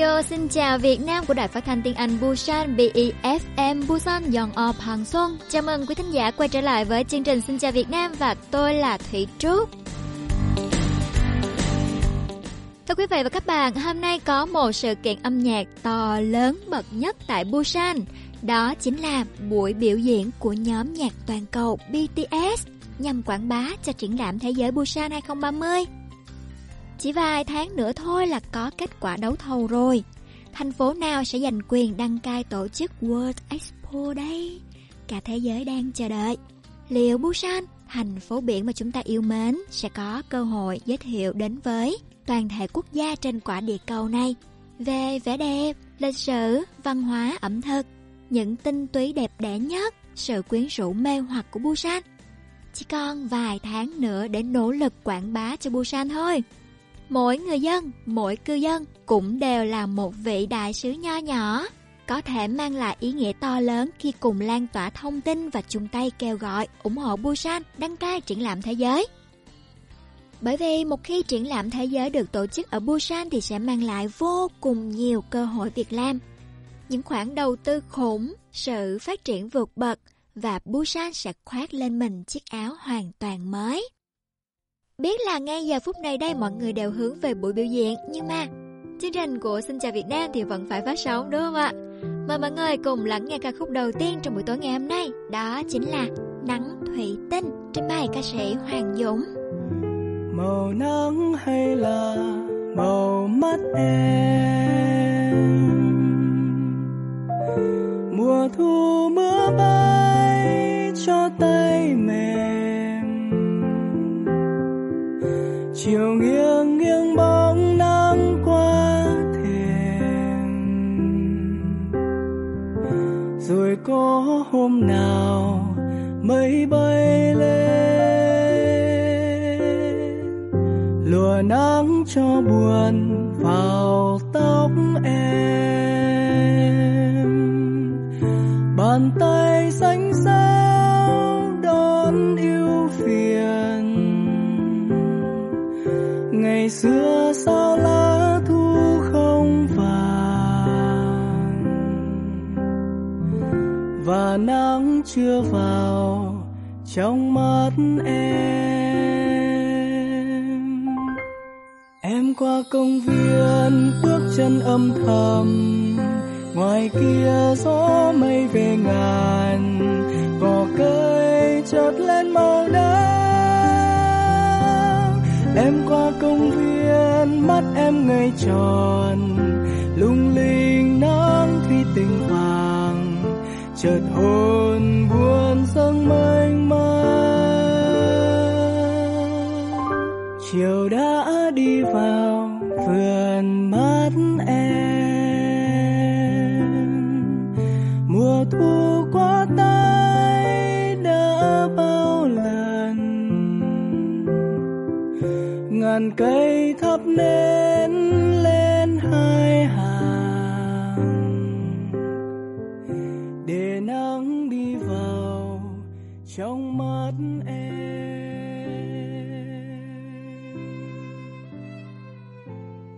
Radio xin chào Việt Nam của Đài Phát thanh Tiếng Anh Busan BEFM Busan Yong O Hằng Xuân. Chào mừng quý thính giả quay trở lại với chương trình Xin chào Việt Nam và tôi là Thủy Trúc. Thưa quý vị và các bạn, hôm nay có một sự kiện âm nhạc to lớn bậc nhất tại Busan. Đó chính là buổi biểu diễn của nhóm nhạc toàn cầu BTS nhằm quảng bá cho triển lãm Thế giới Busan 2030. Chỉ vài tháng nữa thôi là có kết quả đấu thầu rồi. Thành phố nào sẽ giành quyền đăng cai tổ chức World Expo đây? Cả thế giới đang chờ đợi. Liệu Busan, thành phố biển mà chúng ta yêu mến, sẽ có cơ hội giới thiệu đến với toàn thể quốc gia trên quả địa cầu này về vẻ đẹp, lịch sử, văn hóa, ẩm thực, những tinh túy đẹp đẽ nhất, sự quyến rũ mê hoặc của Busan. Chỉ còn vài tháng nữa để nỗ lực quảng bá cho Busan thôi. Mỗi người dân, mỗi cư dân cũng đều là một vị đại sứ nho nhỏ, có thể mang lại ý nghĩa to lớn khi cùng lan tỏa thông tin và chung tay kêu gọi ủng hộ Busan đăng cai triển lãm thế giới. Bởi vì một khi triển lãm thế giới được tổ chức ở Busan thì sẽ mang lại vô cùng nhiều cơ hội việc làm. Những khoản đầu tư khủng, sự phát triển vượt bậc và Busan sẽ khoác lên mình chiếc áo hoàn toàn mới. Biết là ngay giờ phút này đây mọi người đều hướng về buổi biểu diễn, nhưng mà chương trình của Xin chào Việt Nam thì vẫn phải phát sóng, đúng không ạ? Mời mọi người cùng lắng nghe ca khúc đầu tiên trong buổi tối ngày hôm nay, Đó chính là Nắng Thủy Tinh trên bài ca sĩ Hoàng Dũng. Màu nắng hay là màu mắt em? Mùa thu mưa bay cho tay mềm Chiều nghiêng nghiêng bóng nắng qua thềm. Rồi có hôm nào mây bay lên, lùa nắng cho buồn vào tóc em. Bàn tay ngày xưa sao lá thu không vàng? Và nắng chưa vào trong mắt em. Em qua công viên, bước chân âm thầm. Ngoài kia gió mây về ngàn cỏ cây chợt lên màu nắng em qua công viên, mắt em ngây tròn. Lung linh nắng khi tình vàng chợt hồn buồn dâng mênh mang. Chiều đã đi vào vườn mắt cây thắp nến lên hai hàng. Để nắng đi vào trong mắt em.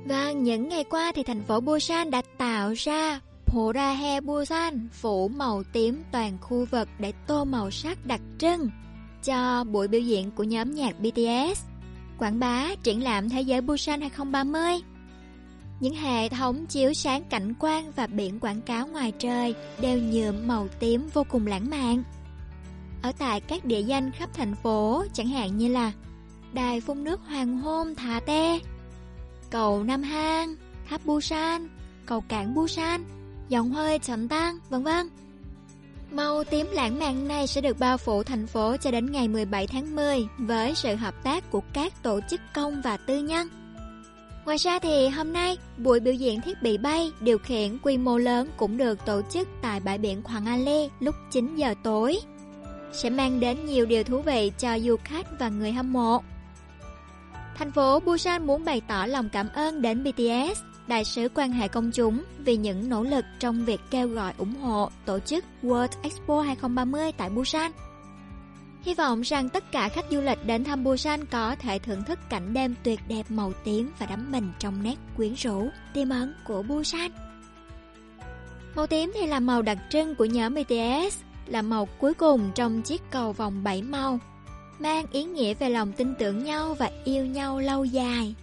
Và những ngày qua thì thành phố Busan đã tạo ra Porahe Busan phủ màu tím toàn khu vực để tô màu sắc đặc trưng cho buổi biểu diễn của nhóm nhạc BTS, quảng bá triển lãm Thế giới Busan 2030. Những hệ thống chiếu sáng cảnh quan và biển quảng cáo ngoài trời đều nhuộm màu tím vô cùng lãng mạn. Ở tại các địa danh khắp thành phố, chẳng hạn như là Đài phun nước hoàng hôn Thà Tê, cầu Nam Hang, tháp Busan, cầu cảng Busan, dòng hơi Trần Tăng, vân vân. Màu tím lãng mạn này sẽ được bao phủ thành phố cho đến ngày 17 tháng 10 với sự hợp tác của các tổ chức công và tư nhân. Ngoài ra thì hôm nay, buổi biểu diễn thiết bị bay điều khiển quy mô lớn cũng được tổ chức tại bãi biển Hoàng Ali lúc 9 giờ tối. Sẽ mang đến nhiều điều thú vị cho du khách và người hâm mộ. Thành phố Busan muốn bày tỏ lòng cảm ơn đến BTS, đại sứ quan hệ công chúng vì những nỗ lực trong việc kêu gọi ủng hộ tổ chức World Expo 2030 tại Busan. Hy vọng rằng tất cả khách du lịch đến thăm Busan có thể thưởng thức cảnh đêm tuyệt đẹp màu tím và đắm mình trong nét quyến rũ, tiềm ẩn của Busan. Màu tím thì là màu đặc trưng của nhóm BTS, là màu cuối cùng trong chiếc cầu vòng 7 màu, mang ý nghĩa về lòng tin tưởng nhau và yêu nhau lâu dài.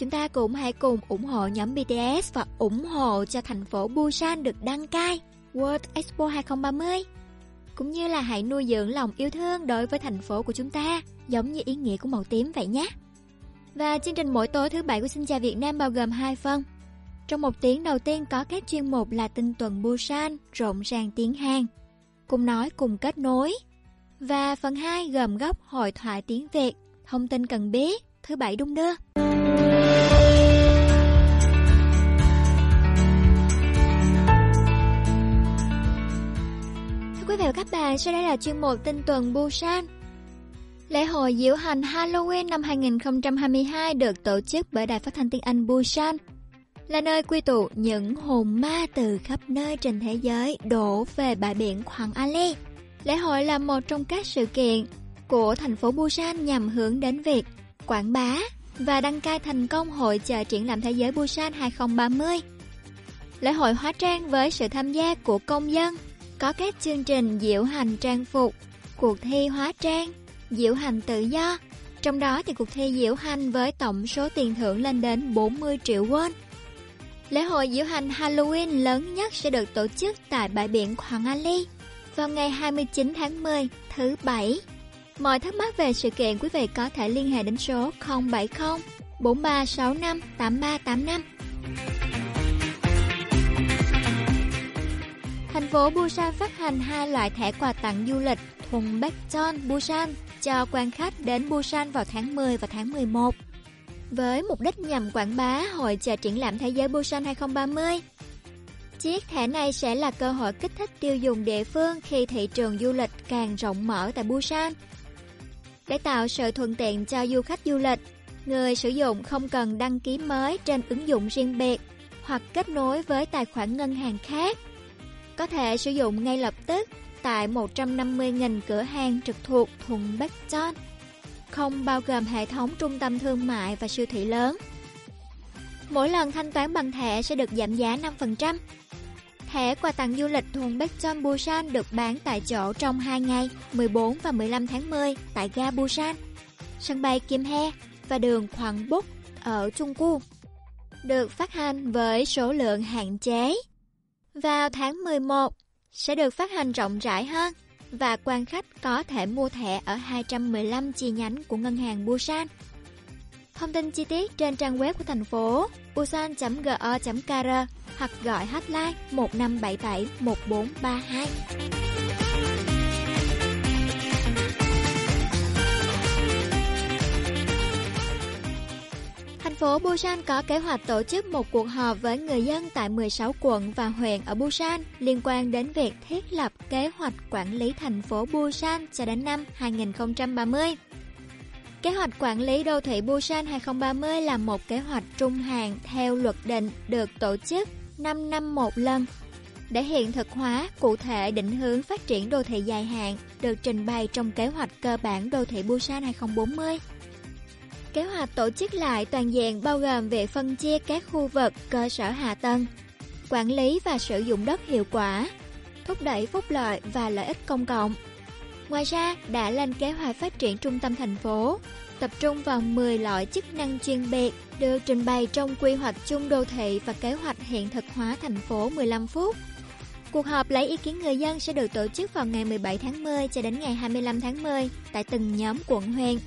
Chúng ta cũng hãy cùng ủng hộ nhóm BTS và ủng hộ cho thành phố Busan được đăng cai World Expo 2030 cũng như là hãy nuôi dưỡng lòng yêu thương đối với thành phố của chúng ta, giống như ý nghĩa của màu tím vậy nhé. Và chương trình mỗi tối thứ bảy của Xin chào Việt Nam bao gồm hai phần. Trong một tiếng đầu tiên có các chuyên mục là tinh tuần Busan, rộn ràng tiếng Hàn, cùng nói cùng kết nối. Và phần 2 gồm góc hội thoại tiếng Việt, thông tin cần biết, thứ bảy đúng đưa. Và bạn, sau đây là chuyên mục tin tuần Busan. Lễ hội diễu hành Halloween năm 2022 được tổ chức bởi Đài Phát thanh Tiếng Anh Busan, là nơi quy tụ những hồn ma từ khắp nơi trên thế giới đổ về bãi biển Hoàng Ali. Lễ hội là một trong các sự kiện của thành phố Busan nhằm hướng đến việc quảng bá và đăng cai thành công hội chợ triển lãm thế giới Busan 2030. Lễ hội hóa trang với sự tham gia của công dân có các chương trình diễu hành trang phục, cuộc thi hóa trang, diễu hành tự do. Trong đó thì cuộc thi diễu hành với tổng số tiền thưởng lên đến 40 triệu won. Lễ hội diễu hành Halloween lớn nhất sẽ được tổ chức tại bãi biển Hoàng Ali vào ngày 29 tháng 10, thứ Bảy. Mọi thắc mắc về sự kiện quý vị có thể liên hệ đến số 070 4365 8385. Thành phố Busan phát hành hai loại thẻ quà tặng du lịch Thuần Baekjeon Busan cho quan khách đến Busan vào tháng 10 và tháng 11 với mục đích nhằm quảng bá hội chợ triển lãm thế giới Busan 2030. Chiếc thẻ này sẽ là cơ hội kích thích tiêu dùng địa phương khi thị trường du lịch càng rộng mở tại Busan. Để tạo sự thuận tiện cho du khách du lịch, người sử dụng không cần đăng ký mới trên ứng dụng riêng biệt hoặc kết nối với tài khoản ngân hàng khác có thể sử dụng ngay lập tức tại 150.000 cửa hàng trực thuộc Thuận Bắc John, không bao gồm hệ thống trung tâm thương mại và siêu thị lớn. Mỗi lần thanh toán bằng thẻ sẽ được giảm giá 5%. Thẻ quà tặng du lịch Thuận Bắc John Busan được bán tại chỗ trong 2 ngày 14 và 15 tháng 10 tại ga Busan, sân bay Kim He và đường Hoàng Búc ở Trung Quốc. Được phát hành với số lượng hạn chế vào tháng 11 sẽ được phát hành rộng rãi hơn và quan khách có thể mua thẻ ở 215 chi nhánh của ngân hàng Busan. Thông tin chi tiết trên trang web của thành phố busan.go.kr hoặc gọi hotline 1577 1432. Phố Busan có kế hoạch tổ chức một cuộc họp với người dân tại 16 quận và huyện ở Busan liên quan đến việc thiết lập kế hoạch quản lý thành phố Busan cho đến năm 2030. Kế hoạch quản lý đô thị Busan 2030 là một kế hoạch trung hạn theo luật định được tổ chức 5 năm một lần. Để hiện thực hóa, cụ thể định hướng phát triển đô thị dài hạn được trình bày trong kế hoạch cơ bản đô thị Busan 2040. Kế hoạch tổ chức lại toàn diện bao gồm việc phân chia các khu vực cơ sở hạ tầng, quản lý và sử dụng đất hiệu quả, thúc đẩy phúc lợi và lợi ích công cộng. Ngoài ra, đã lên kế hoạch phát triển trung tâm thành phố, tập trung vào 10 loại chức năng chuyên biệt được trình bày trong quy hoạch chung đô thị và kế hoạch hiện thực hóa thành phố 15 phút. Cuộc họp lấy ý kiến người dân sẽ được tổ chức vào ngày 17 tháng 10 cho đến ngày 25 tháng 10 tại từng nhóm quận huyện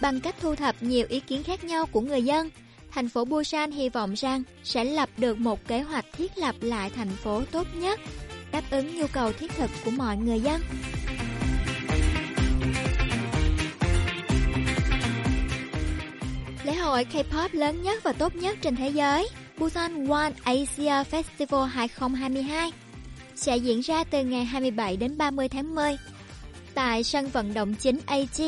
Bằng cách thu thập nhiều ý kiến khác nhau của người dân, thành phố Busan hy vọng rằng sẽ lập được một kế hoạch thiết lập lại thành phố tốt nhất, đáp ứng nhu cầu thiết thực của mọi người dân. Lễ hội K-pop lớn nhất và tốt nhất trên thế giới, Busan One Asia Festival 2022 sẽ diễn ra từ ngày 27 đến 30 tháng 10 tại sân vận động chính AG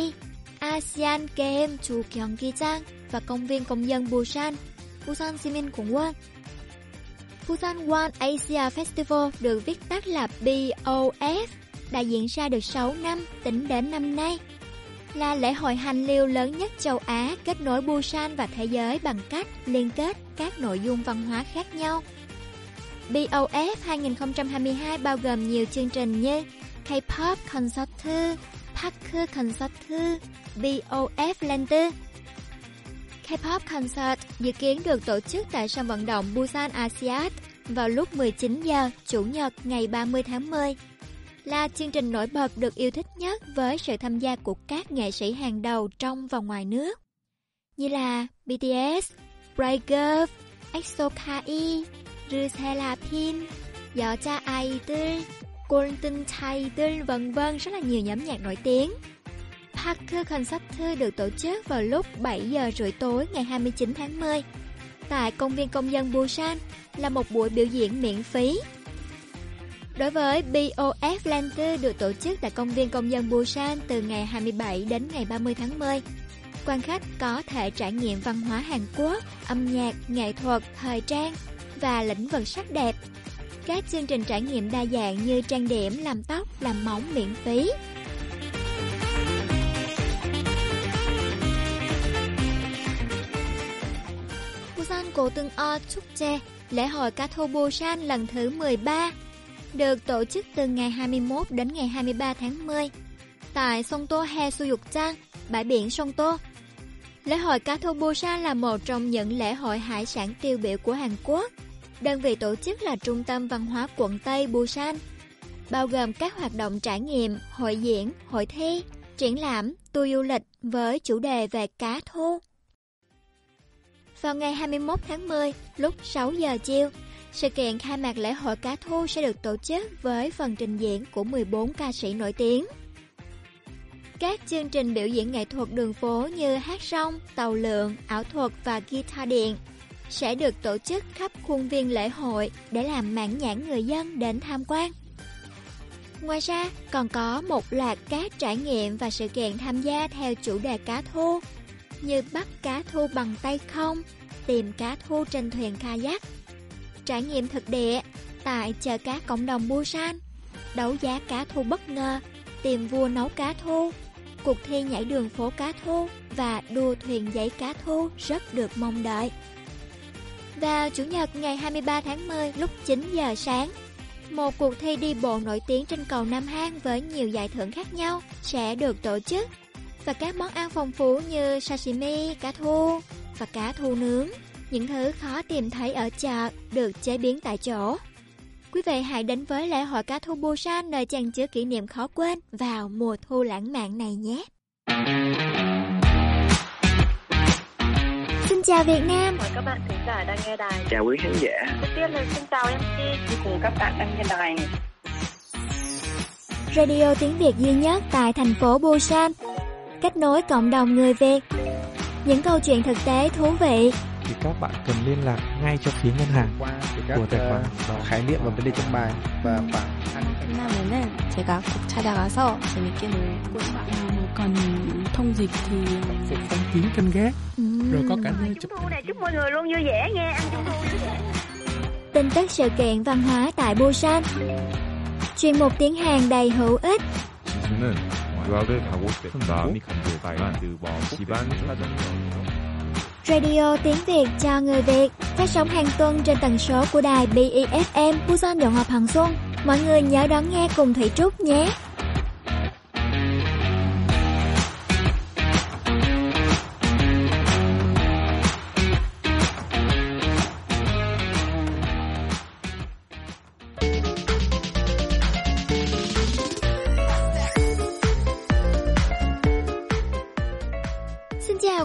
ASEAN Game Chu Gyeonggi-trang và công viên công dân Busan, Busan Simin Gongwon. Busan One Asia Festival được viết tắt là BOF, đã diễn ra được 6 năm tính đến năm nay. Là lễ hội hành liêu lớn nhất châu Á kết nối Busan và thế giới bằng cách liên kết các nội dung văn hóa khác nhau. BOF 2022 bao gồm nhiều chương trình như K-pop Concert Parker Concert, BOF Lander K-pop Concert dự kiến được tổ chức tại sân vận động Busan Asiad vào lúc 19 giờ Chủ nhật ngày 30 tháng 10. Là chương trình nổi bật được yêu thích nhất với sự tham gia của các nghệ sĩ hàng đầu trong và ngoài nước như là BTS, Bright Girl, EXO KI, Rüselapin, Yeocha Idol, Golden vân vân rất là nhiều nhóm nhạc nổi tiếng. Parker Concert được tổ chức vào lúc 7 giờ rưỡi tối ngày 29 tháng 10 tại công viên công dân Busan là một buổi biểu diễn miễn phí. Đối với BOF Lantern được tổ chức tại công viên công dân Busan từ ngày 27 đến ngày 30 tháng 10. Quan khách có thể trải nghiệm văn hóa Hàn Quốc, âm nhạc, nghệ thuật, thời trang và lĩnh vực sắc đẹp. Các chương trình trải nghiệm đa dạng như trang điểm, làm tóc, làm móng miễn phí, Busan Cổ Tương O Chúc lễ hội cá thô Busan lần thứ 13, được tổ chức từ ngày 21 đến ngày 23 tháng 10 tại sông Tô He Su Dục Trang, bãi biển sông Tô. Lễ hội cá thô Busan là một trong những lễ hội hải sản tiêu biểu của Hàn Quốc. Đơn vị tổ chức là Trung tâm Văn hóa quận Tây Busan, bao gồm các hoạt động trải nghiệm, hội diễn, hội thi, triển lãm, tour du lịch với chủ đề về cá thu Vào ngày 21 tháng 10, lúc 6 giờ chiều, sự kiện khai mạc lễ hội cá thu sẽ được tổ chức với phần trình diễn của 14 ca sĩ nổi tiếng. Các chương trình biểu diễn nghệ thuật đường phố như hát song, tàu lượn, ảo thuật và guitar điện sẽ được tổ chức khắp khuôn viên lễ hội để làm mãn nhãn người dân đến tham quan. Ngoài ra, còn có một loạt các trải nghiệm và sự kiện tham gia theo chủ đề cá thu như bắt cá thu bằng tay không, tìm cá thu trên thuyền kayak, trải nghiệm thực địa tại chợ cá cộng đồng Busan, đấu giá cá thu bất ngờ, tìm vua nấu cá thu, cuộc thi nhảy đường phố cá thu và đua thuyền giấy cá thu rất được mong đợi. Vào Chủ nhật ngày 23 tháng 10 lúc 9 giờ sáng, một cuộc thi đi bộ nổi tiếng trên cầu Nam Hang với nhiều giải thưởng khác nhau sẽ được tổ chức và các món ăn phong phú như sashimi, cá thu và cá thu nướng, những thứ khó tìm thấy ở chợ được chế biến tại chỗ. Quý vị hãy đến với lễ hội cá thu Busan nơi chàng chứa kỷ niệm khó quên vào mùa thu lãng mạn này nhé. Xin chào Việt Nam. Mời các bạn thính giả đang nghe đài. Chào quý khán giả. Đầu tiên là xin chào MC cùng các bạn đang nghe đài. Radio tiếng Việt duy nhất tại thành phố Busan kết nối cộng đồng người Việt. Những câu chuyện thực tế thú vị thì các bạn cần liên lạc ngay cho phía ngân hàng qua các của tài khoản uh, khái niệm và vấn đề trong bài và khoảng 끝나면은 제가 꼭 찾아가서 재밌게 놀고 뭐 cần thông dịch thì phục phong kín canh gác rồi có cả nơi chụp thu này chúc mọi người luôn vui vẻ nghe ăn trung thu. Tin tức sự kiện văn hóa tại Busan. Chuyên mục tiếng Hàn đầy hữu ích. Radio tiếng Việt cho người Việt. Phát sóng hàng tuần trên tần số của đài BEFM Busan Đồng Hợp Hằng Xuân. Mọi người nhớ đón nghe cùng Thủy Trúc nhé.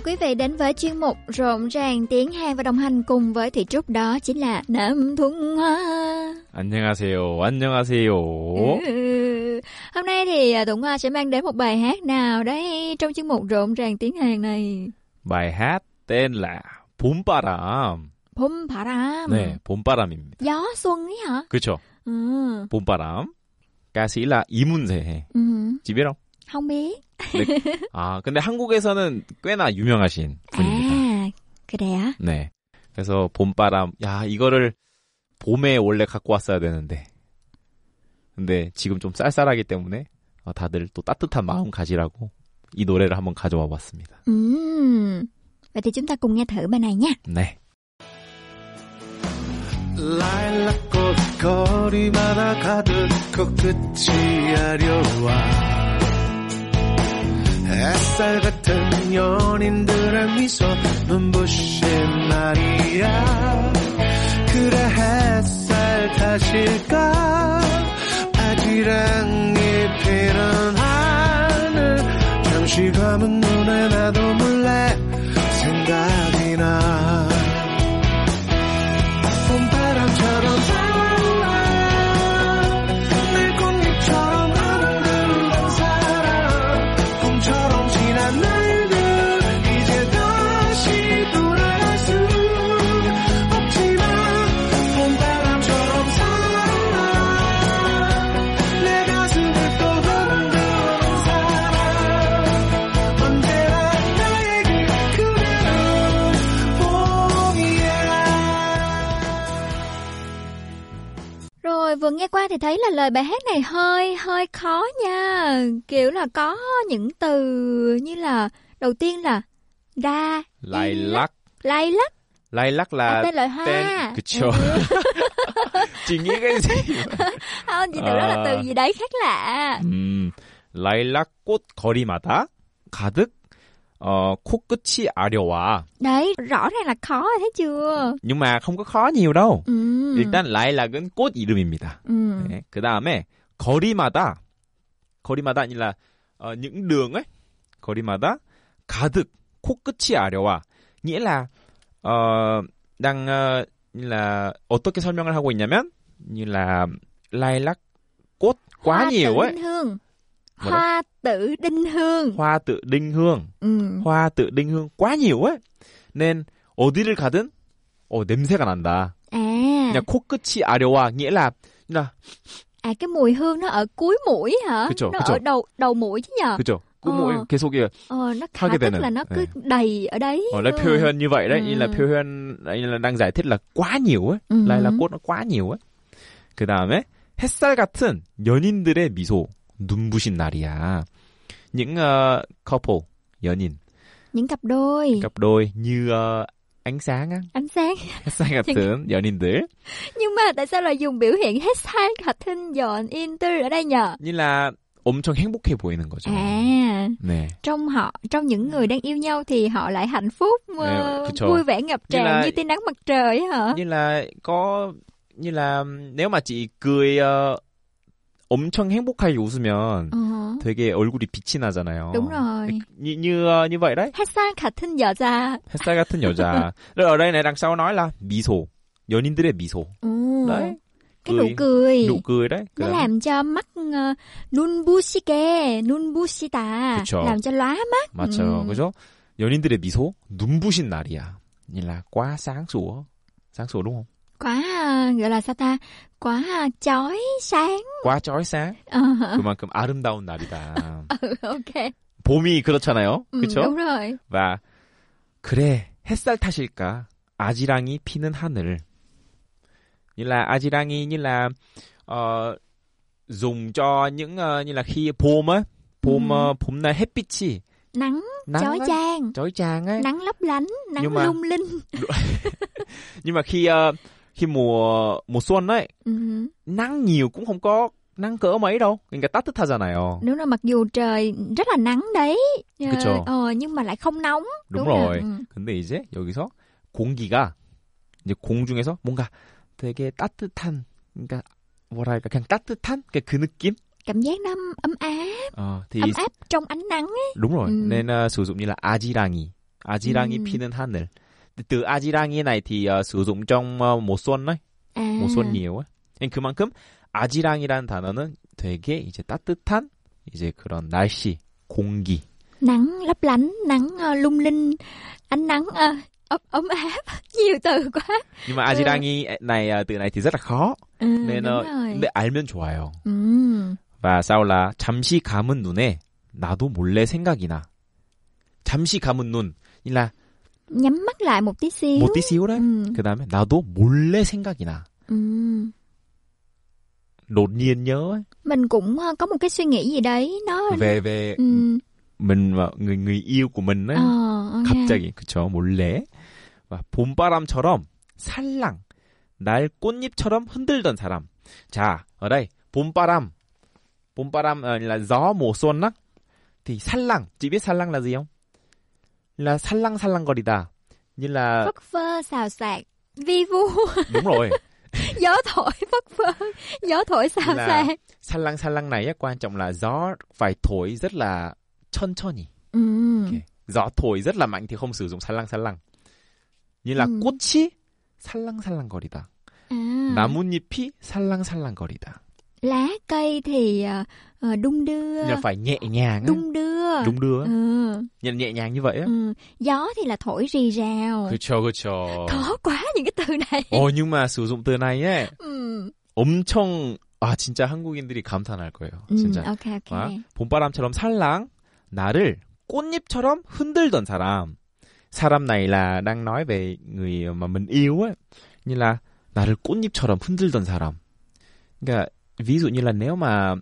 quý vị đến với chuyên mục rộn ràng tiếng Hàn và đồng hành cùng với Thủy Trúc đó chính là Nam Thuận Hoa. 안녕하세요. 안녕하세요. Ừ. Hôm nay thì à, Thuận Hoa sẽ mang đến một bài hát nào đấy trong chuyên mục rộn ràng tiếng Hàn này. bài hát tên là 봄바람. Phum Param. 네, 봄바람입니다. Gió xuân ấy hả? 그렇죠. Ừ. 봄바람. ca sĩ là 이문세. ừ. 지베랑. Không biết. 아, 근데 한국에서는 꽤나 유명하신 분입니다. À, 그래요? 네. 그래서 봄바람, 야, 이거를 봄에 원래 갖고 왔어야 되는데. 근데 지금 좀 쌀쌀하기 때문에 어, 다들 또 따뜻한 마음 가지라고 이 노래를 한번 가져와 봤습니다. Ừm. Vậy thì chúng ta cùng nghe thử bài này nha. 네. 라일락 꽃 거리마다 가득 코끝이 아려와 햇살 같은 연인들의 미소 눈부신 날이야. 그래 햇살 탓일까? 아지랑이 피는 하늘. 잠시 감은 눈에 나도 몰래 생각이 나 vừa nghe qua thì thấy là lời bài hát này hơi hơi khó nha. Kiểu là có những từ như là đầu tiên là đa, 라일락. lilac, 라일락 à, là tên loại hoa. tên 그쵸. chị nghĩ cái gì? Không, chị tưởng đó là À. từ gì đấy khác lạ. 음, 라일락 꽃 거리마다 가득 어, 코끝이 아려와. Đấy, rõ ràng là khó rồi thấy chưa? Nhưng mà không có khó nhiều đâu. Ừ. 일단 라일락은 꽃 이름입니다. ừ. 네, 그 다음에 거리마다 거리마다 아니라 어, những đường ấy 거리마다 가득 코끝이 아려와 nghĩa là ờ, đang ờ, như là 어떻게 설명을 하고 있냐면 như là lilac 꽃 quá Hoa nhiều tự ấy đinh hương. 뭐라? Hoa tự đinh hương. hoa tự đinh hương Ừ. hoa tự đinh hương quá nhiều ấy nên 어디를 가든 어 냄새가 난다 À, 그냥 코끝이 아려와 nghĩa là là à cái mùi hương nó ở cuối mũi hả? 그쵸, nó 그쵸. ở đầu đầu mũi chứ nhờ? 그죠 그 어. 뭐 계속 이게 Ờ, nó khá 하게 tức 되는, là nó cứ 네. đầy ở đấy. Ờ, là đúng 표현 như vậy đấy, như là Ừ. 표현 như là đang giải thích là quá nhiều ấy. Ừ. lại là 꽃 nó quá nhiều ấy. 그 다음에 햇살 같은 연인들의 미소 눈부신 날이야. Những ờ, couple 연인 Những cặp đôi, cặp đôi như ờ, ánh sáng á, ánh sáng. 햇살 같은 연인들 Nhưng mà tại sao lại dùng biểu hiện hết sai 같은 연인들 ở đây nhờ? như là 엄청 행복해 보이는 거죠. À, 네. trong họ, trong những người đang yêu nhau thì họ lại hạnh phúc, ờ, 그쵸. vui vẻ ngập Như tràn là- như tia nắng mặt trời ấy hả? như là có như là nếu mà chị cười ờ, 엄청 행복하게 웃으면 Ờ, 되게 얼굴이 빛이 나잖아요. đúng rồi. như như ờ, như vậy đấy. hết sai 같은 여자. 햇살 같은 여자. rồi ở đây này đằng sau nói là 미소. 연인들의 미소. Ừ. đấy. Cái nụ cười. nụ cười đấy. nó 그다음에 làm cho mắt uh, 눈 부시게 눈 부시다 그쵸. làm cho lóa mắt 맞죠. 음. 그죠? 연인들의 미소 눈부신 날이야. như là quá sáng sủa. sáng sủa đúng không? quá ờ, gọi là sao ta quá ờ, chói sáng quá chói sáng. Ờ, 그만큼 아름다운 날이다. ừ, ok 봄이 그렇잖아요. ừ, 그렇죠? đúng rồi và 그래 햇살 탓일까 아지랑이 피는 하늘 như là 아지랑이 như là ờ, dùng cho những ờ, như là khi 봄 á 봄 Ừ. ờ, 봄 날 햇빛이 nắng nắng chói ấy, chang chói chang ấy nắng lấp lánh nắng Nhưng mà- lung linh nhưng mà khi ờ, khi mùa mùa xuân ấy ừ. nắng nhiều cũng không có nắng cỡ mấy đâu 그러니까 따뜻하잖아요 đúng rồi mặc dù trời rất là nắng đấy ờ, 그쵸. ờ, nhưng mà lại không nóng đúng, rồi rồi ừ. 근데 이제 여기서 공기가 이제 공중에서 뭔가 되게 따뜻한 그러니까 뭐랄까 그냥 따뜻한 그, 그 느낌 cảm giác nó ấm áp 어, thì ấm áp trong ánh nắng ấy. đúng rồi Ừ. nên uh, sử dụng như là 아지랑이 아지랑이 Ừ. 피는 하늘 từ 아지랑이 này thì uh, sử dụng trong uh, mùa xuân đấy à. mùa xuân nhiều ấy 그러니까 그만큼 아지랑이라는 단어는 되게 이제 따뜻한 이제 그런 날씨 공기 nắng lấp lánh nắng ờ, lung linh ánh nắng ờ, ấm ấm áp nhiều từ quá nhưng mà 아지랑이 này uh, từ này thì rất là khó ừ, nên uh, 근데 알면 좋아요 ừ. và sau là 잠시 감은 눈에 나도 몰래 생각이 나. 잠시 감은 눈, là nhắm mắt lại một tí xíu một tí xíu đấy. ừ. 그 다음에 나도 몰래 생각이 나. Ừ. đột nhiên nhớ ấy. Mình cũng ờ, có một cái suy nghĩ gì đấy nó về về 음. mình và người người yêu của mình ấy. 어, 오케이. 갑자기 그쵸 몰래 와, 봄바람처럼 살랑 날 꽃잎처럼 흔들던 사람 자 ở đây 봄바람 봄바람 ờ, là gió mùa xuân á thì 살랑 chị biết 살랑 là gì không là 살랑 살랑거리다 như là phất phơ xào xạc vi vu đúng rồi gió thổi phất phơ gió thổi xào Là- xạc 살랑 살랑 này á, quan trọng là gió phải thổi rất là 천천히 음. Ok. gió thổi rất là mạnh thì không sử dụng 살랑 살랑 như là Ừ. 꽃이 살랑 살랑거리다 à, 나뭇잎이 살랑살랑거리다. lá cây thì ờ, ờ, đung đưa Nhưng mà phải nhẹ nhàng á. đung đưa Đúng đưa. ừ. Nhẹ, nhẹ nhàng như vậy á. Ừ. gió thì là thổi rì rào 그쵸, 그쵸. khó quá những cái từ này 어, nhưng mà sử dụng từ này ấy, ừ. 엄청, 아, 진짜 한국인들이 감탄할 거예요. Ừ, 진짜. ok ok 아, 봄바람처럼 살랑, 나를 꽃잎처럼 흔들던 사람. 사람 này là đang nói về người mà mình yêu ấy. Như là, 나를 꽃잎처럼 흔들던 사람. 그러니까, ví dụ như là nếu mà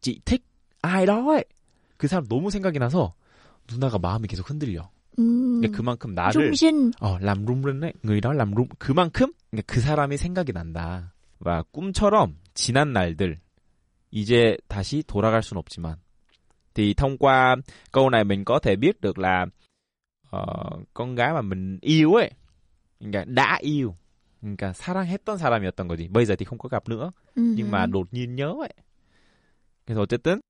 chị thích ai đó ấy, 그 사람 너무 생각이 나서 누나가 마음이 계속 흔들려. ừ. 그러니까 그만큼 나를 rinh 어, đó làm rung 그만큼 그러니까 그 사람이 생각이 난다. và 꿈처럼 지난 날들 이제 다시 돌아갈 순 없지만 thì thông qua câu này mình có thể biết được là ờ, con gái mà mình yêu ấy 그러니까 đã yêu 그러니까 사랑했던 사람이었던 거지 bây giờ thì không có gặp nữa ừ. nhưng mà đột nhiên nhớ ấy 그래서 어쨌든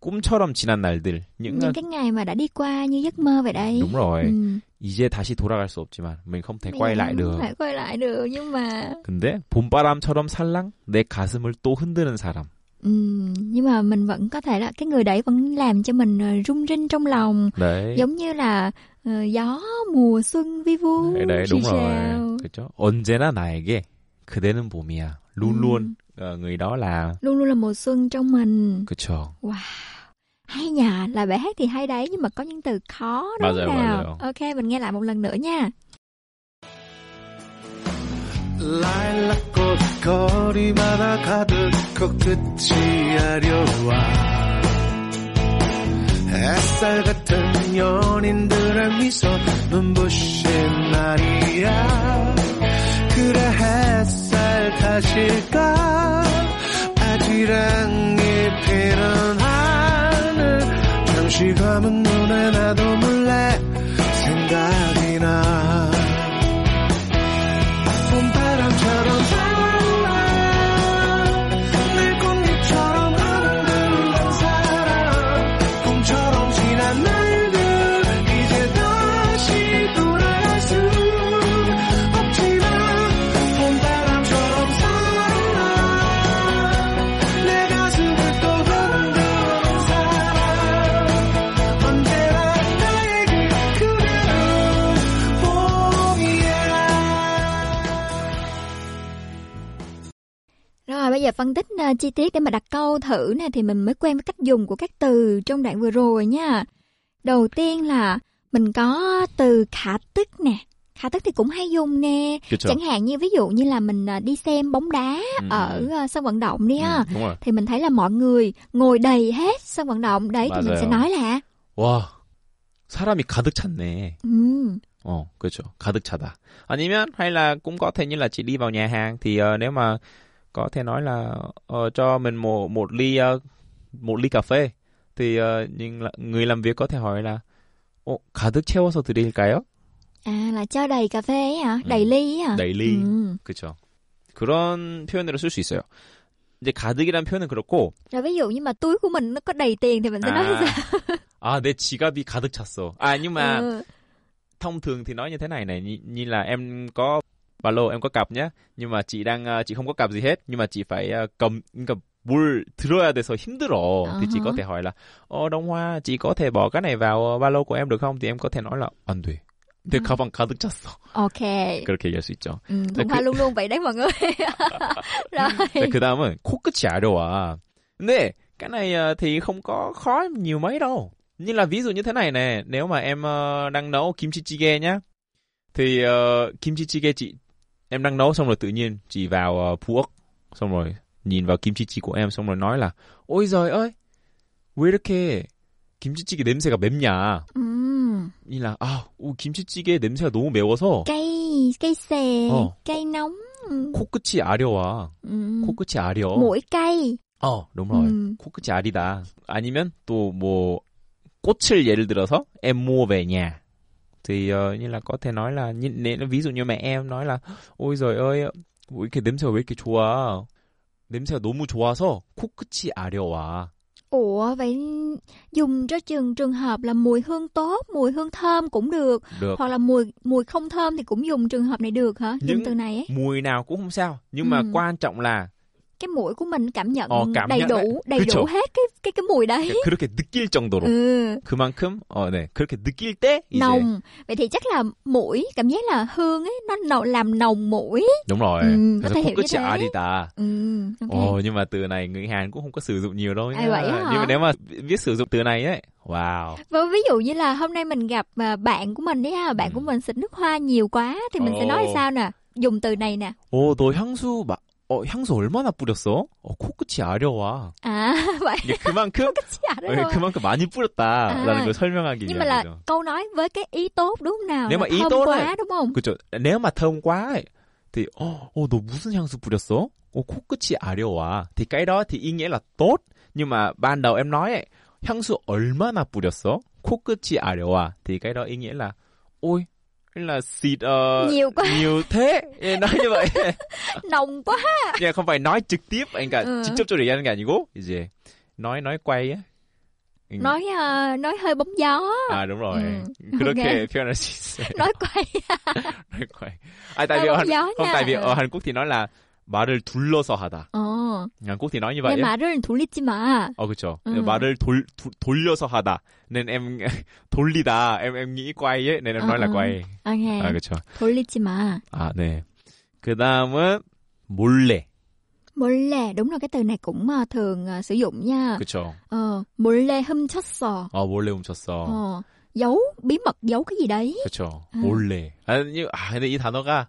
꿈처럼 지난 날들 những những cái ngày mà đã đi qua như giấc mơ vậy đấy đúng rồi ừ. 이제 다시 돌아갈 수 없지만 mình không thể Bây quay giờ lại không được thể quay lại được nhưng mà 근데 봄바람처럼 살랑 내 가슴을 또 흔드는 사람. ừ. nhưng mà mình vẫn có thể là cái người đấy vẫn làm cho mình ờ, rung rinh trong lòng đấy. giống như là ờ, gió mùa xuân vi vu đấy, đấy rì đúng rồi. rào. 그렇죠? 언제나 나에게 그대는 봄이야. luôn luôn ờ, người đó là luôn luôn là mùa xuân trong mình 그렇죠. hay nhà là bài hát thì hay đấy nhưng mà có những từ khó đúng 맞아요, không nào 맞아요. ok mình nghe lại một lần nữa nha 라일락꽃 거리마다 가득 코끝이 아려와 햇살 같은 연인들의 미소 눈부신 날이야. 그래 햇살 탓일까? 아지랑이 피는 하늘. 잠시 감은 눈에 나도 몰래 생각이 나 Rồi bây giờ phân tích ờ, chi tiết để mà đặt câu thử nè thì mình mới quen với cách dùng của các từ trong đoạn vừa rồi nha. Đầu tiên là mình có từ khả tức nè. Khả tức thì cũng hay dùng nè. 그렇죠. Chẳng hạn như ví dụ như là mình ờ, đi xem bóng đá Ừ, ở ừ. ờ, sân vận động đi ha. 음, đúng rồi. Thì mình thấy là mọi người ngồi đầy hết sân vận động. Đấy thì mình sẽ 맞아요. nói là 와 사람이 가득 찼네. ừ, 어, 그렇죠. 가득 차다. 아니면 hay là cũng có thể như là chị đi vào nhà hàng thì ờ, nếu mà có thể nói là ờ, cho mình một một ly ờ, một ly cà phê thì ờ, nhưng là, người làm việc có thể hỏi là 어, 가득 채워서 드릴까요? à là cho đầy cà phê ấy hả? Ừ. Đầy ly ấy hả? đầy ly. Ừ. 그렇죠. 그런 표현으로 쓸 수 있어요. 이제 가득이란 표현은 그렇고 Rồi ví dụ như mà túi của mình nó có đầy tiền thì mình sẽ nói 아, sao? 아, 내 지갑이 가득 찼어. À nhưng mà Ừ. thông thường thì nói như thế này này như, như là em có ba lô em có cặp nhá nhưng mà chị đang ờ, chị không có cặp gì hết nhưng mà chị phải ờ, cầm 그러니까 뭘 들어야 돼서 힘들어 thì chị có Uh-huh. thể hỏi là 어 Đông Hoa chị có thể bỏ cái này vào ờ, ba lô của em được không thì em có thể nói là 안 돼. 내 음. 가방 가득 찼어. Ok. 그렇게 얘기할 수 있죠. Ừ, Là Thuận Hoa cứ- luôn luôn vậy đấy mọi người. Rồi. 네, 그 다음은 코끝이 아려와. 근데 cái này ờ, thì không có khó nhiều mấy đâu. Như là ví dụ như thế này nè, nếu mà em ờ, đang nấu kim chi jjigae nhá, thì ờ, kim chi jjigae chị em đang nấu xong rồi tự nhiên chị vào uh, phu ốc xong rồi nhìn vào kim chi chi của em xong rồi nói là ôi giời ơi 왜 이렇게 김치찌개 냄새가 맵냐 Ừm, như là à 오, 김치찌개 냄새가 너무 매워서 Cây, cây xè, Ờ. cây nóng. 코끝이 아려와 Ừm, 코끝이 아려 Mũi cây. 어 đúng rồi Ừm. 코끝이 아리다 아니면 또 뭐 꽃을 예를 들어서 em mua về nhà thì ờ, như là có thể nói là như, nếu, ví dụ như mẹ em nói là ôi giời ơi 뭐 이렇게 냄새가 왜 이렇게 좋아 냄새가 너무 좋아서 코끝이 아려와 Ủa vậy dùng cho trường trường hợp là mùi hương tốt, mùi hương thơm cũng được, được hoặc là mùi mùi không thơm thì cũng dùng trường hợp này được hả? Dùng Những- từ này ấy. mùi nào cũng không sao nhưng mà Ừ. quan trọng là Cái mũi của mình cảm nhận Ờ, cảm đầy nhận đủ, đấy. đầy 그쵸. đủ hết cái cái cái mùi đấy. 그렇게 느낄 정도로 Ừ, 그만큼 어, 네 그렇게 느낄 때 이제 nồng. Vậy thì chắc là mũi cảm giác là hương ấy nó nồng làm nồng mũi. đúng rồi Ừ, có 그래서 thể hiểu như 코끝이 thế. 아리다 Ừ, ok. Ồ nhưng mà từ này người Hàn cũng không có sử dụng nhiều đâu À, nhá. vậy á hả? Nhưng mà nếu mà biết sử dụng từ này ấy, wow. Và ví dụ như là hôm nay mình gặp à, bạn của mình đấy ha, bạn Ừ. của mình xịt nước hoa nhiều quá thì mình sẽ nói Ồ. sao nè? Dùng từ này nè. 오, 너 향수 마, 어, 향수 얼마나 뿌렸어? 어, 코끝이 아려와. Vậy 이게 그만큼 어, rồi. 그만큼 많이 뿌렸다라는 아. 걸 설명하기 위한 là 거죠. câu nói với cái ý tốt đúng không nào? Nếu mà ý tốt quá đúng không? 그죠? nếu mà thơm quá thì 어, 어, 너 무슨 향수 뿌렸어? 어, 코끝이 아려와. thì cái đó thì ý nghĩa là tốt. Nhưng mà ban đầu em nói ấy, 향수 얼마나 뿌렸어? 코끝이 아려와. thì cái đó ý nghĩa là ôi, là xịt ờ, Nhiều quá. nhiều thế. Ê, nói như vậy. Nồng quá. 그냥 không phải nói trực tiếp, anh cả Ừ. 직접적으로 얘기하는 게 아니고 이제 nói nói quay á. Ừ. Nói à, nói hơi bóng gió. 아, đúng rồi. Ừ. 그렇게 Ok. 표현할 수 있어요. Nói quay. nói quay. À, tại Hơi vì ở bóng Hàn, gió không nha. tại vì Ừ. ở Hàn Quốc thì nói là 말을 둘러서 하다. Quốc thì nói như vậy. 내. 말을 돌리지 마. 어, 그쵸. 음. 말을 돌, 두- 돌려서 하다. em 돌리다. em Ờ, nói là ờ. quay. Ok. 아, 그쵸. 돌리지 마. 아, 네. 그 다음은 몰래. 몰래 đúng là cái từ này cũng thường à, sử dụng nha. 그쵸. Ờ, 몰래 훔쳤어. 어, 몰래 훔쳤어. Ờ, giấu bí mật giấu cái gì đấy. 그쵸. 음. 몰래. 아니, 아, 근데 이 단어가,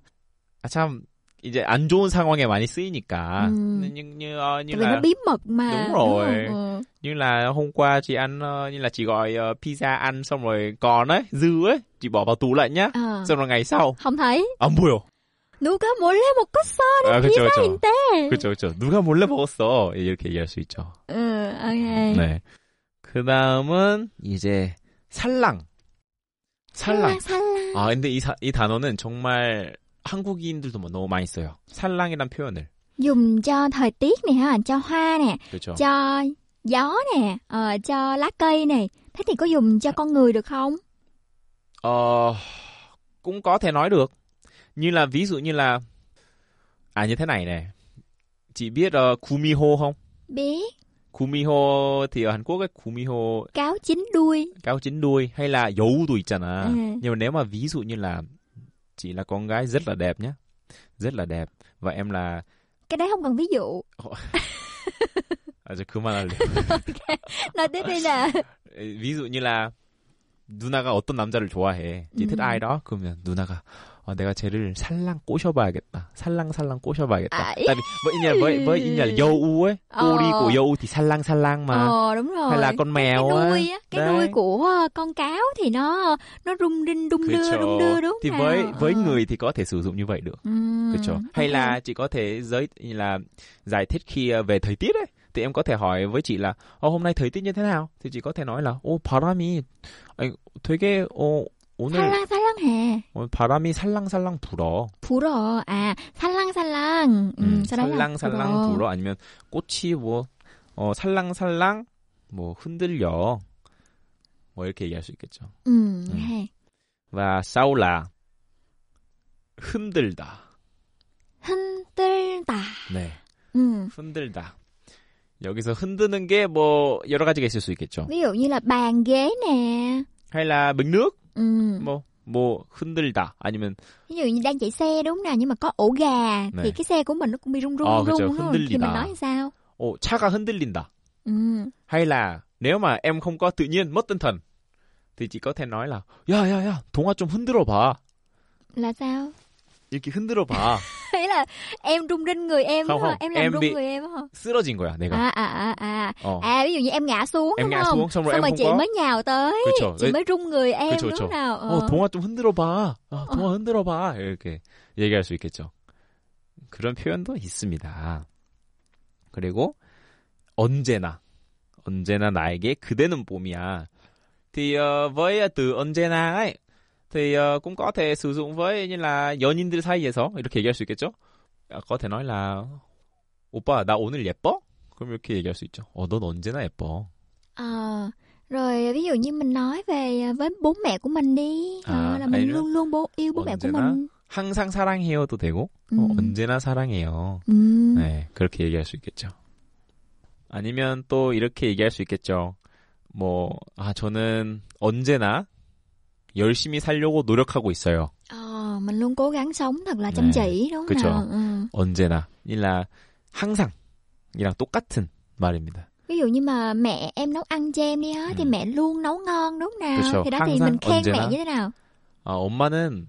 아, 참, 이제 안 좋은 상황에 많이 쓰이니까. 음. như, như, ờ, như Tại vì nó là, bí mật mà. Đúng rồi. không? Ờ. như là hôm qua chị ăn, ờ, như là chị gọi ờ, pizza ăn xong rồi còn ấy, dư ấy, chị bỏ vào tủ lạnh nhá. Ờ. xong rồi ngày sau, Không thấy. 안 보여. 누가 몰래 먹었어? 아, 그쵸, 그쵸. 피자인데. 그쵸, 그쵸. 누가 몰래 먹었어. 이렇게 얘기할 수 있죠. 응, 오케이. 네. 그 다음은, 이제, 살랑. 살랑. 살랑. 아, 근데 이, 사- 이 단어는 정말 한국인들도 뭐 너무 많이 써요. 살랑이란 표현을. Dùng cho thời tiết này ha, cho hoa nè, 그렇죠. cho gió nè, ờ, cho lá cây này. Thế thì có dùng cho con người được không? Ờ, cũng có thể nói được. Như là, ví dụ như là, à như thế này này. Chị biết uh, 구미호 không? Biết, 구미호 thì ở Hàn Quốc ấy, 구미호 cáo chín đuôi. cao chín đuôi hay là 여우도 있잖아. Ừ. Nhưng mà nếu mà ví dụ như là chị là con gái rất là đẹp nhá. Rất là đẹp. Và em là Cái đấy không cần ví dụ. 아, 저 그만할래. Nói tiếp đi nè. ví dụ như là 누나가 어떤 남자를 좋아해. chị thích 음. ai đó 그러면 누나가 어, 내가 쟤를 살랑 꼬셔봐야겠다. 살랑살랑 꼬셔봐야겠다. 아, tại vì với như với với như là 여우 ấy, 꼬리 Ờ. của 여우 thì 살랑살랑 mà. Ờ đúng rồi. hay là con cái mèo á. đuôi á, cái Đấy. đuôi của ờ, con cáo thì nó nó rung rinh đung đưa 그쵸. đung đưa đúng thì không? với nào? với Ờ. người thì có thể sử dụng như vậy được. Ừm, 그렇죠. Hay ok. là chị có thể giới như là giải thích khi ờ, về thời tiết ấy thì em có thể hỏi với chị là 어, hôm nay thời tiết như thế nào? thì chị có thể nói là 오 바람이 아니, 되게 어, 오늘 살랑살랑해. 어, 바람이 살랑살랑 불어. 불어. À, 살랑살랑. 음, 음, là 살랑살랑 불어. 불어 아니면 꽃이 뭐 어, 살랑살랑 뭐 흔들려. 뭐 이렇게 얘기할 수 있겠죠. 음, 음. và sau là 흔들다. 흔들다. 네. 음. 흔들다. 여기서 흔드는 게 뭐 여러 가지가 있을 수 있겠죠. Ví dụ như là bàn ghế nè. hay là bình nước Ừm. 뭐뭐 흔들다 아니면 Ví dụ như đang chạy xe đúng nào nhưng mà có ổ gà Này. thì cái xe của mình nó cũng bị rung rung Ờ, rung đúng không? Thì mình nói sao? 어, 차가 흔들린다. Ừm. hay là nếu mà em không có tự nhiên mất tinh thần thì chỉ có thể nói là 야야야 동아 좀 흔들어 봐 Là sao? 이렇게 흔들어 봐 ý là em rung rinh người em Không, không, em làm em rung bị- người em hả 쓰러진 거야, 내가. à à à à 어. à ví dụ như em ngã xuống Em đúng ngã không xuống, xong rồi em không chị có- mới nhào tới 그렇죠. chị mới rung người em 그쵸, đúng 그쵸. nào 어, 동아 좀 흔들어 봐. 어, 동아 흔들어 봐. 이렇게 얘기할 수 있겠죠. 그런 표현도 있습니다. 그리고 언제나 언제나 나에게 그대는 봄이야. Ờ, với từ 언제나 thì ờ, cũng có thể sử dụng với như là 연인들 사이에서 이렇게 얘기할 수 있겠죠? 아, có thể nói là 오빠 나 오늘 예뻐? 그럼 이렇게 얘기할 수 있죠. 어, 넌 언제나 예뻐. Ờ, rồi ví dụ như mình nói về với bố mẹ của mình đi À, là mình luôn luôn bố yêu bố mẹ của mình 항상 사랑해요도 되고 음. 어, 언제나 사랑해요. ừ. 네, 그렇게 얘기할 수 있겠죠. 아니면 또 이렇게 얘기할 수 있겠죠. 뭐, 아, 저는 언제나 열심히 살려고 노력하고 있어요. Ờ, mình luôn cố gắng sống thật là chăm 네, chỉ đúng 그쵸. nào ừ. 언제나. 이라 항상 이랑 똑같은 말입니다. ví dụ như mà mẹ em nấu ăn cho em đi hết thì mẹ luôn nấu ngon đúng nào 그쵸. thì đó thì 항상, mình khen mẹ 언제나. như thế nào 아, 엄마는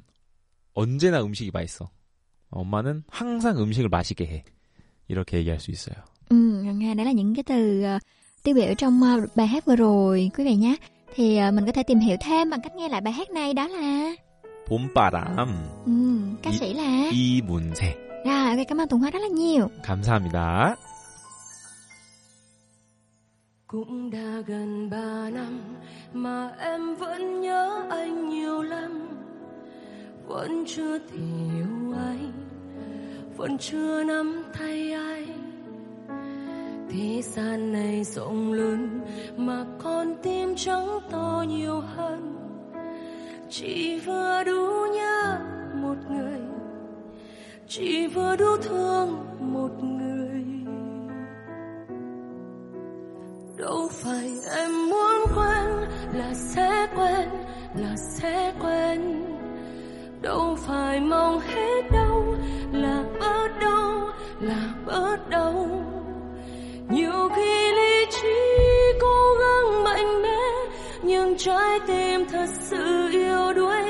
언제나 음식이 맛있어. 엄마는 항상 음식을 맛있게 해. 이렇게 얘기할 수 있어요. ừ nghe đó là những cái từ ờ, tiêu biểu trong ờ, bài hát vừa rồi quý vị nhé thì ờ, mình có thể tìm hiểu thêm bằng cách nghe lại bài hát này đó là 봄바람 ừ, ca Ý- sĩ là 이문세. rồi ok cảm ơn Tùng Hoa rất là nhiều 감사합니다. Cũng đã gần ba năm mà em vẫn nhớ anh nhiều lắm Vẫn chưa thể yêu anh Vẫn chưa nắm tay anh Thế gian này rộng lớn mà con tim trắng to nhiều hơn. Chỉ vừa đủ nhớ một người, Chỉ vừa đủ thương một người. Đâu phải em muốn quên là sẽ quên, là sẽ quên. Đâu phải mong hết đâu là bớt đâu là bớt đâu nhiều khi lý trí cố gắng mạnh mẽ, nhưng trái tim thật sự yêu đuối.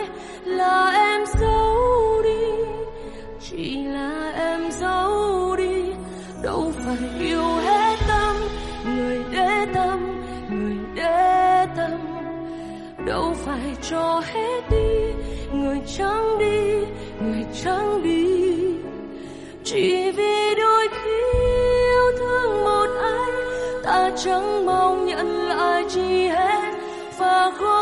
Là em giấu đi, chỉ là em giấu đi. Đâu phải yêu hết tâm, người để tâm, người để tâm. Đâu phải cho hết đi, người chẳng đi, người chẳng đi. Chỉ vì đôi khi ta chẳng mong nhận lại chi hết và không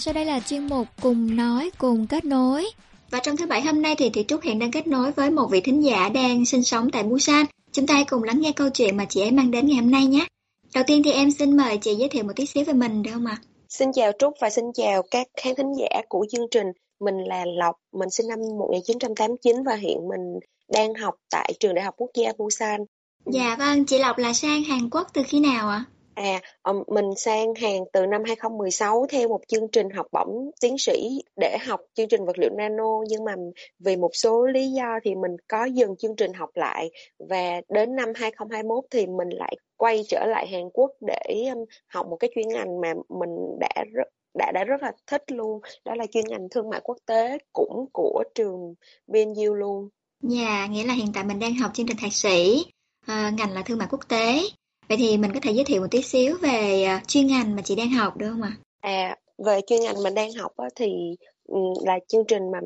sau đây là chuyên mục cùng nói cùng kết nối. Và trong thứ bảy hôm nay thì Thị Trúc hiện đang kết nối với một vị thính giả đang sinh sống tại Busan. Chúng ta hãy cùng lắng nghe câu chuyện mà chị ấy mang đến ngày hôm nay nhé. Đầu tiên thì em xin mời chị giới thiệu một tí xíu về mình được không ạ? Xin chào Trúc và xin chào các khán thính giả của chương trình. Mình là Lộc, mình sinh năm 1989 và hiện mình đang học tại trường Đại học Quốc gia Busan. Dạ vâng, chị Lộc là sang Hàn Quốc từ khi nào ạ? À, à mình sang Hàn từ năm 2016 theo một chương trình học bổng tiến sĩ để học chương trình vật liệu nano nhưng mà vì một số lý do thì mình có dừng chương trình học lại và đến năm 2021 thì mình lại quay trở lại Hàn Quốc để học một cái chuyên ngành mà mình đã rất đã đã rất là thích luôn đó là chuyên ngành thương mại quốc tế cũng của trường BNU luôn. Dạ, nghĩa là hiện tại mình đang học chương trình thạc sĩ, uh, ngành là thương mại quốc tế. Vậy thì mình có thể giới thiệu một tí xíu về à, chuyên ngành mà chị đang học được không ạ? À, về chuyên ngành mình đang học á, thì ừ, là chương trình mà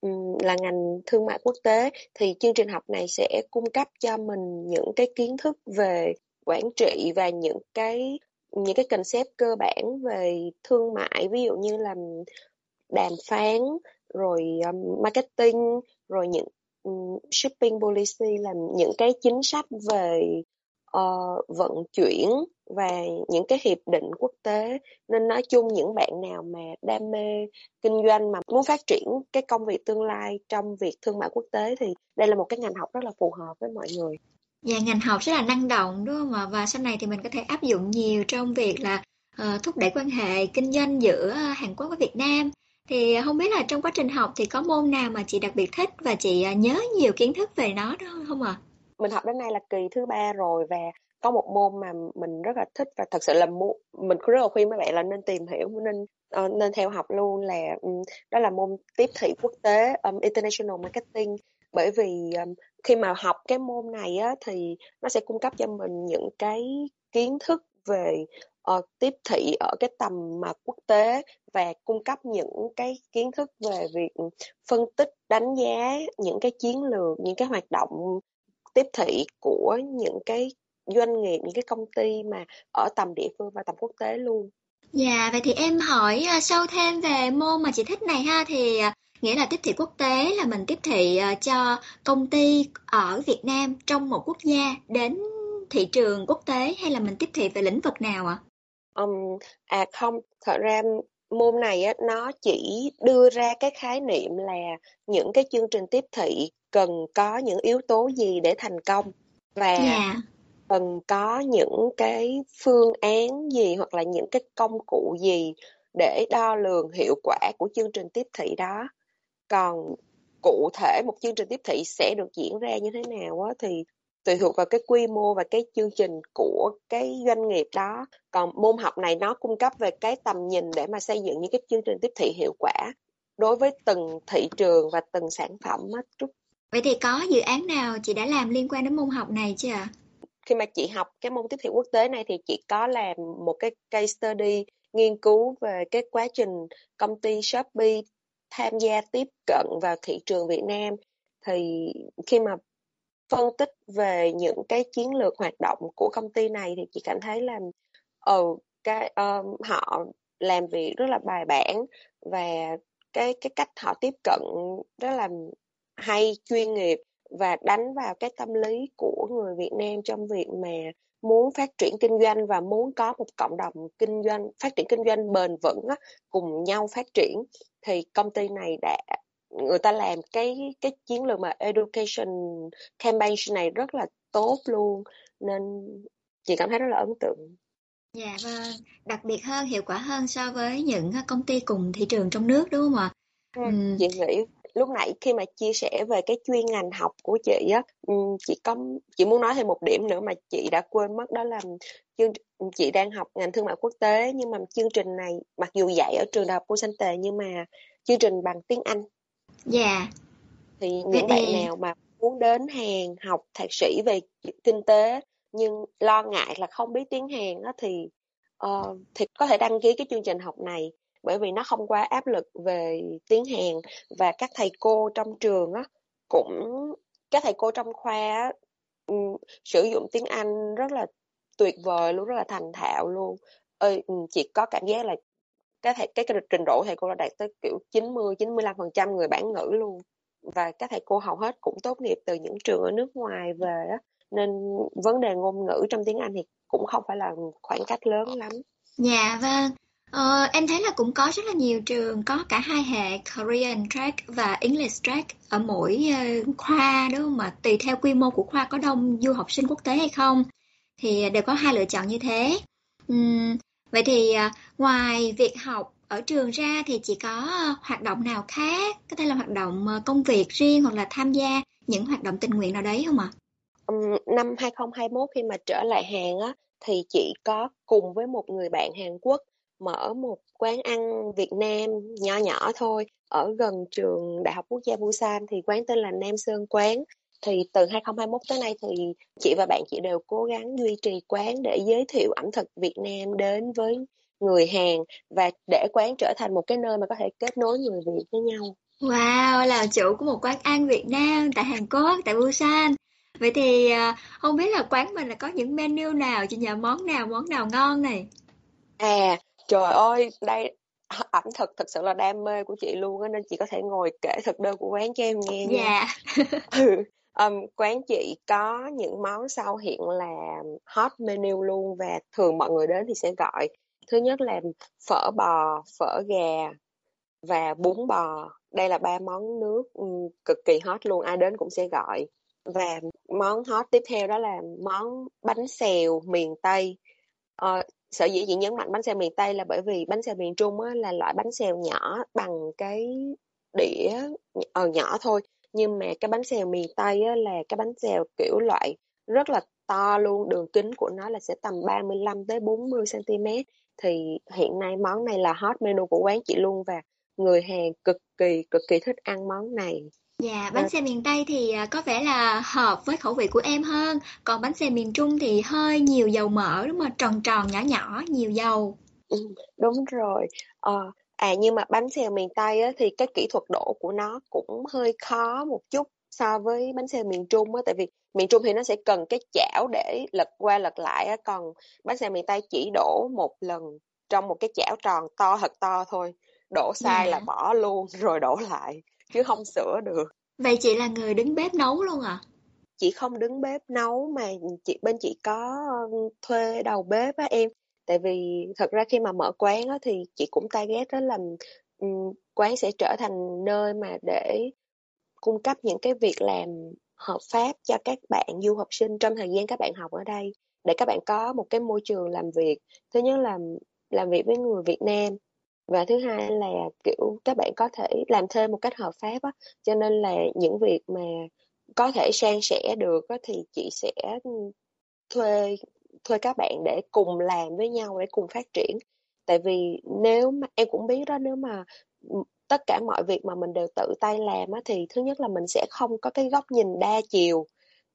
ừ, là ngành thương mại quốc tế thì chương trình học này sẽ cung cấp cho mình những cái kiến thức về quản trị và những cái những cái concept cơ bản về thương mại ví dụ như là đàm phán rồi um, marketing rồi những ừ, shipping policy là những cái chính sách về uh, vận chuyển và những cái hiệp định quốc tế nên nói chung những bạn nào mà đam mê kinh doanh mà muốn phát triển cái công việc tương lai trong việc thương mại quốc tế thì đây là một cái ngành học rất là phù hợp với mọi người. Dạ ngành học rất là năng động đúng không ạ? Và sau này thì mình có thể áp dụng nhiều trong việc là uh, thúc đẩy quan hệ kinh doanh giữa Hàn Quốc với Việt Nam. Thì không biết là trong quá trình học thì có môn nào mà chị đặc biệt thích và chị ờ, nhớ nhiều kiến thức về nó đó không ạ? À? Mình học đến nay là kỳ thứ ba rồi và có một môn mà mình rất là thích và thật sự là mu mình rất là khuyên mấy bạn là nên tìm hiểu nên uh, nên theo học luôn là um, đó là môn tiếp thị quốc tế um, international marketing. Bởi vì um, khi mà học cái môn này á thì nó sẽ cung cấp cho mình những cái kiến thức về uh, tiếp thị ở cái tầm mà quốc tế và cung cấp những cái kiến thức về việc phân tích đánh giá những cái chiến lược những cái hoạt động tiếp thị của những cái doanh nghiệp những cái công ty mà ở tầm địa phương và tầm quốc tế luôn Dạ, vậy thì em hỏi à, sâu thêm về môn mà chị thích này ha thì à, nghĩa là tiếp thị quốc tế là mình tiếp thị à, cho công ty ở Việt Nam trong một quốc gia đến thị trường quốc tế hay là mình tiếp thị về lĩnh vực nào ạ? À? Um, à không, thật ra môn này á, nó chỉ đưa ra cái khái niệm là những cái chương trình tiếp thị cần có những yếu tố gì để thành công và yeah. Dạ. cần có những cái phương án gì hoặc là những cái công cụ gì để đo lường hiệu quả của chương trình tiếp thị đó còn cụ thể một chương trình tiếp thị sẽ được diễn ra như thế nào á thì tùy thuộc vào cái quy mô và cái chương trình của cái doanh nghiệp đó còn môn học này nó cung cấp về cái tầm nhìn để mà xây dựng những cái chương trình tiếp thị hiệu quả đối với từng thị trường và từng sản phẩm á Trúc Vậy thì có dự án nào chị đã làm liên quan đến môn học này chưa ạ? Khi mà chị học cái môn tiếp thị quốc tế này thì chị có làm một cái case study nghiên cứu về cái quá trình công ty Shopee tham gia tiếp cận vào thị trường Việt Nam thì khi mà phân tích về những cái chiến lược hoạt động của công ty này thì chị cảm thấy là ừ cái um, họ làm việc rất là bài bản và cái cái cách họ tiếp cận rất là hay chuyên nghiệp và đánh vào cái tâm lý của người Việt Nam trong việc mà muốn phát triển kinh doanh và muốn có một cộng đồng kinh doanh phát triển kinh doanh bền vững á, cùng nhau phát triển thì công ty này đã người ta làm cái cái chiến lược mà education campaign này rất là tốt luôn nên chị cảm thấy rất là ấn tượng. Dạ vâng, đặc biệt hơn, hiệu quả hơn so với những công ty cùng thị trường trong nước đúng không ạ? Ừ, chị nghĩ lúc nãy khi mà chia sẻ về cái chuyên ngành học của chị á chị có chị muốn nói thêm một điểm nữa mà chị đã quên mất đó là chương chị đang học ngành thương mại quốc tế nhưng mà chương trình này mặc dù dạy ở trường đại học Tề nhưng mà chương trình bằng tiếng Anh. Dạ. Yeah. Thì những bạn nào mà muốn đến Hàn học thạc sĩ về kinh tế nhưng lo ngại là không biết tiếng Hàn á thì uh, thì có thể đăng ký cái chương trình học này bởi vì nó không quá áp lực về tiếng Hàn và các thầy cô trong trường á cũng các thầy cô trong khoa um, sử dụng tiếng Anh rất là tuyệt vời luôn rất là thành thạo luôn ơi ừ, chỉ có cảm giác là cái thầy cái, cái trình độ thầy cô đã đạt tới kiểu 90 95% người bản ngữ luôn và các thầy cô hầu hết cũng tốt nghiệp từ những trường ở nước ngoài về á nên vấn đề ngôn ngữ trong tiếng Anh thì cũng không phải là khoảng cách lớn lắm. Dạ vâng. Ờ, em thấy là cũng có rất là nhiều trường có cả hai hệ Korean track và English track ở mỗi uh, khoa đúng không mà tùy theo quy mô của khoa có đông du học sinh quốc tế hay không thì đều có hai lựa chọn như thế. Uhm, vậy thì uh, ngoài việc học ở trường ra thì chỉ có hoạt động nào khác có thể là hoạt động ờ, công việc riêng hoặc là tham gia những hoạt động tình nguyện nào đấy không ạ? Um, năm 2021 khi mà trở lại Hàn á thì chị có cùng với một người bạn Hàn Quốc mở một quán ăn Việt Nam nhỏ nhỏ thôi ở gần trường Đại học Quốc gia Busan thì quán tên là Nam Sơn Quán thì từ 2021 tới nay thì chị và bạn chị đều cố gắng duy trì quán để giới thiệu ẩm thực Việt Nam đến với người Hàn và để quán trở thành một cái nơi mà có thể kết nối người Việt với nhau. Wow, là chủ của một quán ăn Việt Nam tại Hàn Quốc, tại Busan. Vậy thì à, không biết là quán mình là có những menu nào, chị nhờ món nào, món nào ngon này? À, trời ơi, đây ẩm thực thật sự là đam mê của chị luôn á nên chị có thể ngồi kể thực đơn của quán cho em nghe nha. Dạ. ừ. um, quán chị có những món sau hiện là hot menu luôn và thường mọi người đến thì sẽ gọi thứ nhất là phở bò phở gà và bún bò đây là ba món nước um, cực kỳ hot luôn ai đến cũng sẽ gọi và món hot tiếp theo đó là món bánh xèo miền tây uh, sở dĩ chị nhấn mạnh bánh xèo miền tây là bởi vì bánh xèo miền trung á, là loại bánh xèo nhỏ bằng cái đĩa ờ, nhỏ thôi. Nhưng mà cái bánh xèo miền tây á, là cái bánh xèo kiểu loại rất là to luôn đường kính của nó là sẽ tầm 35 tới 40 cm thì hiện nay món này là hot menu của quán chị luôn và người Hàn cực kỳ cực kỳ thích ăn món này. Dạ, bánh xe miền Tây thì à, có vẻ là hợp với khẩu vị của em hơn. Còn bánh xe miền Trung thì hơi nhiều dầu mỡ đúng không? Tròn tròn nhỏ nhỏ, nhiều dầu. Ừ, đúng rồi. Ờ, à nhưng mà bánh xèo miền Tây á, thì cái kỹ thuật đổ của nó cũng hơi khó một chút so với bánh xèo miền Trung á tại vì miền Trung thì nó sẽ cần cái chảo để lật qua lật lại á còn bánh xèo miền Tây chỉ đổ một lần trong một cái chảo tròn to thật to thôi đổ sai là dạ. bỏ luôn rồi đổ lại chứ không sửa được. Vậy chị là người đứng bếp nấu luôn à? Chị không đứng bếp nấu mà chị bên chị có thuê đầu bếp á em. Tại vì thật ra khi mà mở quán á thì chị cũng target đó là um, quán sẽ trở thành nơi mà để cung cấp những cái việc làm hợp pháp cho các bạn du học sinh trong thời gian các bạn học ở đây để các bạn có một cái môi trường làm việc. Thứ nhất là làm việc với người Việt Nam và thứ hai là kiểu các bạn có thể làm thêm một cách hợp pháp á cho nên là những việc mà có thể san sẻ được á, thì chị sẽ thuê thuê các bạn để cùng làm với nhau để cùng phát triển. Tại vì nếu mà em cũng biết đó nếu mà tất cả mọi việc mà mình đều tự tay làm á thì thứ nhất là mình sẽ không có cái góc nhìn đa chiều.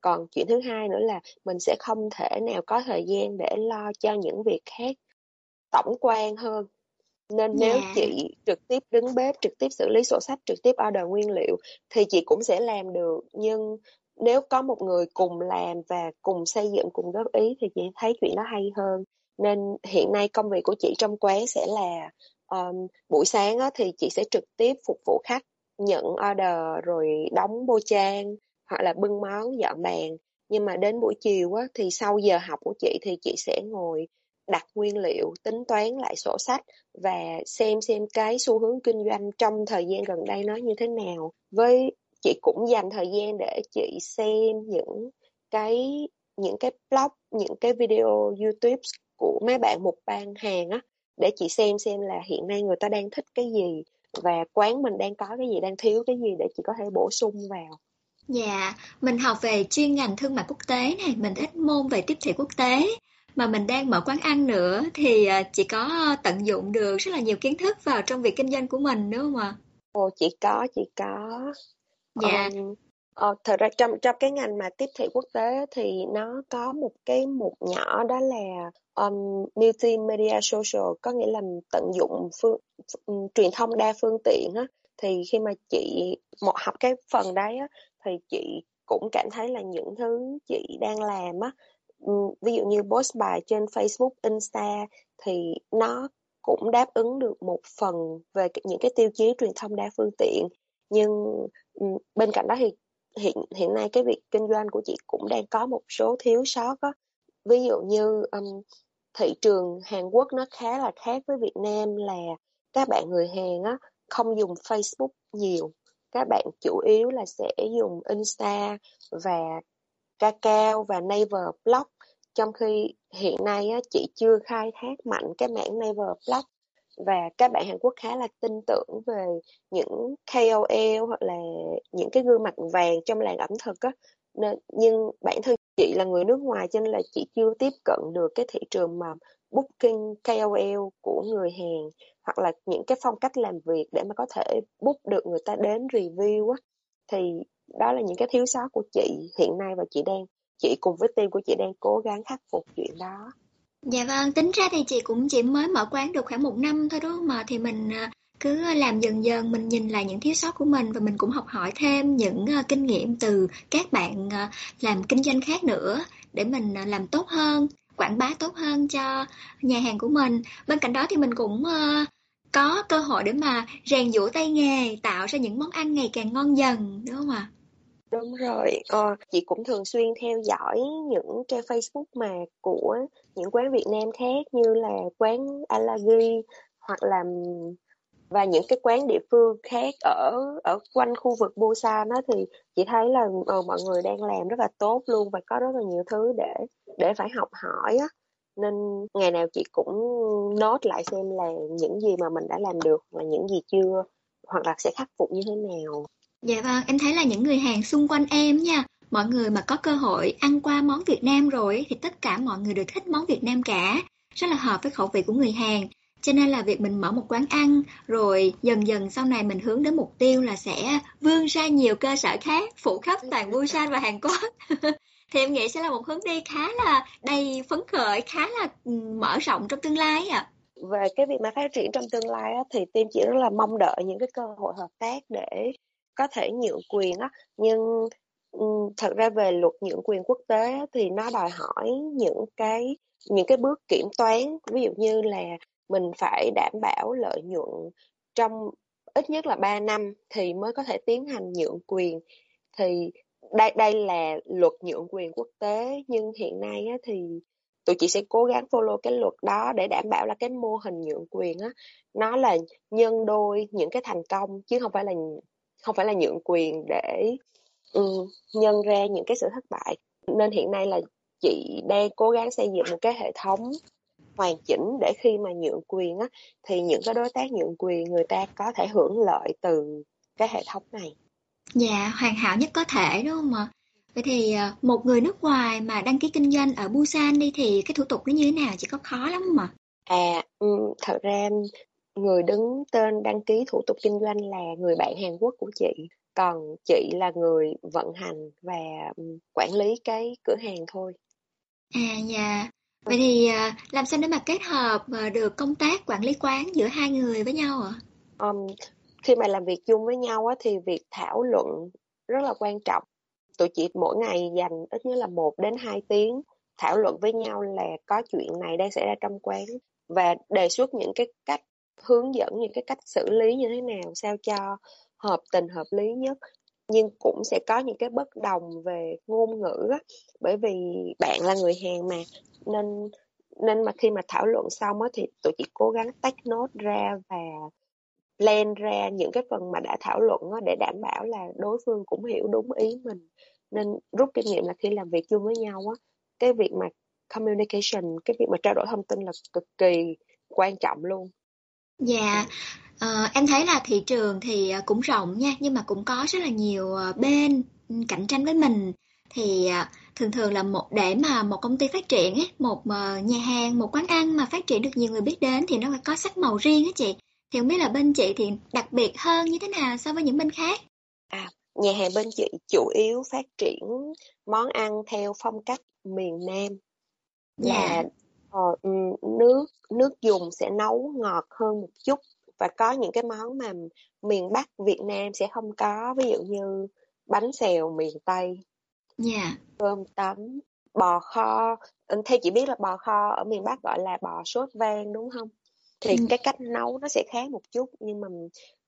Còn chuyện thứ hai nữa là mình sẽ không thể nào có thời gian để lo cho những việc khác tổng quan hơn nên yeah. nếu dạ. chị trực tiếp đứng bếp trực tiếp xử lý sổ sách trực tiếp order nguyên liệu thì chị cũng sẽ làm được nhưng nếu có một người cùng làm và cùng xây dựng cùng góp ý thì chị thấy chuyện đó hay hơn nên hiện nay công việc của chị trong quán sẽ là um, buổi sáng á, thì chị sẽ trực tiếp phục vụ khách nhận order rồi đóng bô trang hoặc là bưng món dọn bàn nhưng mà đến buổi chiều á, thì sau giờ học của chị thì chị sẽ ngồi đặt nguyên liệu, tính toán lại sổ sách và xem xem cái xu hướng kinh doanh trong thời gian gần đây nó như thế nào. Với chị cũng dành thời gian để chị xem những cái những cái blog, những cái video YouTube của mấy bạn một ban hàng á để chị xem xem là hiện nay người ta đang thích cái gì và quán mình đang có cái gì đang thiếu cái gì để chị có thể bổ sung vào. Dạ, mình học về chuyên ngành thương mại quốc tế này, mình thích môn về tiếp thị quốc tế mà mình đang mở quán ăn nữa thì à, chị có tận dụng được rất là nhiều kiến thức vào trong việc kinh doanh của mình đúng không ạ? Ồ chị có, chị có. Dạ. Um, Ờ, thật ra trong trong cái ngành mà tiếp thị quốc tế thì nó có một cái mục nhỏ đó là um, multimedia social có nghĩa là tận dụng phương um, truyền thông đa phương tiện á thì khi mà chị một học cái phần đấy á thì chị cũng cảm thấy là những thứ chị đang làm á Ừ, ví dụ như post bài trên Facebook, Insta thì nó cũng đáp ứng được một phần về những cái tiêu chí truyền thông đa phương tiện nhưng ừ, bên cạnh đó thì hiện hiện nay cái việc kinh doanh của chị cũng đang có một số thiếu sót đó. ví dụ như um, thị trường Hàn Quốc nó khá là khác với Việt Nam là các bạn người Hàn á không dùng Facebook nhiều các bạn chủ yếu là sẽ dùng Insta và Kakao và Naver Blog trong khi hiện nay á, chị chưa khai thác mạnh cái mảng Naver Blog và các bạn Hàn Quốc khá là tin tưởng về những KOL hoặc là những cái gương mặt vàng trong làng ẩm thực á. Nên nhưng bản thân chị là người nước ngoài cho nên là chị chưa tiếp cận được cái thị trường mà booking KOL của người Hàn hoặc là những cái phong cách làm việc để mà có thể book được người ta đến review á. Thì đó là những cái thiếu sót của chị hiện nay và chị đang chị cùng với team của chị đang cố gắng khắc phục chuyện đó. Dạ vâng, tính ra thì chị cũng chỉ mới mở quán được khoảng một năm thôi đúng không mà thì mình à, cứ làm dần dần mình nhìn lại những thiếu sót của mình và mình cũng học hỏi thêm những à, kinh nghiệm từ các bạn à, làm kinh doanh khác nữa để mình làm tốt hơn quảng bá tốt hơn cho nhà hàng của mình. Bên cạnh đó thì mình cũng có cơ hội để mà rèn giũa tay nghề tạo ra những món ăn ngày càng ngon dần đúng không ạ? Đúng rồi, ờ, chị cũng thường xuyên theo dõi những trang Facebook mà của những quán Việt Nam khác như là quán Alagi hoặc là và những cái quán địa phương khác ở ở quanh khu vực Busan đó thì chị thấy là ờ, mọi người đang làm rất là tốt luôn và có rất là nhiều thứ để để phải học hỏi á. Nên ngày nào chị cũng nốt lại xem là những gì mà mình đã làm được và những gì chưa hoặc là sẽ khắc phục như thế nào. Dạ vâng, em thấy là những người Hàn xung quanh em nha, mọi người mà có cơ hội ăn qua món Việt Nam rồi thì tất cả mọi người đều thích món Việt Nam cả, rất là hợp với khẩu vị của người Hàn. Cho nên là việc mình mở một quán ăn rồi dần dần sau này mình hướng đến mục tiêu là sẽ vươn ra nhiều cơ sở khác phụ khắp toàn Busan và Hàn Quốc. thì em nghĩ sẽ là một hướng đi khá là đầy phấn khởi, khá là ừ, mở rộng trong tương lai ạ. À. Về cái việc mà phát triển trong tương lai á, thì team chỉ rất là mong đợi những cái cơ hội hợp tác để có thể nhượng quyền á. Nhưng ừ, thật ra về luật nhượng quyền quốc tế thì nó đòi hỏi những cái những cái bước kiểm toán. Ví dụ như là mình phải đảm bảo lợi nhuận trong ít nhất là 3 năm thì mới có thể tiến hành nhượng quyền. Thì đây đây là luật nhượng quyền quốc tế nhưng hiện nay á, thì tụi chị sẽ cố gắng follow cái luật đó để đảm bảo là cái mô hình nhượng quyền á nó là nhân đôi những cái thành công chứ không phải là không phải là nhượng quyền để um, nhân ra những cái sự thất bại nên hiện nay là chị đang cố gắng xây dựng một cái hệ thống hoàn chỉnh để khi mà nhượng quyền á thì những cái đối tác nhượng quyền người ta có thể hưởng lợi từ cái hệ thống này. Dạ, hoàn hảo nhất có thể đúng không ạ? Vậy thì à, một người nước ngoài mà đăng ký kinh doanh ở Busan đi thì cái thủ tục nó như thế nào? Chỉ có khó lắm mà. À, thật ra người đứng tên đăng ký thủ tục kinh doanh là người bạn Hàn Quốc của chị. Còn chị là người vận hành và quản lý cái cửa hàng thôi. À dạ. Vậy thì à, làm sao để mà kết hợp được công tác quản lý quán giữa hai người với nhau ạ? Um, khi mà làm việc chung với nhau á, thì việc thảo luận rất là quan trọng. Tụi chị mỗi ngày dành ít nhất là một đến hai tiếng thảo luận với nhau là có chuyện này đang xảy ra trong quán và đề xuất những cái cách hướng dẫn những cái cách xử lý như thế nào sao cho hợp tình hợp lý nhất. Nhưng cũng sẽ có những cái bất đồng về ngôn ngữ á, bởi vì bạn là người Hàn mà, nên nên mà khi mà thảo luận xong á thì tụi chị cố gắng tách nốt ra và lên ra những cái phần mà đã thảo luận á để đảm bảo là đối phương cũng hiểu đúng ý mình. Nên rút kinh nghiệm là khi làm việc chung với nhau á, cái việc mà communication, cái việc mà trao đổi thông tin là cực kỳ quan trọng luôn. Dạ, ờ, em thấy là thị trường thì ờ, cũng rộng nha, nhưng mà cũng có rất là nhiều ờ, bên cạnh tranh với mình. Thì thường thường là một để mà một công ty phát triển ấy, một nhà hàng, một quán ăn mà phát triển được nhiều người biết đến thì nó phải có sắc màu riêng á chị. Thì không biết là bên chị thì đặc biệt hơn như thế nào so với những bên khác? À, nhà hàng bên chị chủ yếu phát triển món ăn theo phong cách miền Nam. Dạ. Là Ờ, nước nước dùng sẽ nấu ngọt hơn một chút và có những cái món mà miền Bắc Việt Nam sẽ không có, ví dụ như bánh xèo miền Tây. Dạ. Cơm tấm, bò kho, theo chị biết là bò kho ở miền Bắc gọi là bò sốt vang đúng không? thì ừ. cái cách nấu nó sẽ khác một chút nhưng mà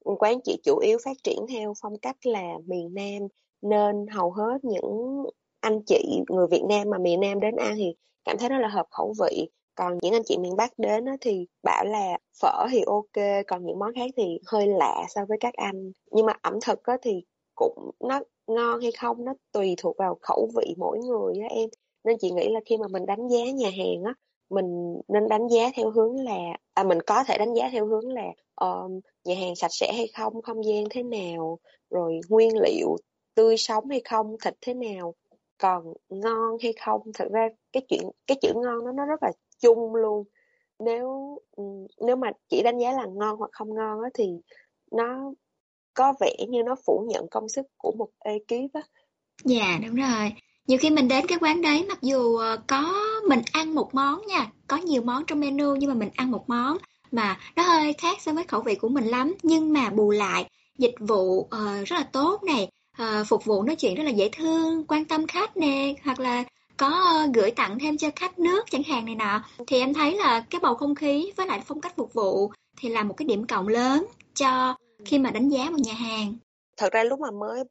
quán chị chủ yếu phát triển theo phong cách là miền Nam nên hầu hết những anh chị người Việt Nam mà miền Nam đến ăn thì cảm thấy rất là hợp khẩu vị còn những anh chị miền Bắc đến thì bảo là phở thì ok còn những món khác thì hơi lạ so với các anh. Nhưng mà ẩm thực thì cũng nó ngon hay không nó tùy thuộc vào khẩu vị mỗi người á em. Nên chị nghĩ là khi mà mình đánh giá nhà hàng á mình nên đánh giá theo hướng là à mình có thể đánh giá theo hướng là uh, nhà hàng sạch sẽ hay không không gian thế nào rồi nguyên liệu tươi sống hay không thịt thế nào còn ngon hay không. Thật ra cái chuyện cái chữ ngon nó nó rất là chung luôn. Nếu ừ, nếu mà chỉ đánh giá là ngon hoặc không ngon á thì nó có vẻ như nó phủ nhận công sức của một ekip á. Dạ đúng rồi. Nhiều khi mình đến cái quán đấy mặc dù ờ, có mình ăn một món nha có nhiều món trong menu nhưng mà mình ăn một món mà nó hơi khác so với khẩu vị của mình lắm. Nhưng mà bù lại dịch vụ uh, rất là tốt này uh, phục vụ nói chuyện rất là dễ thương quan tâm khách nè hoặc là có ờ, gửi tặng thêm cho khách nước chẳng hạn này nọ. Thì em thấy là cái bầu không khí với lại phong cách phục vụ thì là một cái điểm cộng lớn cho khi mà đánh giá một nhà hàng. Thật ra lúc mà mới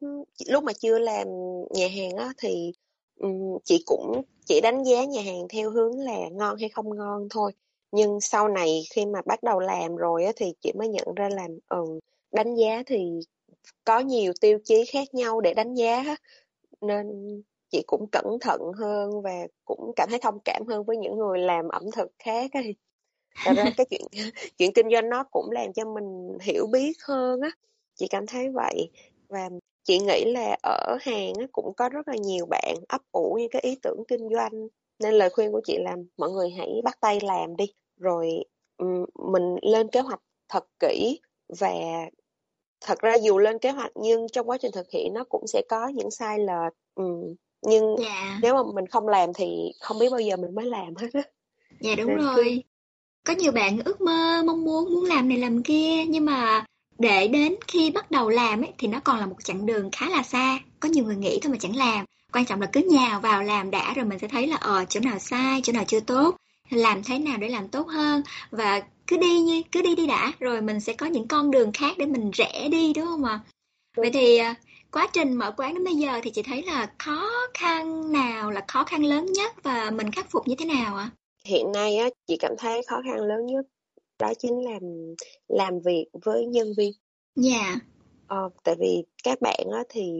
lúc mà chưa làm nhà hàng á thì um, chị cũng chỉ đánh giá nhà hàng theo hướng là ngon hay không ngon thôi. Nhưng sau này khi mà bắt đầu làm rồi á thì chị mới nhận ra là ừ, đánh giá thì có nhiều tiêu chí khác nhau để đánh giá nên chị cũng cẩn thận hơn và cũng cảm thấy thông cảm hơn với những người làm ẩm thực khác ấy. Thật ra cái chuyện chuyện kinh doanh nó cũng làm cho mình hiểu biết hơn á. Chị cảm thấy vậy và chị nghĩ là ở hàng á, cũng có rất là nhiều bạn ấp ủ những cái ý tưởng kinh doanh nên lời khuyên của chị là mọi người hãy bắt tay làm đi rồi mình lên kế hoạch thật kỹ và thật ra dù lên kế hoạch nhưng trong quá trình thực hiện nó cũng sẽ có những sai lệch ừ nhưng dạ. nếu mà mình không làm thì không biết bao giờ mình mới làm hết á. Dạ đúng Nên rồi. Cứ... có nhiều bạn ước mơ mong muốn muốn làm này làm kia nhưng mà để đến khi bắt đầu làm ấy thì nó còn là một chặng đường khá là xa. Có nhiều người nghĩ thôi mà chẳng làm. Quan trọng là cứ nhào vào làm đã rồi mình sẽ thấy là ờ chỗ nào sai chỗ nào chưa tốt làm thế nào để làm tốt hơn. Và cứ đi như cứ đi đi đã rồi mình sẽ có những con đường khác để mình rẽ đi đúng không ạ? Vậy thì à, quá trình mở quán đến bây giờ thì chị thấy là khó khăn nào là khó khăn lớn nhất và mình khắc phục như thế nào ạ? Hiện nay á chị cảm thấy khó khăn lớn nhất đó chính là làm việc với nhân viên. Dạ. Yeah. ờ, tại vì các bạn á thì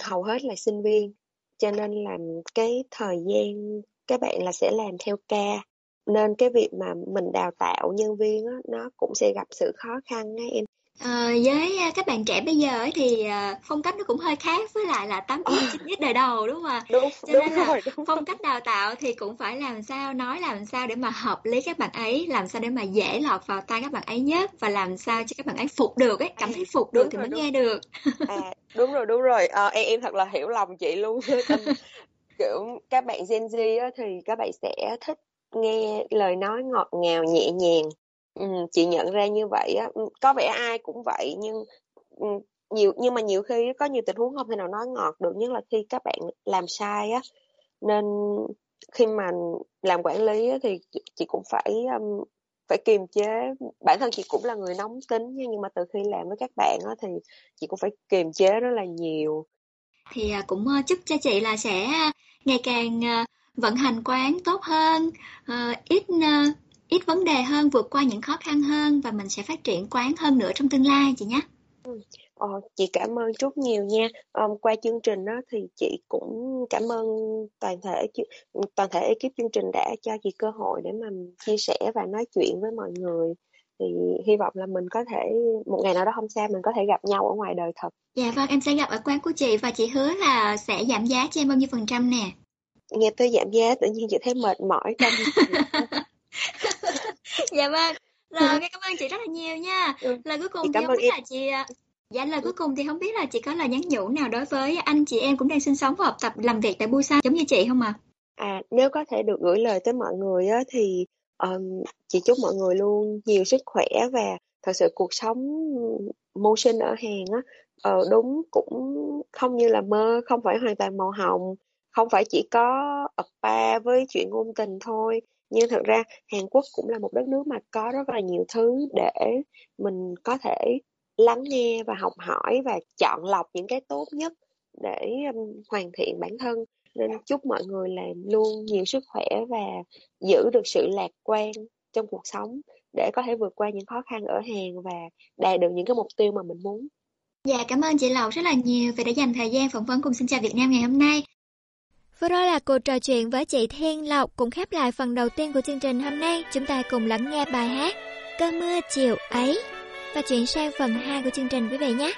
hầu hết là sinh viên cho nên làm cái thời gian các bạn là sẽ làm theo ca. Nên cái việc mà mình đào tạo nhân viên á, nó cũng sẽ gặp sự khó khăn á em À, với à, các bạn trẻ bây giờ ấy thì à, phong cách nó cũng hơi khác với lại là 8 x 9 x đời đầu đúng không ạ? Đúng, Cho đúng nên là rồi, đúng phong cách đào tạo thì cũng phải làm sao nói làm sao để mà hợp lý các bạn ấy, làm sao để mà dễ lọt vào tai các bạn ấy nhất và làm sao cho các bạn ấy phục được ấy, cảm thấy phục được đúng thì rồi, mới đúng. nghe được. À, đúng rồi, đúng rồi. À, em em thật là hiểu lòng chị luôn. kiểu các bạn Gen Z á, thì các bạn sẽ thích nghe lời nói ngọt ngào nhẹ nhàng ừ, chị nhận ra như vậy á. Có vẻ ai cũng vậy nhưng nhiều nhưng mà nhiều khi có nhiều tình huống không thể nào nói ngọt được nhất là khi các bạn làm sai á. Nên khi mà làm quản lý á, thì chị cũng phải um, phải kiềm chế. Bản thân chị cũng là người nóng tính nhưng mà từ khi làm với các bạn á, thì chị cũng phải kiềm chế rất là nhiều. Thì à, cũng chúc cho chị là sẽ ngày càng ờ, vận hành quán tốt hơn ờ, ít ít vấn đề hơn vượt qua những khó khăn hơn và mình sẽ phát triển quán hơn nữa trong tương lai chị nhé ừ. Ờ, chị cảm ơn Trúc nhiều nha. Um, qua chương trình đó thì chị cũng cảm ơn toàn thể toàn thể ekip chương trình đã cho chị cơ hội để mà chia sẻ và nói chuyện với mọi người. Thì hy vọng là mình có thể một ngày nào đó không xa mình có thể gặp nhau ở ngoài đời thật. Dạ vâng, em sẽ gặp ở quán của chị và chị hứa là sẽ giảm giá cho em bao nhiêu phần trăm nè nghe tới giảm giá tự nhiên chị thấy mệt mỏi trong dạ vâng rồi cảm ơn chị rất là nhiều nha ừ. lời cuối cùng thì không biết em. là chị à, dạ lời cuối cùng thì không biết là chị có lời nhắn nhủ nào đối với anh chị em cũng đang sinh sống và học tập làm việc tại Busan giống như chị không ạ à? à nếu có thể được gửi lời tới mọi người á, thì um, chị chúc mọi người luôn nhiều sức khỏe và thật sự cuộc sống mưu sinh ở hàng á ờ, đúng cũng không như là mơ không phải hoàn toàn màu hồng không phải chỉ có ập ba với chuyện ngôn tình thôi nhưng thật ra Hàn Quốc cũng là một đất nước mà có rất là nhiều thứ để mình có thể lắng nghe và học hỏi và chọn lọc những cái tốt nhất để um, hoàn thiện bản thân nên chúc mọi người là luôn nhiều sức khỏe và giữ được sự lạc quan trong cuộc sống để có thể vượt qua những khó khăn ở hàng và đạt được những cái mục tiêu mà mình muốn. Dạ cảm ơn chị Lầu rất là nhiều vì đã dành thời gian phỏng vấn cùng Xin chào Việt Nam ngày hôm nay. Vừa rồi là cuộc trò chuyện với chị Thiên Lộc cũng khép lại phần đầu tiên của chương trình hôm nay. Chúng ta cùng lắng nghe bài hát Cơn mưa chiều ấy và chuyển sang phần 2 của chương trình quý vị nhé.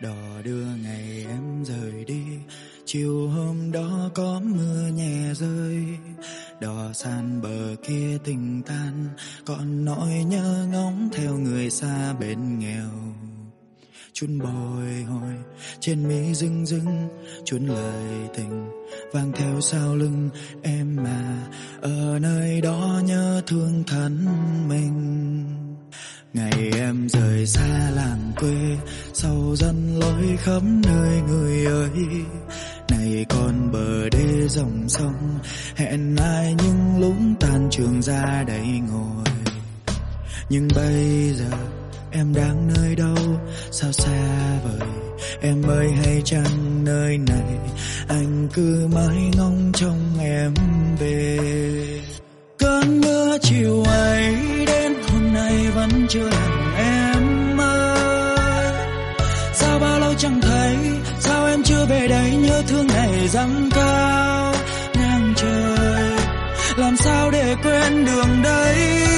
Đò đưa ngày em rời đi, Chiều hôm đó có mưa nhẹ rơi Đò san bờ kia tình tan, Còn nỗi nhớ ngóng theo người xa bên nghèo chuôn bồi hồi trên mi rưng rưng chuôn lời tình vang theo sau lưng em mà. Ở nơi đó nhớ thương thân mình. Ngày em rời xa làng quê, sau dân lối khắp nơi người ơi. Này con bờ đê dòng sông, hẹn ai những lúc tan trường ra đây ngồi. Nhưng bây giờ em đang nơi đâu? Sao xa vời? Em ơi, hay chăng nơi này? Anh cứ mãi ngóng trông em về. Cơn mưa chiều ấy đến, hôm nay vẫn chưa làm em ơi. Sao bao lâu chẳng thấy? Sao em chưa về đây nhớ thương ngày dâng cao? Ngang trời, làm sao để quên đường đây?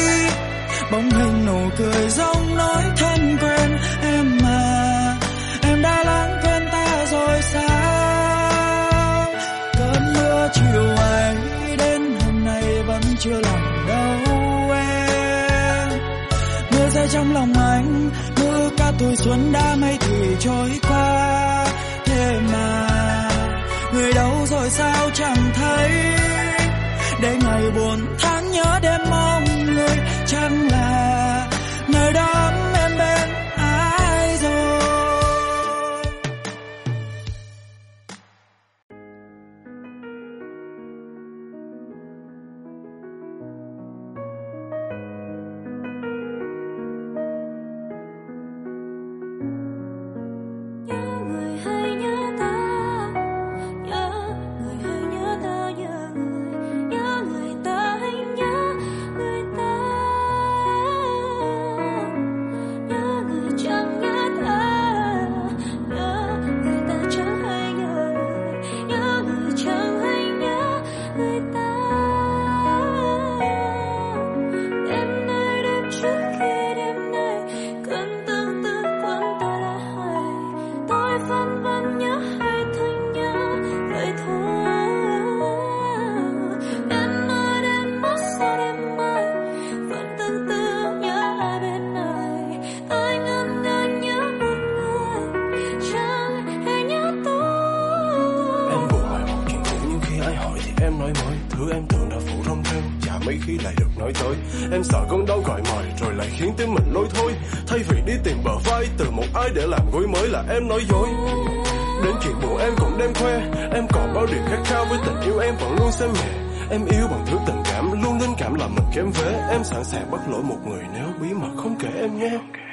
Bóng hình nụ cười giống nói thân quen. Em mà em đã lãng quên ta rồi sao? Cơn mưa chiều ấy đến hôm nay vẫn chưa làm đâu em. Mưa rơi trong lòng anh, mưa cả tuổi xuân đã mây thì trôi qua. Thế mà, người đâu rồi sao chẳng thấy? Để ngày buồn tháng nhớ đêm mong người chẳng em nói dối. Đến chuyện buồn em cũng đem khoe, Em còn bao điều khát khao với tình yêu em vẫn luôn xem nhẹ Em yêu bằng thứ tình cảm, luôn linh cảm làm mình kém vế. Em sẵn sàng bắt lỗi một người nếu bí mật không kể em nghe. okay.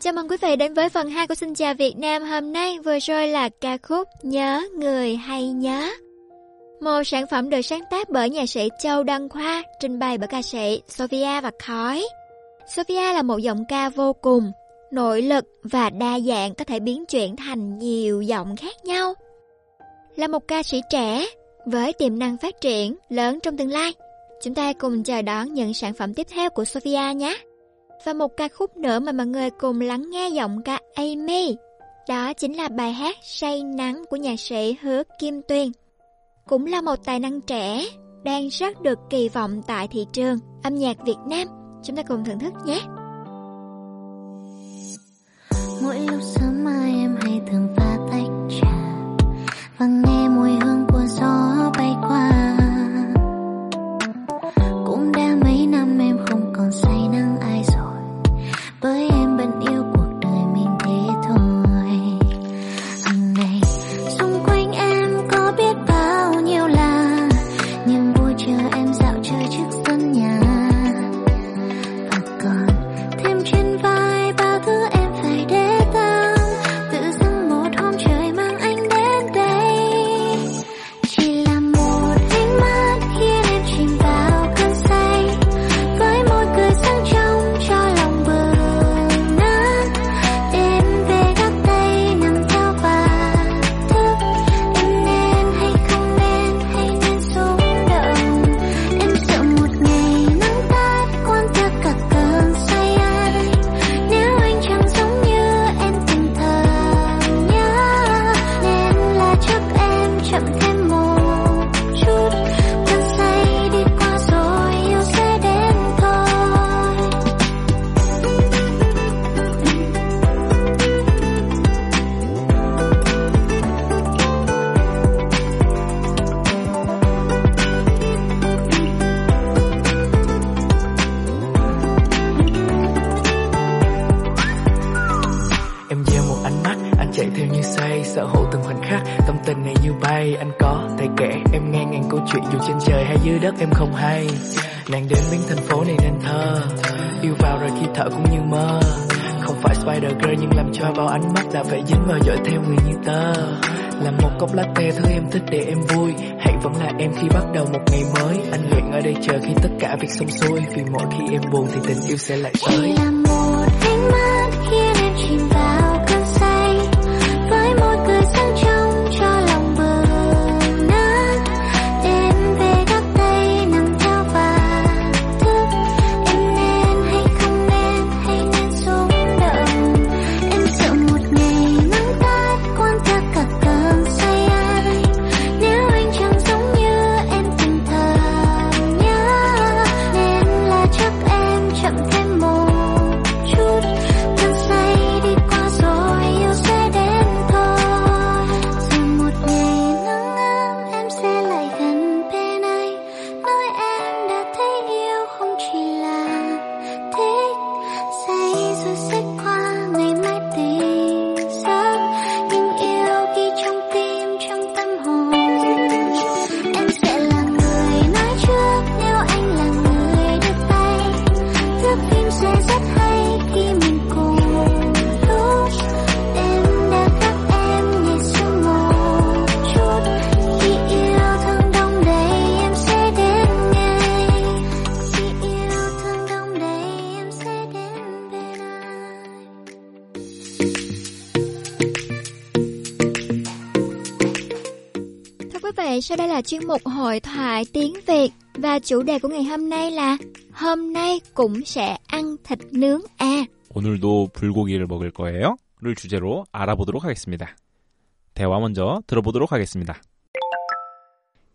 Chào mừng quý vị đến với phần 2 của Xin Chào Việt Nam. Hôm nay vừa rồi là ca khúc Nhớ Người Hay Nhớ. Một sản phẩm được sáng tác bởi nhà sĩ Châu Đăng Khoa, Trình bày bởi ca sĩ Sophia và Khói. Sophia là một giọng ca vô cùng nội lực và đa dạng có thể biến chuyển thành nhiều giọng khác nhau. Là một ca sĩ trẻ với tiềm năng phát triển lớn trong tương lai, chúng ta cùng chờ đón những sản phẩm tiếp theo của Sophia nhé. Và một ca khúc nữa mà mọi người cùng lắng nghe giọng ca Amy. Đó chính là bài hát Say Nắng của nhạc sĩ Hứa Kim Tuyền. Cũng là một tài năng trẻ đang rất được kỳ vọng tại thị trường âm nhạc Việt Nam. Chúng ta cùng thưởng thức nhé mỗi lúc sớm mai em hay thường pha tách trà. Và nghe mùi hương của gió bay qua. sống xôi vì mỗi khi em buồn thì tình yêu sẽ lại tới. sau đây là chuyên mục hội thoại tiếng Việt và chủ đề của ngày hôm nay là hôm nay cũng sẽ ăn thịt nướng à. 오늘도 불고기를 먹을 거예요? 를 주제로 알아보도록 하겠습니다. 대화 먼저 들어보도록 하겠습니다.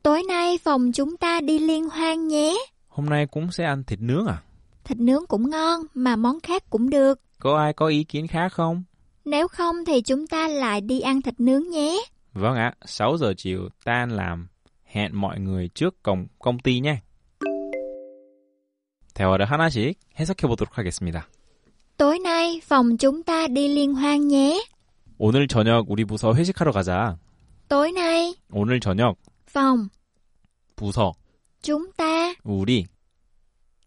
Tối nay phòng chúng ta đi liên hoan nhé. Hôm nay cũng sẽ ăn thịt nướng à? Thịt nướng cũng ngon mà món khác cũng được. Có ai có ý kiến khác không? Nếu không thì chúng ta lại đi ăn thịt nướng nhé. Vâng ạ, 6 giờ chiều tan làm. Hẹn mọi người trước cổng công ty nhé. 대화를 하나씩 해석해 보도록 하겠습니다. Tối nay phòng chúng ta đi liên hoan nhé. 오늘 저녁 우리 부서 회식하러 가자. Tối nay 오늘 저녁 phòng 부서 chúng ta 우리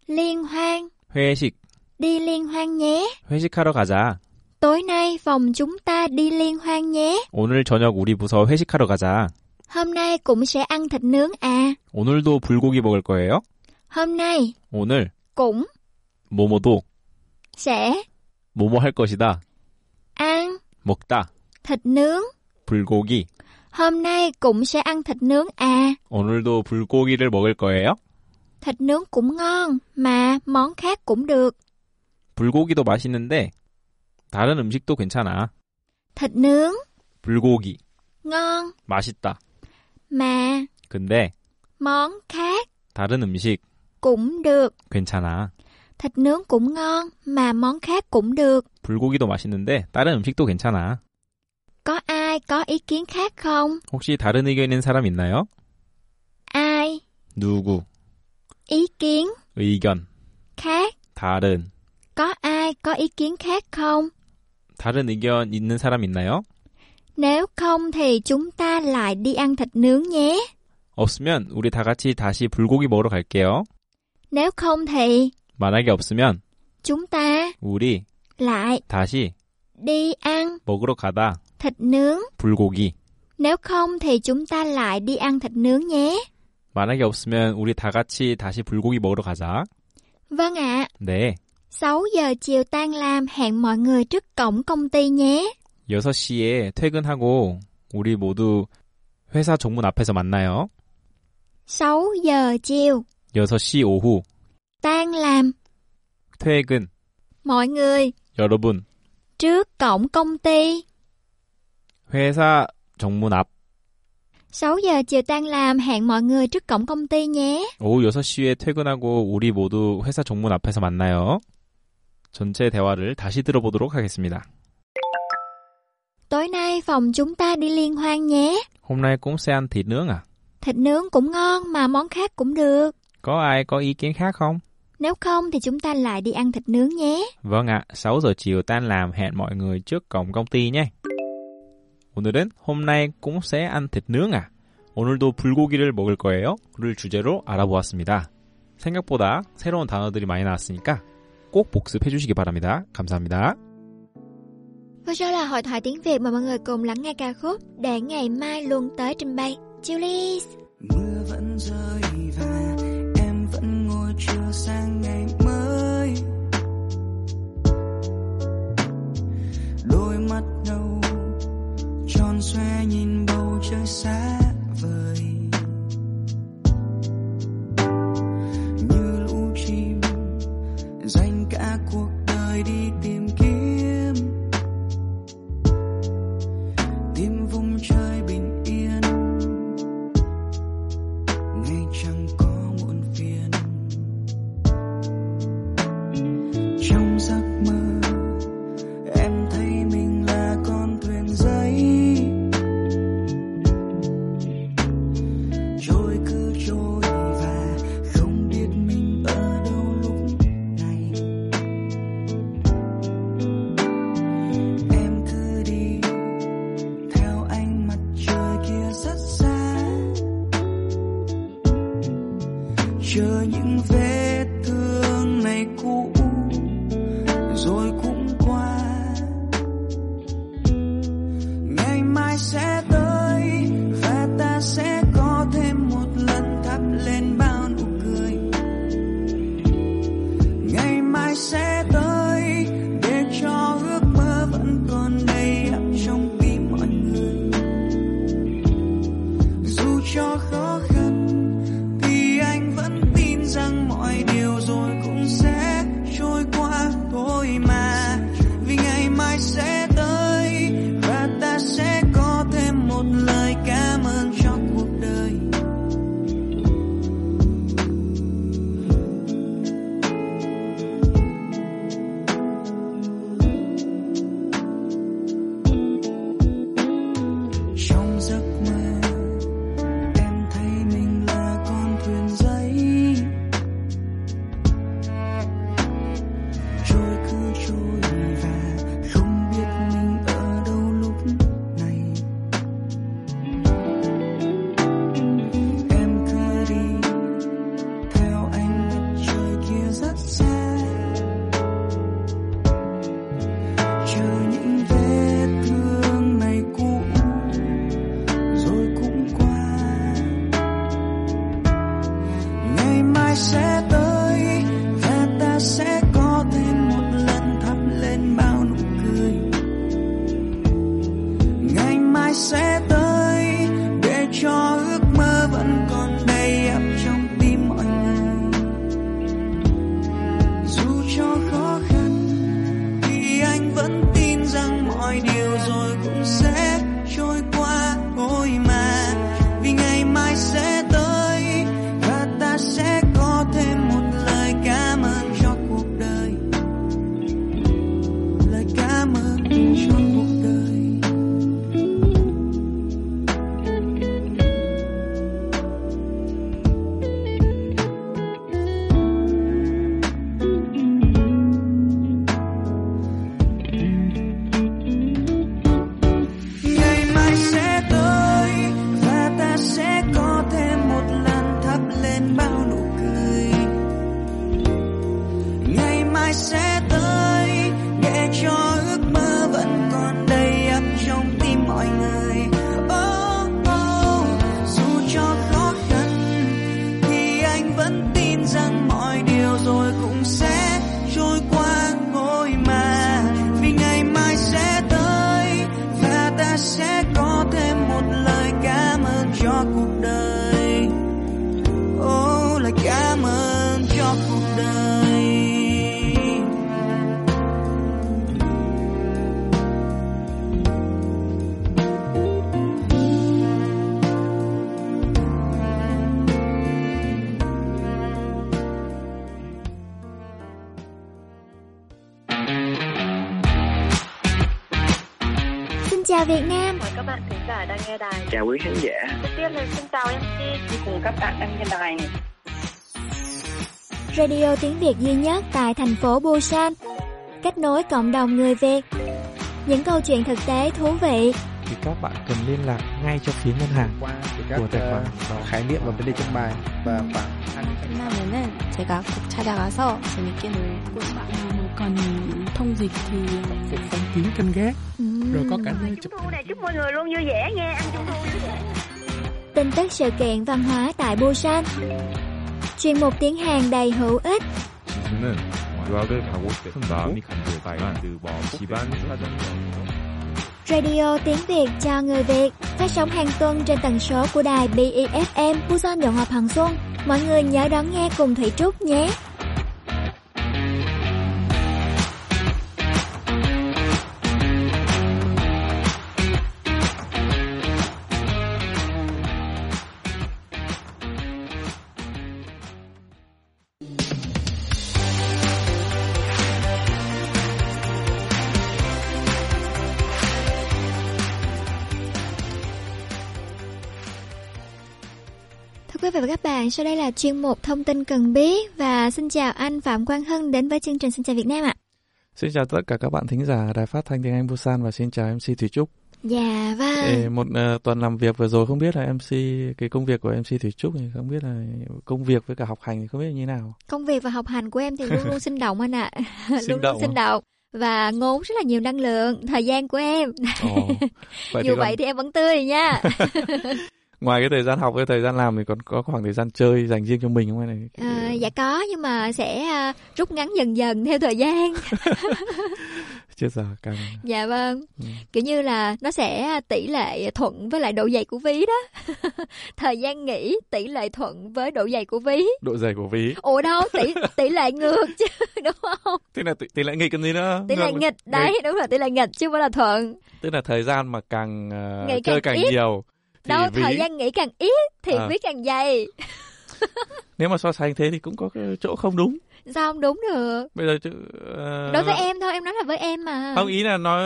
liên hoan 회식 đi liên hoan nhé. 회식하러 가자. Tối nay phòng chúng ta đi liên hoan nhé. 오늘 저녁 우리 부서 회식하러 가자. Hôm nay cũng sẽ ăn thịt nướng à. 오늘도 불고기 먹을 거예요? Hôm nay 오늘 cũng 뭐뭐도 sẽ 뭐뭐 할 것이다. ăn 먹다. thịt nướng. 불고기. Hôm nay cũng sẽ ăn thịt nướng à. 오늘도 불고기를 먹을 거예요? Thịt nướng cũng ngon mà món khác cũng được. 불고기도 맛있는데 다른 음식도 괜찮아. Thịt nướng 불고기 ngon 맛있다. mà 근데 món khác 다른 음식 cũng được. 괜찮아. Thịt nướng cũng ngon mà món khác cũng được. 불고기도 맛있는데 다른 음식도 괜찮아. Có ai có ý kiến khác không? 혹시 다른 의견 있는 사람 있나요? Ai 누구? ý kiến 의견. khác? 다른. Có ai có ý kiến khác không? 다른 의견 있는 사람 있나요? Nếu không thì chúng ta lại đi ăn thịt nướng nhé. 없으면 우리 다 같이 다시 불고기 먹으러 갈게요. Nếu không thì 만약에 없으면 chúng ta 우리 lại 다시 đi ăn 먹으러 가다. thịt nướng. 불고기. Nếu không thì chúng ta lại đi ăn thịt nướng nhé. 만약에 없으면 우리 다 같이 다시 불고기 먹으러 가자. Vâng ạ. 네. 6 giờ chiều tan làm hẹn mọi người trước cổng công ty nhé. 6시에 퇴근하고 우리 모두 회사 정문 앞에서 만나요. 6 giờ chiều 6시 오후 tan làm 퇴근 mọi người 여러분 trước cổng công ty. 회사 정문 앞 6 giờ chiều tan làm hẹn mọi người trước cổng công ty nhé. 오후 6시에 퇴근하고 우리 모두 회사 정문 앞에서 만나요. 전체 대화를 다시 들어보도록 하겠습니다. Tối nay phòng chúng ta đi liên hoan nhé. hôm nay cũng sẽ ăn thịt nướng à? Thịt nướng cũng ngon mà món khác cũng được. Có ai có ý kiến khác không? Nếu không thì chúng ta lại đi ăn thịt nướng nhé. Vâng ạ, 6 giờ chiều tan làm hẹn mọi người trước cổng công ty nhé. 오늘은 hôm nay cũng sẽ ăn thịt nướng à? 오늘도 불고기를 먹을 거예요? 를 주제로 알아보았습니다. 생각보다 새로운 단어들이 많이 나왔으니까 꼭 복습해 주시기 바랍니다. 감사합니다. Vừa rồi là hội thoại tiếng Việt mà mọi người cùng lắng nghe ca khúc để ngày mai luôn tới trình bày. Julie! mưa vẫn rơi và em vẫn ngồi chờ sang ngày mới đôi mắt nâu tròn xoe nhìn bầu trời xa cùng các bạn đang nghe đài. Radio tiếng Việt duy nhất tại thành phố Busan. Kết nối cộng đồng người Việt. Những câu chuyện thực tế thú vị. Thì các bạn cần liên lạc ngay cho phía ngân hàng qua các của tài khoản uh, khái niệm và vấn đề trong bài và khoảng 끝나면은 제가 꼭 찾아가서 재밌게 놀고 싶어요. còn thông dịch thì phục phong kiến canh gác rồi có cả nơi chụp thu này chúc mọi người luôn vui vẻ nha ăn trung thu vui vẻ tin tức sự kiện văn hóa tại Busan. Chuyên mục tiếng Hàn đầy hữu ích. Radio tiếng Việt cho người Việt phát sóng hàng tuần trên tần số của đài BEFM Busan Đồng Hòa Hằng Xuân. Mọi người nhớ đón nghe cùng Thủy Trúc nhé. Bạn, sau đây là chuyên mục thông tin cần biết và xin chào anh Phạm Quang Hưng đến với chương trình Xin chào Việt Nam ạ. Xin chào tất cả các bạn thính giả Đài Phát thanh tiếng Anh Busan và xin chào MC Thủy Trúc. Dạ vâng. Ê, một uh, tuần làm việc vừa rồi không biết là MC cái công việc của MC Thủy Trúc thì không biết là công việc với cả học hành thì không biết là như nào. Công việc và học hành của em thì luôn luôn sinh động anh ạ. Luôn luôn sinh động và ngốn rất là nhiều năng lượng thời gian của em. Ồ, vậy Dù vậy còn... thì em vẫn tươi nha. ngoài cái thời gian học với thời gian làm thì còn có khoảng thời gian chơi dành riêng cho mình không? Này à, dạ có nhưng mà sẽ uh, rút ngắn dần dần theo thời gian. Chết giờ càng dạ vâng. Ừ. kiểu như là nó sẽ tỷ lệ thuận với lại độ dày của ví đó. Thời gian nghỉ tỷ lệ thuận với độ dày của ví. Độ dày của ví. Ủa đâu tỷ tỷ lệ ngược chứ đúng không? Tức là tỷ, tỷ lệ nghịch cái gì nữa. Tỷ lệ nghịch đấy nghịch. đúng là tỷ lệ nghịch chứ không phải là thuận. Tức là thời gian mà càng uh, chơi càng, càng nhiều thì đâu ví... thời gian nghỉ càng ít thì à. ví càng dày nếu mà so sánh thế thì cũng có chỗ không đúng sao không đúng được bây giờ uh, đối với em thôi em nói là với em mà không ý là nói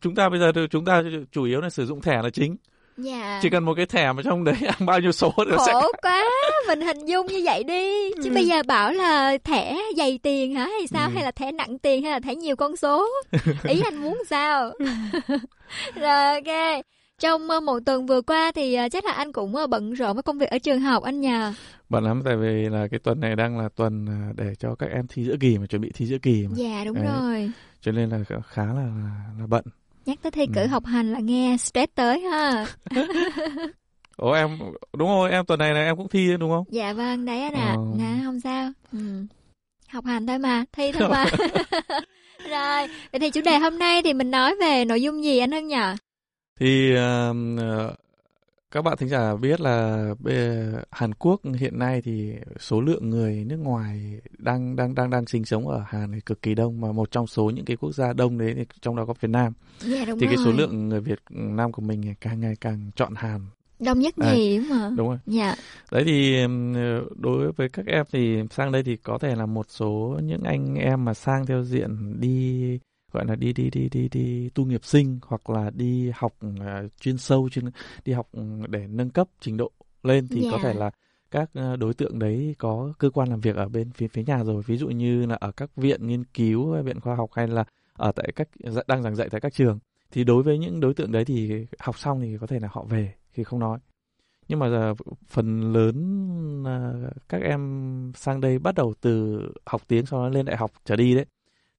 chúng ta bây giờ chúng ta chủ yếu là sử dụng thẻ là chính Dạ. Chỉ cần một cái thẻ mà trong đấy ăn bao nhiêu số nữa sẽ... quá, mình hình dung như vậy đi. Chứ ừ. bây giờ bảo là thẻ dày tiền hả hay sao? Ừ. Hay là thẻ nặng tiền hay là thẻ nhiều con số? Ý anh muốn sao? Rồi ok. Trong một tuần vừa qua thì ờ, chắc là anh cũng bận rộn với công việc ở trường học anh nhờ. Bận lắm tại vì là cái tuần này đang là tuần để cho các em thi giữa kỳ mà chuẩn bị thi giữa kỳ mà. Dạ đúng Đấy. rồi. Cho nên là khá là là bận. Nhắc tới thi cử ừ. học hành là nghe stress tới ha. Ủa em đúng rồi em tuần này là em cũng thi đúng không? Dạ vâng đấy anh ạ. À. Ờ. Nè không sao. Ừ. Học hành thôi mà, thi thôi mà. rồi, vậy thì chủ đề hôm nay thì mình nói về nội dung gì anh Hưng nhỉ? Thì uh, các bạn thính giả biết là Hàn Quốc hiện nay thì số lượng người nước ngoài đang đang đang đang sinh sống ở Hàn thì cực kỳ đông mà một trong số những cái quốc gia đông đấy thì trong đó có Việt Nam. Yeah, dạ, thì rồi. cái số lượng người Việt Nam của mình càng ngày càng chọn Hàn đông nhất nhì đúng không đúng rồi dạ đấy thì đối với các em thì sang đây thì có thể là một số những anh em mà sang theo diện đi gọi là đi đi đi đi đi tu nghiệp sinh hoặc là đi học uh, chuyên sâu chuyên đi học để nâng cấp trình độ lên thì yeah. có thể dạ. là các uh, đối tượng đấy có cơ quan làm việc ở bên phía phía nhà rồi ví dụ như là ở các viện nghiên cứu viện khoa học hay là ở tại các đang giảng dạy tại các trường thì đối với những đối tượng đấy thì học xong thì có thể là họ về thì không nói nhưng mà giờ phần lớn uh, các em sang đây bắt đầu từ học tiếng sau đó lên đại học trở đi đấy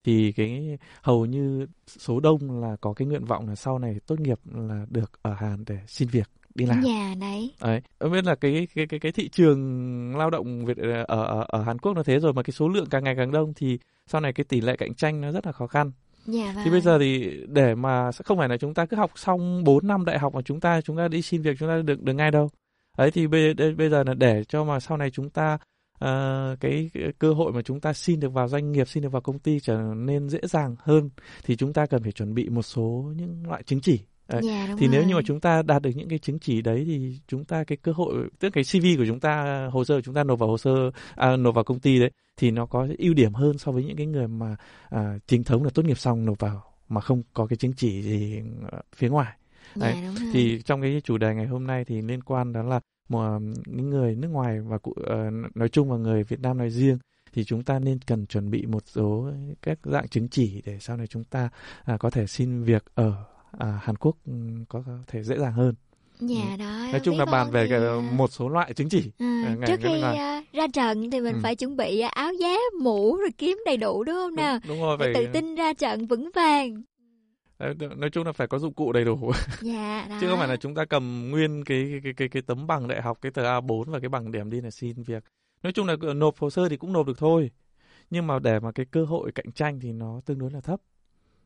thì cái hầu như số đông là có cái nguyện vọng là sau này tốt nghiệp là được ở Hàn để xin việc đi làm. Nhà đấy. Đấy, biết là cái cái cái cái thị trường lao động Việt ở ở ở Hàn Quốc nó thế rồi mà cái số lượng càng ngày càng đông thì sau này cái tỷ lệ cạnh tranh nó rất là khó khăn. Dạ vâng. Thì bây giờ thì để mà không phải là chúng ta cứ học xong 4 năm đại học mà chúng ta chúng ta đi xin việc chúng ta được được ngay đâu. Đấy thì bây, bây giờ là để cho mà sau này chúng ta uh, cái, cơ hội mà chúng ta xin được vào doanh nghiệp, xin được vào công ty trở nên dễ dàng hơn thì chúng ta cần phải chuẩn bị một số những loại chứng chỉ Đấy. Yeah, dạ, thì rồi. nếu như mà chúng ta đạt được những cái chứng chỉ đấy thì chúng ta cái cơ hội tức cái CV của chúng ta hồ sơ của chúng ta nộp vào hồ sơ à, nộp vào công ty đấy thì nó có ưu điểm hơn so với những cái người mà à, chính thống là tốt nghiệp xong nộp vào mà không có cái chứng chỉ gì phía ngoài dạ, đấy. Yeah, thì trong cái chủ đề ngày hôm nay thì liên quan đó là mà những người nước ngoài và cụ, uh, nói chung và người Việt Nam nói riêng thì chúng ta nên cần chuẩn bị một số các dạng chứng chỉ để sau này chúng ta uh, có thể xin việc ở uh, Hàn Quốc um, có thể dễ dàng hơn. Dạ ừ. đó. Nói chung là bàn về thì... một số loại chứng chỉ. À, trước khi uh, ra trận thì mình ừ. phải chuẩn bị áo giáp, mũ rồi kiếm đầy đủ đúng không nào? Đúng, đúng rồi, phải tự tin ra trận vững vàng nói chung là phải có dụng cụ đầy đủ. Dạ, chứ không phải là chúng ta cầm nguyên cái cái cái cái tấm bằng đại học cái tờ A4 và cái bằng điểm đi là xin việc. Nói chung là nộp hồ sơ thì cũng nộp được thôi. Nhưng mà để mà cái cơ hội cạnh tranh thì nó tương đối là thấp.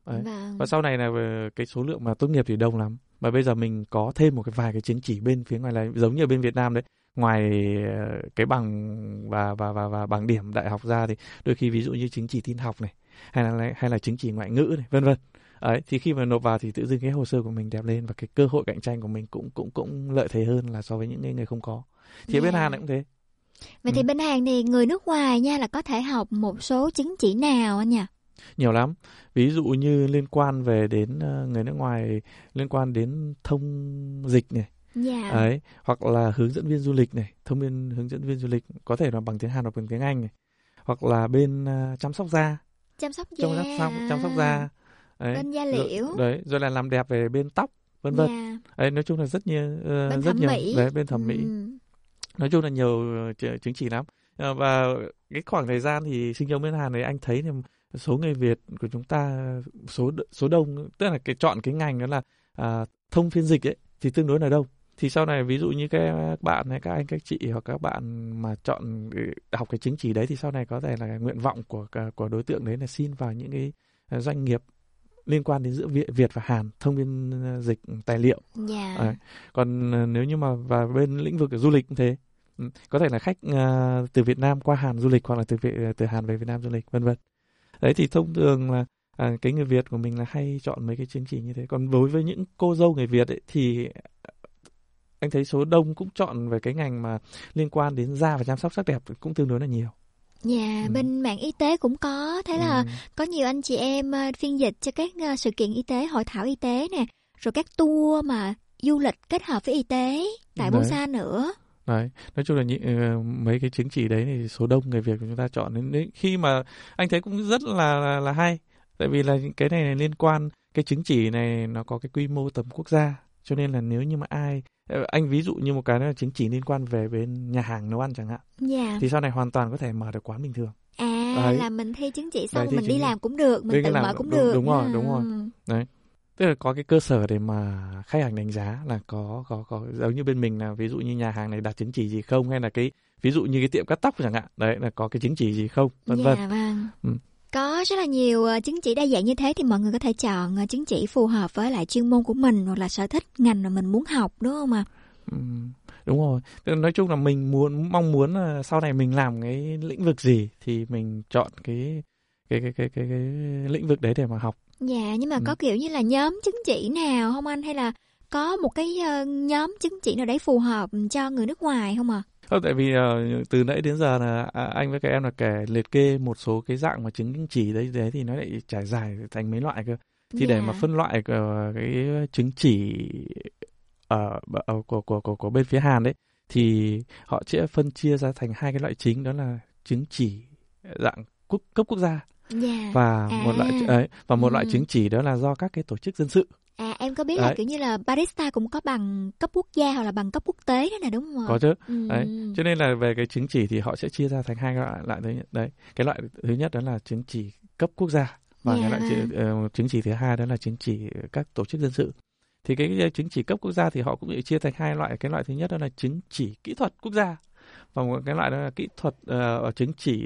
Đấy. Vâng. và sau này là cái số lượng mà tốt nghiệp thì đông lắm. Và bây giờ mình có thêm một cái vài cái chứng chỉ bên phía ngoài là giống như bên Việt Nam đấy. Ngoài ờ, cái bằng và và và và bằng điểm đại học ra thì đôi khi ví dụ như chứng chỉ tin học này hay là hay là chứng chỉ ngoại ngữ này vân vân ấy thì khi mà nộp vào thì tự dưng cái hồ sơ của mình đẹp lên và cái cơ hội cạnh tranh của mình cũng cũng cũng lợi thế hơn là so với những người không có. Thì yeah. bên Hàn cũng thế. Vậy ừ. thì bên Hàn thì người nước ngoài nha là có thể học một số chứng chỉ nào anh nhỉ? Nhiều lắm. Ví dụ như liên quan về đến uh, người nước ngoài liên quan đến thông dịch này. Yeah. ấy hoặc là hướng dẫn viên du lịch này thông viên hướng dẫn viên du lịch có thể là bằng tiếng Hàn hoặc bằng tiếng Anh này. Hoặc là bên uh, chăm sóc da. Chăm sóc da chăm sóc, chăm sóc da đấy, bên da liễu rồi, đấy rồi là làm đẹp về bên tóc vân vân yeah. Dạ. đấy nói chung là rất nhiều uh, bên rất nhiều mỹ. đấy bên thẩm mỹ ừ. nói chung là nhiều uh, chứng chỉ lắm uh, và cái khoảng thời gian thì sinh sống bên Hàn này anh thấy thì số người Việt của chúng ta số số đông tức là cái chọn cái ngành đó là uh, thông phiên dịch ấy thì tương đối là đông thì sau này ví dụ như các bạn hay các anh các chị hoặc các bạn mà chọn học cái chứng chỉ đấy thì sau này có thể là nguyện vọng của của đối tượng đấy là xin vào những cái doanh nghiệp liên quan đến giữa Việt, Việt và Hàn thông biên dịch tài liệu. Yeah. À, còn nếu như mà vào bên lĩnh vực du lịch cũng thế, ừ, có thể là khách uh, từ Việt Nam qua Hàn du lịch hoặc là từ từ Hàn về Việt Nam du lịch vân vân. Đấy thì thông thường là à, cái người Việt của mình là hay chọn mấy cái chứng chỉ như thế. Còn đối với những cô dâu người Việt ấy, thì anh thấy số đông cũng chọn về cái ngành mà liên quan đến da và chăm sóc sắc đẹp cũng tương đối là nhiều. Dạ, yeah, ừ. bên mạng y tế cũng có. Thế là ừ. có nhiều anh chị em uh, phiên dịch cho các uh, sự kiện y tế, hội thảo y tế nè, rồi các tour mà du lịch kết hợp với y tế tại Busan nữa. Đấy, nói chung là những, uh, mấy cái chứng chỉ đấy thì số đông người Việt của chúng ta chọn đến, khi mà anh thấy cũng rất là là, là hay. Tại vì là cái này liên quan cái chứng chỉ này nó có cái quy mô tầm quốc gia cho nên là nếu như mà ai ờ, anh ví dụ như một cái là chứng chỉ liên quan về bên nhà hàng nấu ăn chẳng hạn yeah. thì sau này hoàn toàn có thể mở được quán bình thường à đấy. là mình thi chứng chỉ xong đấy, mình đi làm cũng được mình tự mở cũng đúng, được đúng rồi đúng rồi đấy tức là có cái cơ sở để mà khách hàng đánh giá là có có có giống như bên mình là ví dụ như nhà hàng này đạt chứng chỉ gì không hay là cái ví dụ như cái tiệm cắt tóc chẳng hạn đấy là có cái chứng chỉ gì không vân vân dạ, vâng. ừ. Có rất là nhiều ờ, chứng chỉ đa dạng như thế thì mọi người có thể chọn ờ, chứng chỉ phù hợp với lại chuyên môn của mình hoặc là sở thích ngành mà mình muốn học đúng không ạ? Ừ, đúng rồi. Nói chung là mình muốn mong muốn là sau này mình làm cái lĩnh vực gì thì mình chọn cái cái cái cái cái, cái, lĩnh vực đấy để mà học. Dạ, nhưng mà ừ. có kiểu như là nhóm chứng chỉ nào không anh hay là có một cái uh, nhóm chứng chỉ nào đấy phù hợp cho người nước ngoài không ạ? À? Không, tại vì uh, từ nãy đến giờ là à, anh với các em là kể liệt kê một số cái dạng mà chứng chỉ đấy đấy thì nó lại trải dài thành mấy loại cơ. Thì yeah. để mà dạ. phân loại uh, cái chứng chỉ ở uh, của, của của của bên phía Hàn đấy thì họ sẽ phân chia ra thành hai cái loại chính đó là chứng chỉ dạng quốc cấp quốc gia yeah. Dạ. và à. một loại ấy và một ừ. loại chứng chỉ đó là do các cái tổ chức dân sự À em có biết đấy. là kiểu như là barista cũng có bằng cấp quốc gia hoặc là bằng cấp quốc tế đó nè đúng không? Có chứ. Ừ. Đấy. Cho nên là về cái chứng chỉ thì họ sẽ chia ra thành hai loại loại đấy. Đấy. Cái loại thứ nhất đó là chứng chỉ cấp quốc gia và yeah. cái loại uh, chứng chỉ thứ hai đó là chứng chỉ các tổ chức dân sự. Thì cái chứng chỉ cấp quốc gia thì họ cũng bị chia thành hai loại. Cái loại thứ nhất đó là chứng chỉ kỹ thuật quốc gia và một cái loại đó là kỹ thuật uh, chứng chỉ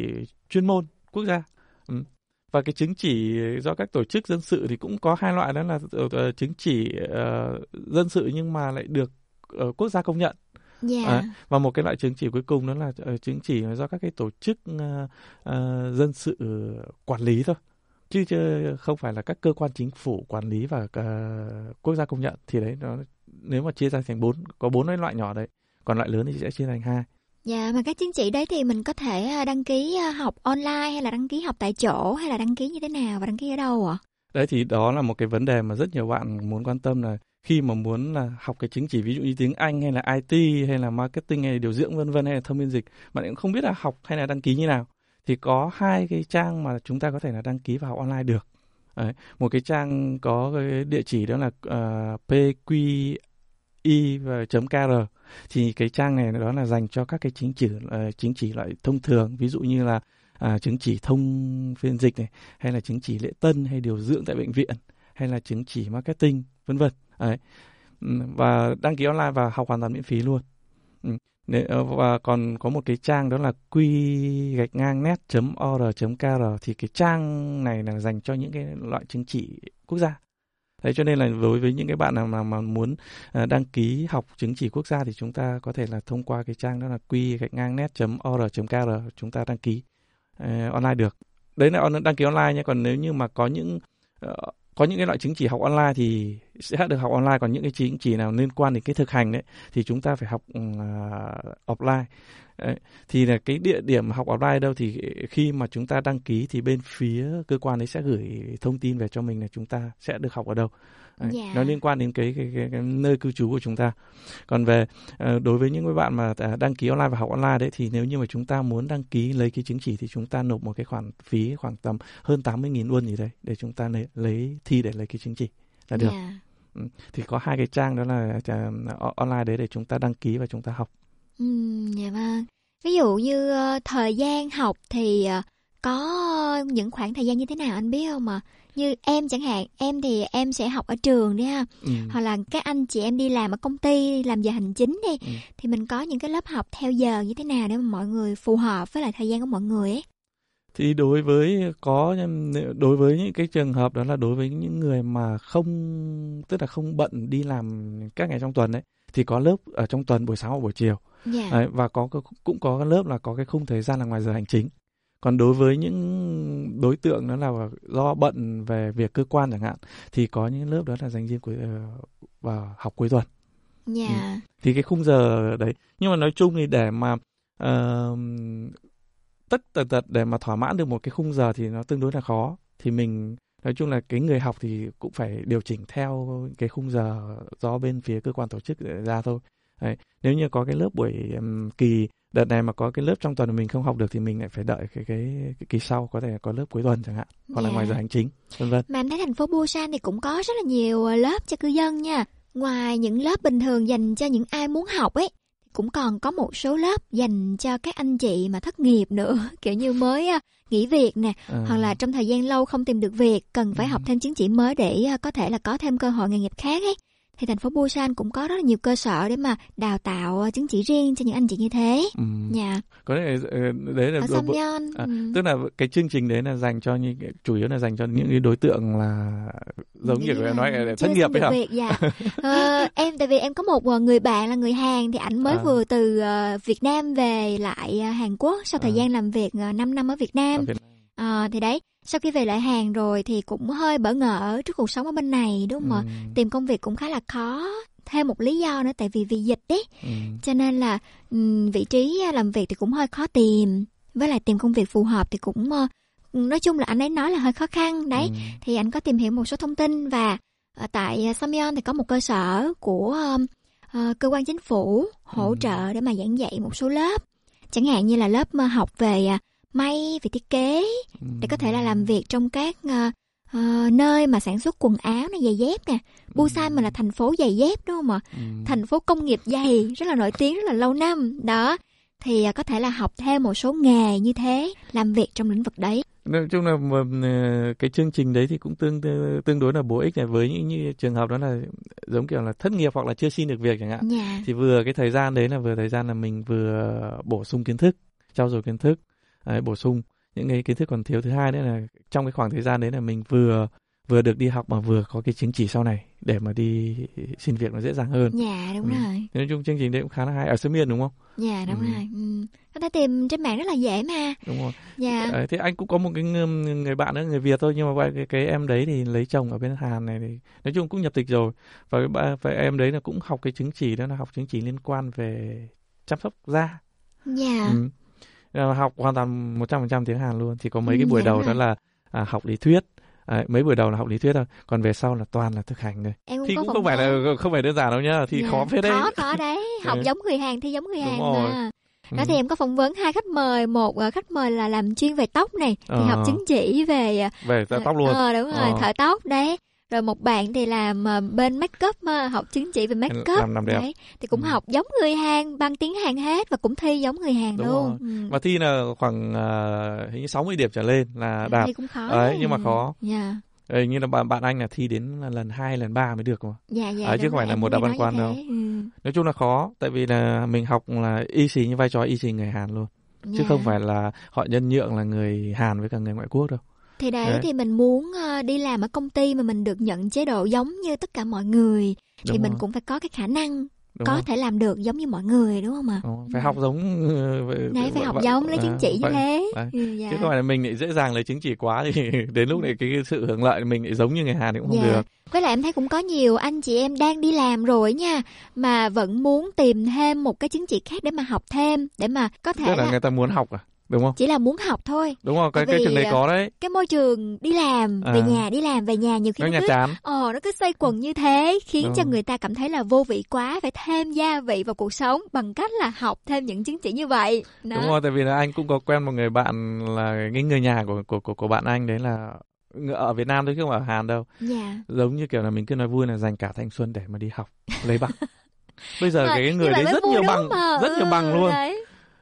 chuyên môn quốc gia. Ừ và cái chứng chỉ do các tổ chức dân sự thì cũng có hai loại đó là uh, chứng chỉ uh, dân sự nhưng mà lại được uh, quốc gia công nhận. Yeah. À, và một cái loại chứng chỉ cuối cùng đó là uh, chứng chỉ do các cái tổ chức uh, uh, dân sự quản lý thôi. Chứ, chứ không phải là các cơ quan chính phủ quản lý và uh, quốc gia công nhận. Thì đấy nó nếu mà chia ra thành bốn có bốn loại nhỏ đấy còn loại lớn thì sẽ chia thành hai Dạ, mà các chứng chỉ đấy thì mình có thể à, đăng ký à, học online hay là đăng ký học tại chỗ hay là đăng ký như thế nào và đăng ký ở đâu ạ? Đấy thì đó là một cái vấn đề mà rất nhiều bạn muốn quan tâm là khi mà muốn là học cái chứng chỉ ví dụ như tiếng Anh hay là IT hay là marketing hay là điều dưỡng vân vân hay là thông biên dịch, bạn cũng không biết là học hay là đăng ký như nào. Thì có hai cái trang mà chúng ta có thể là đăng ký và học online được. Đấy, một cái trang có cái địa chỉ đó là uh, à, y.kr thì cái trang này đó là dành cho các cái chứng chỉ ờ, uh, chứng chỉ loại thông thường ví dụ như là à, chứng chỉ thông phiên dịch này hay là chứng chỉ lễ tân hay điều dưỡng tại bệnh viện hay là chứng chỉ marketing vân vân. Đấy. Và đăng ký online và học hoàn toàn miễn phí luôn. Ờ, và còn có một cái trang đó là quy gạch ngang net or kr thì cái trang này là dành cho những cái loại chứng chỉ quốc gia. Đấy cho nên là đối với những cái bạn nào mà, mà muốn à, đăng ký học chứng chỉ quốc gia thì chúng ta có thể là thông qua cái trang đó là quy gạch ngang net.or.kr chúng ta đăng ký uh, online được. Đấy là đăng ký online nhé. Còn nếu như mà có những uh, có những cái loại chứng chỉ học online thì sẽ được học online còn những cái chứng chỉ nào liên quan đến cái thực hành đấy thì chúng ta phải học uh, offline đấy. thì là cái địa điểm học offline đâu thì khi mà chúng ta đăng ký thì bên phía cơ quan ấy sẽ gửi thông tin về cho mình là chúng ta sẽ được học ở đâu yeah. Dạ. nó liên quan đến cái, cái, cái, cái nơi cư trú của chúng ta còn về uh, đối với những bạn mà à, đăng ký online và học online đấy thì nếu như mà chúng ta muốn đăng ký lấy cái chứng chỉ thì chúng ta nộp một cái khoản phí khoảng tầm hơn 80.000 won gì đấy để chúng ta lấy, lấy thi để lấy cái chứng chỉ là được yeah. Dạ. Ừ, thì có hai cái trang đó là uh, online đấy để chúng ta đăng ký và chúng ta học ừ, dạ vâng ví dụ như uh, thời gian học thì uh, có những khoảng thời gian như thế nào anh biết không mà như em chẳng hạn em thì em sẽ học ở trường đi ha ừ. hoặc là các anh chị em đi làm ở công ty làm giờ hành chính đi ừ. thì mình có những cái lớp học theo giờ như thế nào để mà mọi người phù hợp với lại thời gian của mọi người ấy thì đối với có đối với những cái trường hợp đó là đối với những người mà không tức là không bận đi làm các ngày trong tuần đấy thì có lớp ở trong tuần buổi sáng hoặc buổi chiều yeah. đấy, và có cũng có lớp là có cái khung thời gian là ngoài giờ hành chính còn đối với những đối tượng đó là do bận về việc cơ quan chẳng hạn thì có những lớp đó là dành riêng của vào học cuối tuần yeah. ừ. thì cái khung giờ đấy nhưng mà nói chung thì để mà uh, tất tật tật để mà thỏa mãn được một cái khung giờ thì nó tương đối là khó thì mình nói chung là cái người học thì cũng phải điều chỉnh theo cái khung giờ do bên phía cơ quan tổ chức ra thôi Đấy. nếu như có cái lớp buổi um, kỳ đợt này mà có cái lớp trong tuần mà mình không học được thì mình lại phải đợi cái cái, cái kỳ sau có thể có lớp cuối tuần chẳng hạn hoặc yeah. là ngoài giờ dạ. hành chính vân vân mà em thấy thành phố Busan thì cũng có rất là nhiều ờ, lớp cho cư dân nha ngoài những lớp bình thường dành cho những ai muốn học ấy cũng còn có một số lớp dành cho các anh chị mà thất nghiệp nữa kiểu như mới uh, nghỉ việc nè à. hoặc là trong thời gian lâu không tìm được việc cần phải ừ. học thêm chứng chỉ mới để uh, có thể là có thêm cơ hội nghề nghiệp khác ấy thì thành phố Busan cũng có rất là nhiều cơ sở để mà đào tạo chứng chỉ riêng cho những anh chị như thế. Ừ. Dạ. Có đấy, đấy là Ở Samyeon. À, ừ. tức là cái chương trình đấy là dành cho những chủ yếu là dành cho những cái đối tượng là giống như là nói là thất nghiệp ấy hả? Việc, dạ. ờ, em tại vì em có một ờ, người bạn là người Hàn thì ảnh mới à. vừa từ Việt Nam về lại Hàn Quốc sau thời à. gian làm việc uh, 5 năm ở Việt Nam. Ở Việt Nam. À, thì đấy sau khi về lại hàng rồi thì cũng hơi bỡ ngỡ trước cuộc sống ở bên này đúng không ạ ừ. tìm công việc cũng khá là khó thêm một lý do nữa tại vì vì dịch đấy ừ. cho nên là um, vị trí làm việc thì cũng hơi khó tìm với lại tìm công việc phù hợp thì cũng uh, nói chung là anh ấy nói là hơi khó khăn đấy ừ. thì anh có tìm hiểu một số thông tin và uh, tại Samyeon thì có một cơ sở của uh, uh, cơ quan chính phủ hỗ ừ. trợ để mà giảng dạy một số lớp chẳng hạn như là lớp học về uh, may về thiết kế để có thể là làm việc trong các uh, uh, nơi mà sản xuất quần áo này giày dép nè. Busan mình là thành phố giày dép đúng không ạ? Thành phố công nghiệp giày rất là nổi tiếng rất là lâu năm. Đó thì uh, có thể là học thêm một số nghề như thế làm việc trong lĩnh vực đấy. Nói chung là cái chương trình đấy thì cũng tương tương đối là bổ ích này. Với những như trường hợp đó là giống kiểu là thất nghiệp hoặc là chưa xin được việc chẳng hạn. Yeah. Dạ. thì vừa cái thời gian đấy là vừa thời gian là mình vừa bổ sung kiến thức trau dồi kiến thức đấy, bổ sung những cái kiến thức còn thiếu thứ hai nữa là trong cái khoảng thời gian đấy là mình vừa vừa được đi học mà vừa có cái chứng chỉ sau này để mà đi xin việc nó dễ dàng hơn. Dạ đúng ừ. rồi. Nói chung chương trình đấy cũng khá là hay ở Sơn Miên đúng không? Dạ đúng ừ. rồi. Ừ. Có thể tìm trên mạng rất là dễ mà. Đúng rồi. Dạ. Đấy, thì anh cũng có một cái người bạn nữa người Việt thôi nhưng mà cái, cái em đấy thì lấy chồng ở bên Hàn này thì nói chung cũng nhập tịch rồi và cái, và em đấy là cũng học cái chứng chỉ đó là học chứng chỉ liên quan về chăm sóc da. Dạ. Ừ học hoàn toàn 100% tiếng Hàn luôn. Thì có mấy ừ, cái buổi đầu rồi. đó là à, học lý thuyết. À, mấy buổi đầu là học lý thuyết thôi. Còn về sau là toàn là thực hành rồi em cũng thì cũng không phải là không phải đơn giản đâu nhá. Thì dạ. khó phết đấy. Khó khó đấy. Học giống người Hàn thì giống người Hàn mà. Đó ừ. thì em có phỏng vấn hai khách mời. Một uh, khách mời là làm chuyên về tóc này thì ờ. học chứng chỉ về về tóc luôn. ờ đúng rồi ờ. thợ tóc đấy rồi một bạn thì làm uh, bên make up uh, học chứng chỉ về make up làm, làm đẹp. Đấy. thì cũng ừ. học giống người Hàn bằng tiếng Hàn hết và cũng thi giống người Hàn Đúng luôn ừ. và thi là khoảng uh, hình như 60 điểm trở lên là đạt thi cũng khó đấy nhưng mà khó yeah. Dạ. Ê, như là bạn bạn anh là thi đến lần hai lần ba mới được mà dạ dạ à, chứ không phải là một đạo văn quan đâu ừ. nói chung là khó tại vì là mình học là y xì như vai trò y xì người Hàn luôn chứ dạ. không phải là họ nhân nhượng là người Hàn với cả người ngoại quốc đâu thì đấy, đấy. thì mình muốn uh, đi làm ở công ty mà mình được nhận chế độ giống như tất cả mọi người Đúng thì rồi. mình cũng phải có cái khả năng Đúng có rồi. thể làm được giống như mọi người đúng không ạ? Phải học giống Đấy phải học giống lấy chứng chỉ như thế. Ừ, dạ. Chứ không phải là mình lại dễ dàng lấy chứng chỉ quá thì đến lúc này cái, cái sự hưởng lợi mình lại giống như người Hàn thì cũng không dạ. được. Với lại em thấy cũng có nhiều anh chị em đang đi làm rồi nha mà vẫn muốn tìm thêm một cái chứng chỉ khác để mà học thêm để mà có thể Tức là, là người ta muốn học à? Đúng không chỉ là muốn học thôi đúng rồi cái cái trường này có đấy cái môi trường đi làm à. về nhà đi làm về nhà nhiều khi nó, nó cứ chán. ờ nó cứ xoay quần như thế khiến đúng. cho người ta cảm thấy là vô vị quá phải thêm gia vị vào cuộc sống bằng cách là học thêm những chứng chỉ như vậy Đó. đúng rồi tại vì là anh cũng có quen một người bạn là cái người nhà của của của, của bạn anh đấy là ở Việt Nam thôi chứ không ở Hàn đâu yeah. giống như kiểu là mình cứ nói vui là dành cả thanh xuân để mà đi học lấy bằng bây giờ cái người đấy rất nhiều bằng rất nhiều bằng luôn đấy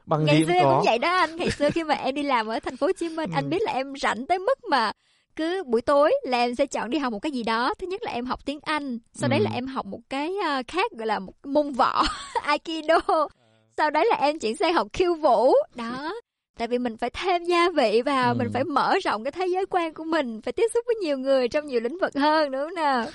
bằng ngày gì xưa cũng cũng vậy đó anh ngày xưa khi mà em đi làm ở thành phố Hồ Chí Minh ừ. anh biết là em rảnh tới mức mà cứ buổi tối là em sẽ chọn đi học một cái gì đó thứ nhất là em học tiếng Anh sau ừ. đấy là em học một cái uh, khác gọi là một môn võ aikido sau đấy là em chuyển sang học khiêu vũ đó tại vì mình phải thêm gia vị vào Ừ. mình phải mở rộng cái thế giới quan của mình phải tiếp xúc với nhiều người trong nhiều lĩnh vực hơn đúng không nào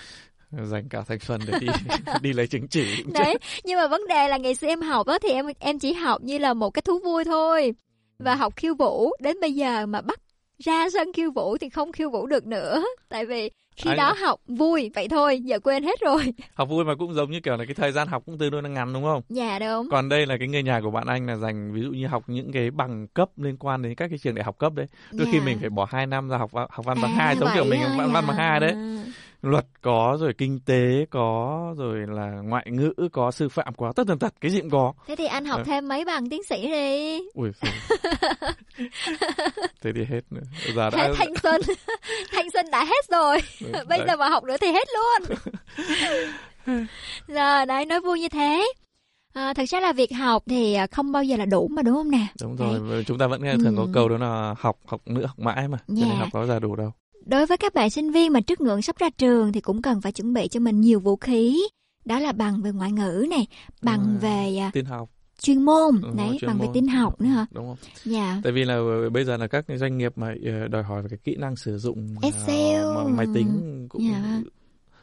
dành cả thanh xuân để đi đi lấy chứng chỉ đấy nhưng mà vấn đề là ngày xưa em học đó thì em em chỉ học như là một cái thú vui thôi. Và học khiêu vũ đến bây giờ mà bắt ra sân khiêu vũ thì không khiêu vũ được nữa. Tại vì khi Anh- đó học vui vậy thôi giờ quên hết rồi. Học vui mà cũng giống như kiểu là cái thời gian học cũng tương đối là ngắn đúng không? Dạ đúng. Còn đây là cái người nhà của bạn anh là dành ví dụ như học những cái bằng cấp liên quan đến các cái trường đại học cấp đấy. Đôi khi Dạ. mình phải bỏ 2 năm ra học học văn bằng À, hai giống kiểu mình văn, văn bằng dạ. hai đấy luật có rồi kinh tế có rồi là ngoại ngữ có sư phạm có tất tần tật cái gì cũng có. Thế thì anh học Ờ. thêm mấy bằng tiến sĩ đi. Ui thế thì hết nữa. Giờ đã thanh xuân. Thanh xuân đã hết rồi. Ừ, bây đấy. giờ mà học nữa thì hết luôn. Rồi đấy nói vui như thế. À, thật ra là việc học thì à, không bao giờ là đủ mà đúng không nè? Đúng Đấy. rồi chúng ta vẫn nghe thường có Ừ. câu đó là học học nữa học mãi mà. Cho nên Dạ. học có giờ đủ đâu đối với các bạn sinh viên mà trước ngưỡng sắp ra trường thì cũng cần phải chuẩn bị cho mình nhiều vũ khí đó là bằng về ngoại ngữ này bằng rồi. về à, tin học chuyên môn rồi, đấy chuyên bằng về môn. tin học nữa hả đúng không dạ tại vì là ờ, bây giờ là các doanh nghiệp mà ờ, đòi hỏi về cái kỹ năng sử dụng ờ, Excel. mà- máy tính cũng Dạ.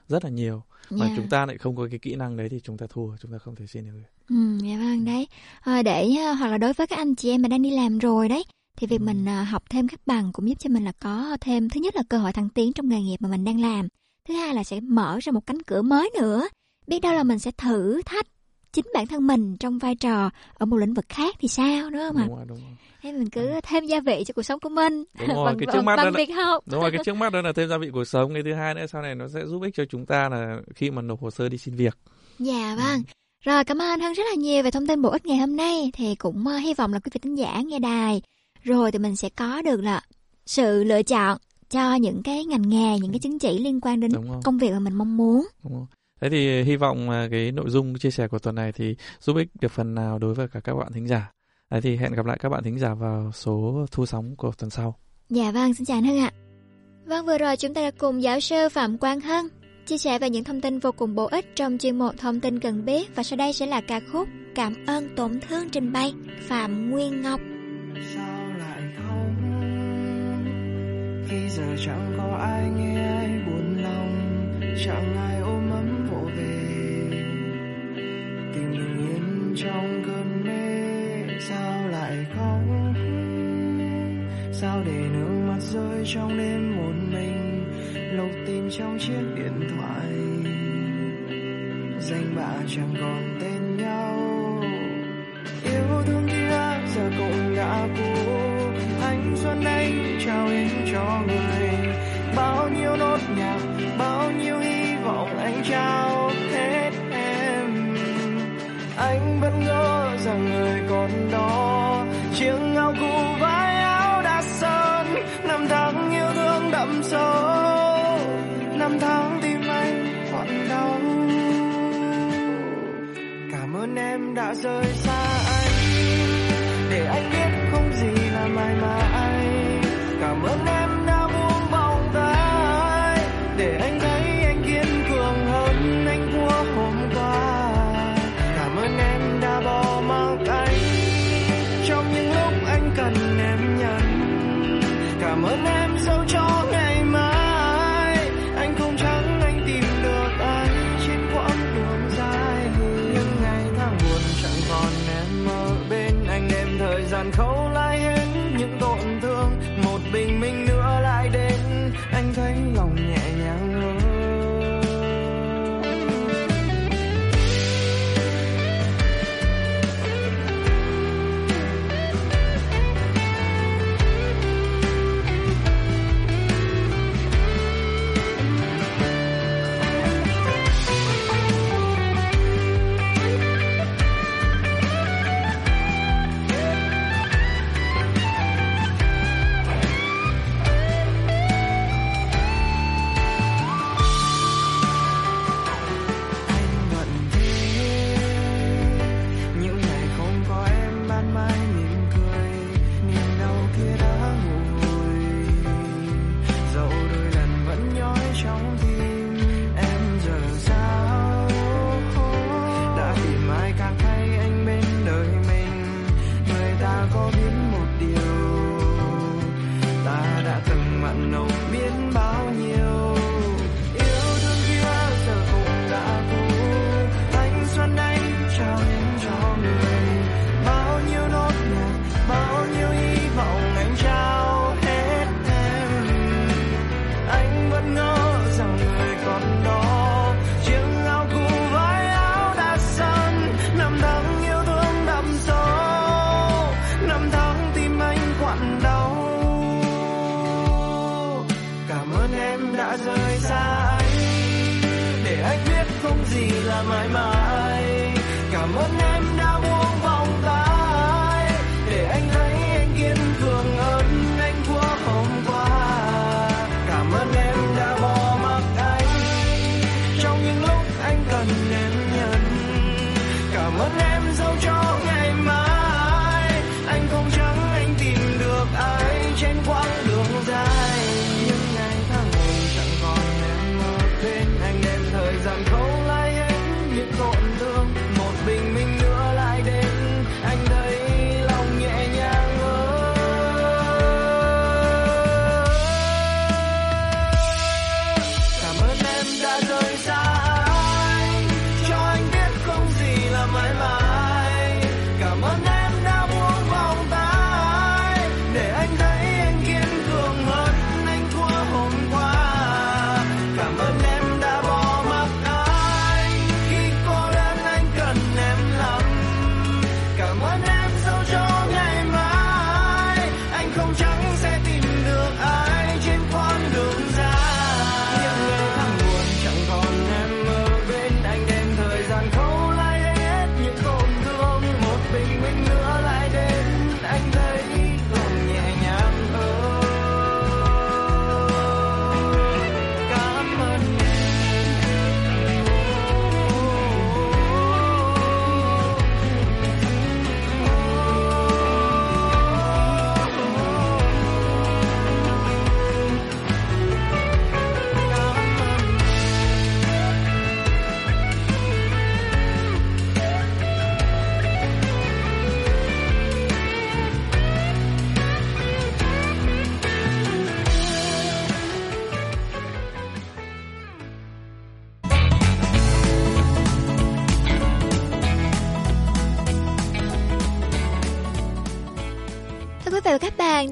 rất là nhiều mà Dạ. chúng ta lại không có cái kỹ năng đấy thì chúng ta thua chúng ta không thể xin được Ừ, dạ vâng đấy à, để à, hoặc là đối với các anh chị em mà đang đi làm rồi đấy thì việc mình à, học thêm các bằng cũng giúp cho mình là có thêm thứ nhất là cơ hội thăng tiến trong nghề nghiệp mà mình đang làm. Thứ hai là sẽ mở ra một cánh cửa mới nữa. Biết đâu là mình sẽ thử thách chính bản thân mình trong vai trò ở một lĩnh vực khác thì sao đúng không ạ? Đúng rồi đúng rồi. Hay mình cứ thêm gia vị cho cuộc sống của mình. Đúng rồi, bằng, cái trước bằng, mắt đó bằng là- việc học. Đúng rồi cái trước mắt đó là thêm gia vị cuộc sống. Cái thứ hai nữa sau này nó sẽ giúp ích cho chúng ta là khi mà nộp hồ sơ đi xin việc. Dạ vâng. Rồi cảm ơn Hân rất là nhiều về thông tin bổ ích ngày hôm nay. Thì cũng ờ, hy vọng là quý vị thính giả nghe đài rồi thì mình sẽ có được là sự lựa chọn cho những cái ngành nghề, những cái chứng chỉ liên quan đến công việc mà mình mong muốn. đúng không? thế thì hy vọng cái nội dung chia sẻ của tuần này thì giúp ích được phần nào đối với cả các bạn thính giả Đấy thì hẹn gặp lại các bạn thính giả vào số thu sóng của tuần sau Dạ vâng, xin chào anh Hân ạ. Vâng, vừa rồi chúng ta đã cùng giáo sư Phạm Quang Hân chia sẻ về những thông tin vô cùng bổ ích trong chuyên mục thông tin cần biết và sau đây sẽ là ca khúc Cảm ơn tổn thương trình bày Phạm Nguyên Ngọc. sao không khi giờ chẳng có ai nghe, ai buồn lòng, chẳng ai ôm ấm vỗ về. Tìm bình yên trong cơn mê, sao lại không sao để nước mắt rơi trong đêm một mình, lục tìm trong chiếc điện thoại? Danh bạ chẳng còn tên nhau, yêu thương kia giờ cũng đã cũ anh xuân anh trao đến cho người. Bao nhiêu nốt nhạc, bao nhiêu hy vọng anh trao hết em. Anh vẫn ngỡ rằng người còn đó. Chiếc áo cũ vai áo đã sơn. Năm tháng yêu thương đậm sâu. Năm tháng tim anh còn đau. Cảm ơn em đã rời xa cảm ơn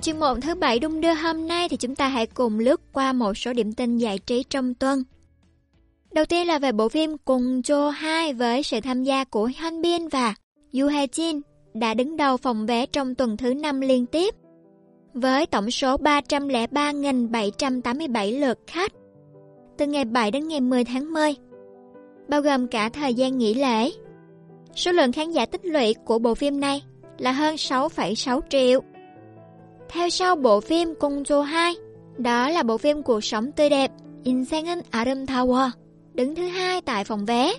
chuyên mục thứ bảy đung đưa hôm nay thì chúng ta hãy cùng lướt qua một số điểm tin giải trí trong tuần. Đầu tiên là về bộ phim Cùng Cho 2 với sự tham gia của Han Bin và Yu Hae Jin đã đứng đầu phòng vé trong tuần thứ 5 liên tiếp với tổng số 303.787 lượt khách từ ngày 7 đến ngày 10 tháng 10, bao gồm cả thời gian nghỉ lễ. Số lượng khán giả tích lũy của bộ phim này là hơn 6,6 triệu. Theo sau bộ phim Cung Jo 2, đó là bộ phim Cuộc sống tươi đẹp Insengen Arum Tower, đứng thứ hai tại phòng vé.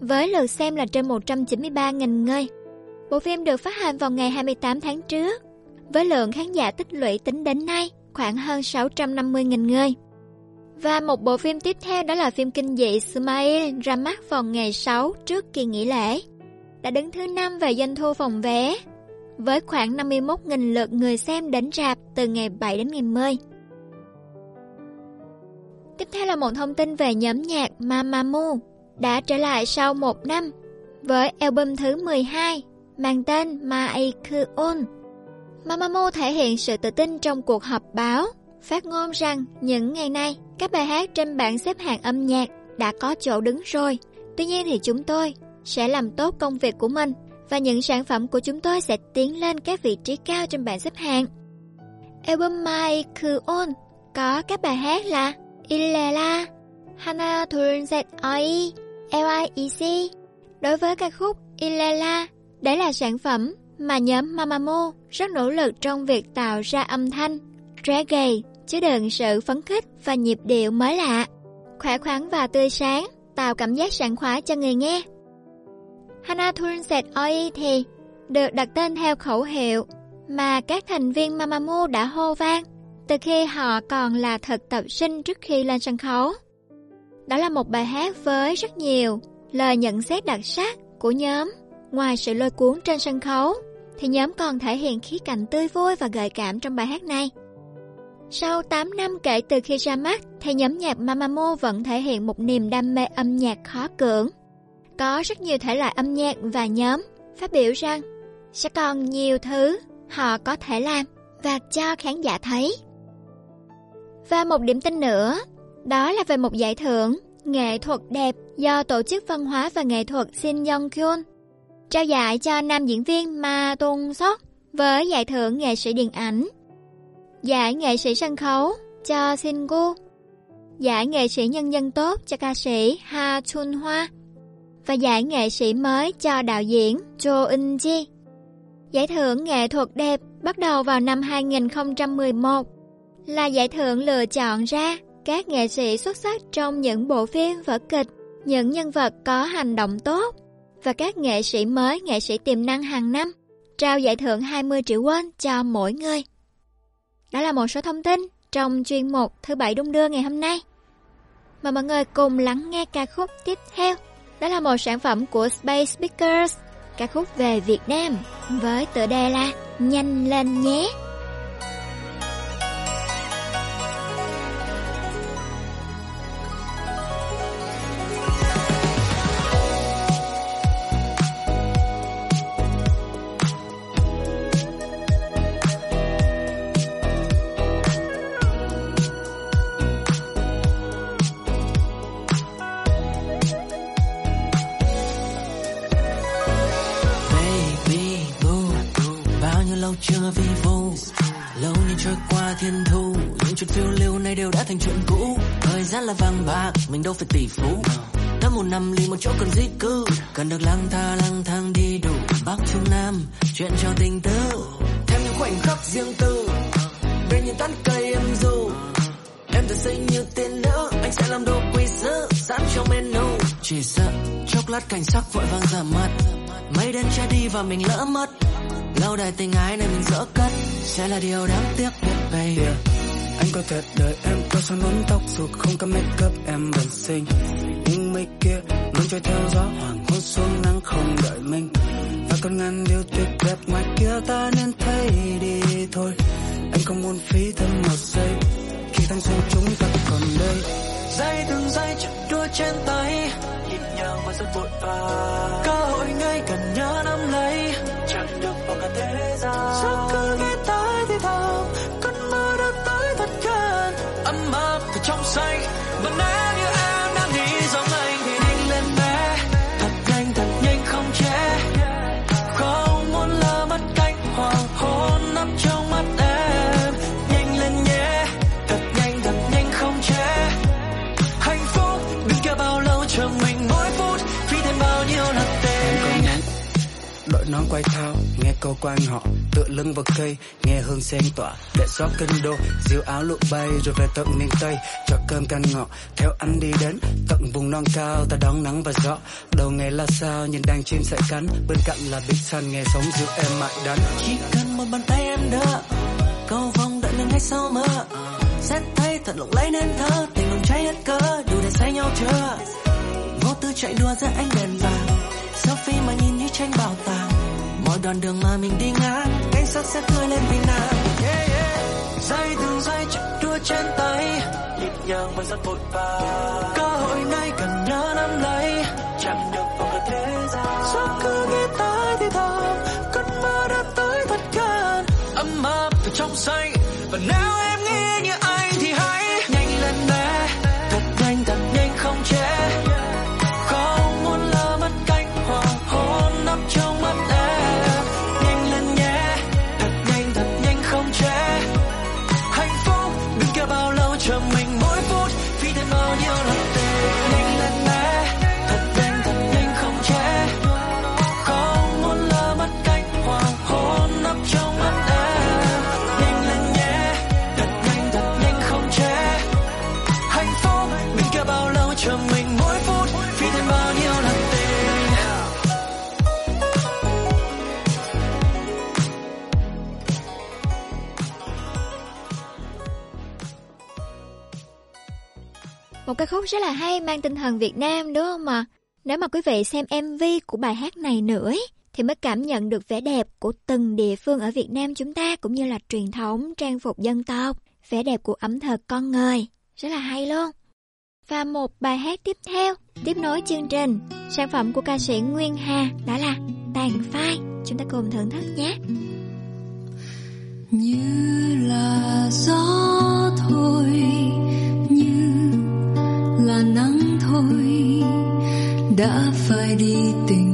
Với lượt xem là trên 193.000 người. Bộ phim được phát hành vào ngày 28 tháng trước, với lượng khán giả tích lũy tính đến nay khoảng hơn 650.000 người. Và một bộ phim tiếp theo đó là phim kinh dị Smile ra mắt vào ngày 6 trước kỳ nghỉ lễ. Đã đứng thứ 5 về doanh thu phòng vé, với khoảng 51.000 lượt người xem đến rạp từ ngày 7 đến ngày 10. Tiếp theo là một thông tin về nhóm nhạc Mamamoo đã trở lại sau một năm với album thứ 12 mang tên Maikuon. Mamamoo thể hiện sự tự tin trong cuộc họp báo, phát ngôn rằng những ngày nay các bài hát trên bảng xếp hạng âm nhạc đã có chỗ đứng rồi. Tuy nhiên thì chúng tôi sẽ làm tốt công việc của mình và những sản phẩm của chúng tôi sẽ tiến lên các vị trí cao trên bảng xếp hạng. Album My Kuon có các bài hát là Illela, Hana Turset Oi, LIEC. Đối với ca khúc Illela, đấy là sản phẩm mà nhóm Mamamoo rất nỗ lực trong việc tạo ra âm thanh reggae chứa đựng sự phấn khích và nhịp điệu mới lạ, khỏe khoắn và tươi sáng, tạo cảm giác sảng khoái cho người nghe. Hana Set Oi thì được đặt tên theo khẩu hiệu mà các thành viên Mamamoo đã hô vang từ khi họ còn là thực tập sinh trước khi lên sân khấu. Đó là một bài hát với rất nhiều lời nhận xét đặc sắc của nhóm. Ngoài sự lôi cuốn trên sân khấu, thì nhóm còn thể hiện khí cảnh tươi vui và gợi cảm trong bài hát này. Sau 8 năm kể từ khi ra mắt, thì nhóm nhạc Mamamoo vẫn thể hiện một niềm đam mê âm nhạc khó cưỡng. Có rất nhiều thể loại âm nhạc và nhóm phát biểu rằng sẽ còn nhiều thứ họ có thể làm và cho khán giả thấy. Và một điểm tin nữa, đó là về một giải thưởng nghệ thuật đẹp do Tổ chức Văn hóa và Nghệ thuật Shin Yong Kyun trao giải cho nam diễn viên Ma Tung Sok với giải thưởng nghệ sĩ điện ảnh, giải nghệ sĩ sân khấu cho Shin Gu, giải nghệ sĩ nhân dân tốt cho ca sĩ Ha Chun Hoa và giải nghệ sĩ mới cho đạo diễn Jo In Ji. Giải thưởng nghệ thuật đẹp bắt đầu vào năm 2011 là giải thưởng lựa chọn ra các nghệ sĩ xuất sắc trong những bộ phim vở kịch, những nhân vật có hành động tốt và các nghệ sĩ mới, nghệ sĩ tiềm năng hàng năm, trao giải thưởng 20 triệu won cho mỗi người. Đó là một số thông tin trong chuyên mục thứ bảy đung đưa ngày hôm nay. Mời mọi người cùng lắng nghe ca khúc tiếp theo. Đó là một sản phẩm của Space Speakers, ca khúc về Việt Nam với tựa đề là Nhanh lên nhé. Thành chuyện cũ. Thời gian là vàng bạc, mình đâu phải tỷ phú. Đã một năm ly một chỗ cần di cư. Cần được lang thang lang thang đi đủ. Bắc trung nam, chuyện cho tình tứ. Thêm những khoảnh khắc riêng tư. Bên những tán cây em du. Em tự xinh như tiên nữ. Anh sẽ làm đồ quý sứ sẵn trong menu chỉ sợ chốc lát cảnh sắc vội vàng giảm mặt mây đen che đi và mình lỡ mất. Lâu đài tình ái này mình dỡ cất. Sẽ là điều đáng tiếc biết baby. yeah anh có thể đợi em có son nón tóc dù không có make up, em vẫn xinh nhưng mây kia luôn trôi theo gió, hoàng hôn xuống nắng không đợi mình. Và còn ngàn điều tuyệt đẹp ngoài kia ta nên thấy đi thôi. Anh không muốn phí thêm một giây, khi thanh xuân chúng ta còn đây. Giây từng giây chặt đua trên tay nhịp nhàng và rất vội vàng. Cơ hội ngay cần nhớ nắm lấy, chẳng được vào cả thế gian. Sao cứ nghe tới thì thầm áp từ trong câu quan họ, tựa lưng vào cây, nghe hương sen tỏa, để xót kinh đô diều áo lụa bay rồi về tận miền tây. Cho cơm canh ngọt theo anh đi đến, tận vùng non cao, ta đón nắng và gió. Đầu nghề là sao, nhìn đàn chim sải cánh bên cạnh là big sun, nghe sống giữa em mại đắn. chỉ cần một bàn tay em đỡ, cầu vòng đợi mình ngay sau mơ. Sẽ thấy thật lộng lẫy nên thơ, tình lòng cháy hết cỡ đủ để say nhau chưa? Vô tư chạy đua giữa ánh đèn vàng, selfie mà nhìn như tranh bảo tàng mỗi đoạn đường mà mình đi ngang cảnh sát sẽ cười lên vì nàng yeah, yeah. giây từng giây chạy đua trên tay nhịp nhàng và rất vội vàng rất là hay mang tinh thần Việt Nam đúng không mà? Nếu mà quý vị xem MV của bài hát này nữa ấy, thì mới cảm nhận được vẻ đẹp của từng địa phương ở Việt Nam chúng ta cũng như là truyền thống trang phục dân tộc, vẻ đẹp của ẩm thực con người. Rất là hay luôn. Và một bài hát tiếp theo, tiếp nối chương trình, sản phẩm của ca sĩ Nguyên Hà đó là Tàn Phai. Chúng ta cùng thưởng thức nhé. như là gió thôi là nắng thôi. Đã phải đi tình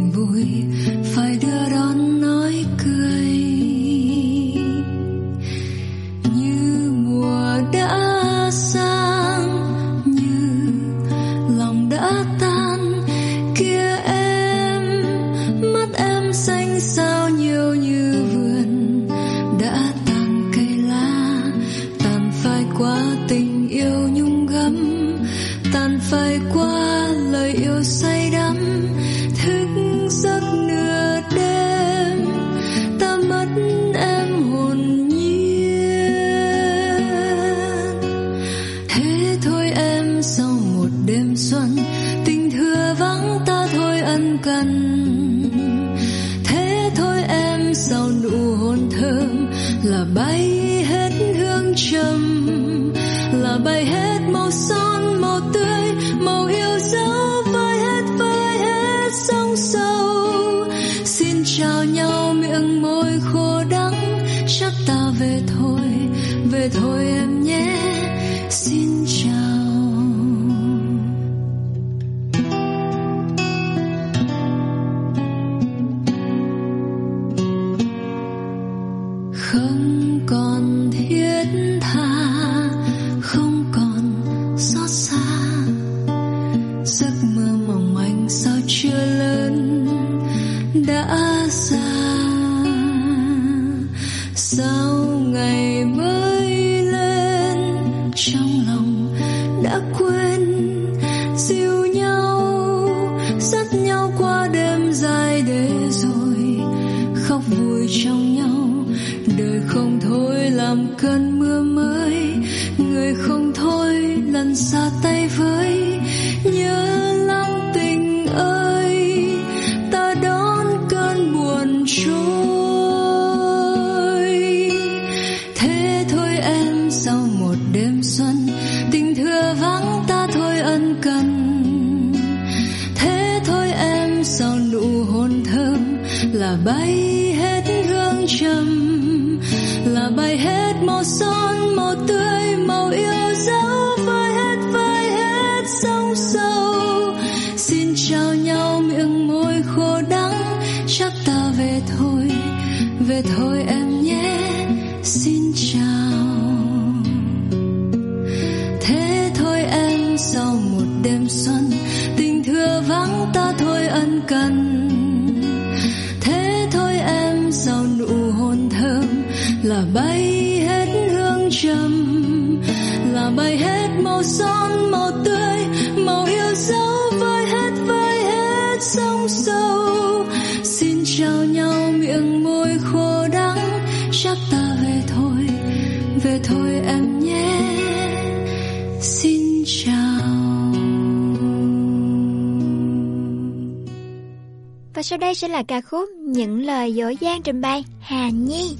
sẽ là ca khúc Những lời dỗ gian trình bày Hà Nhi.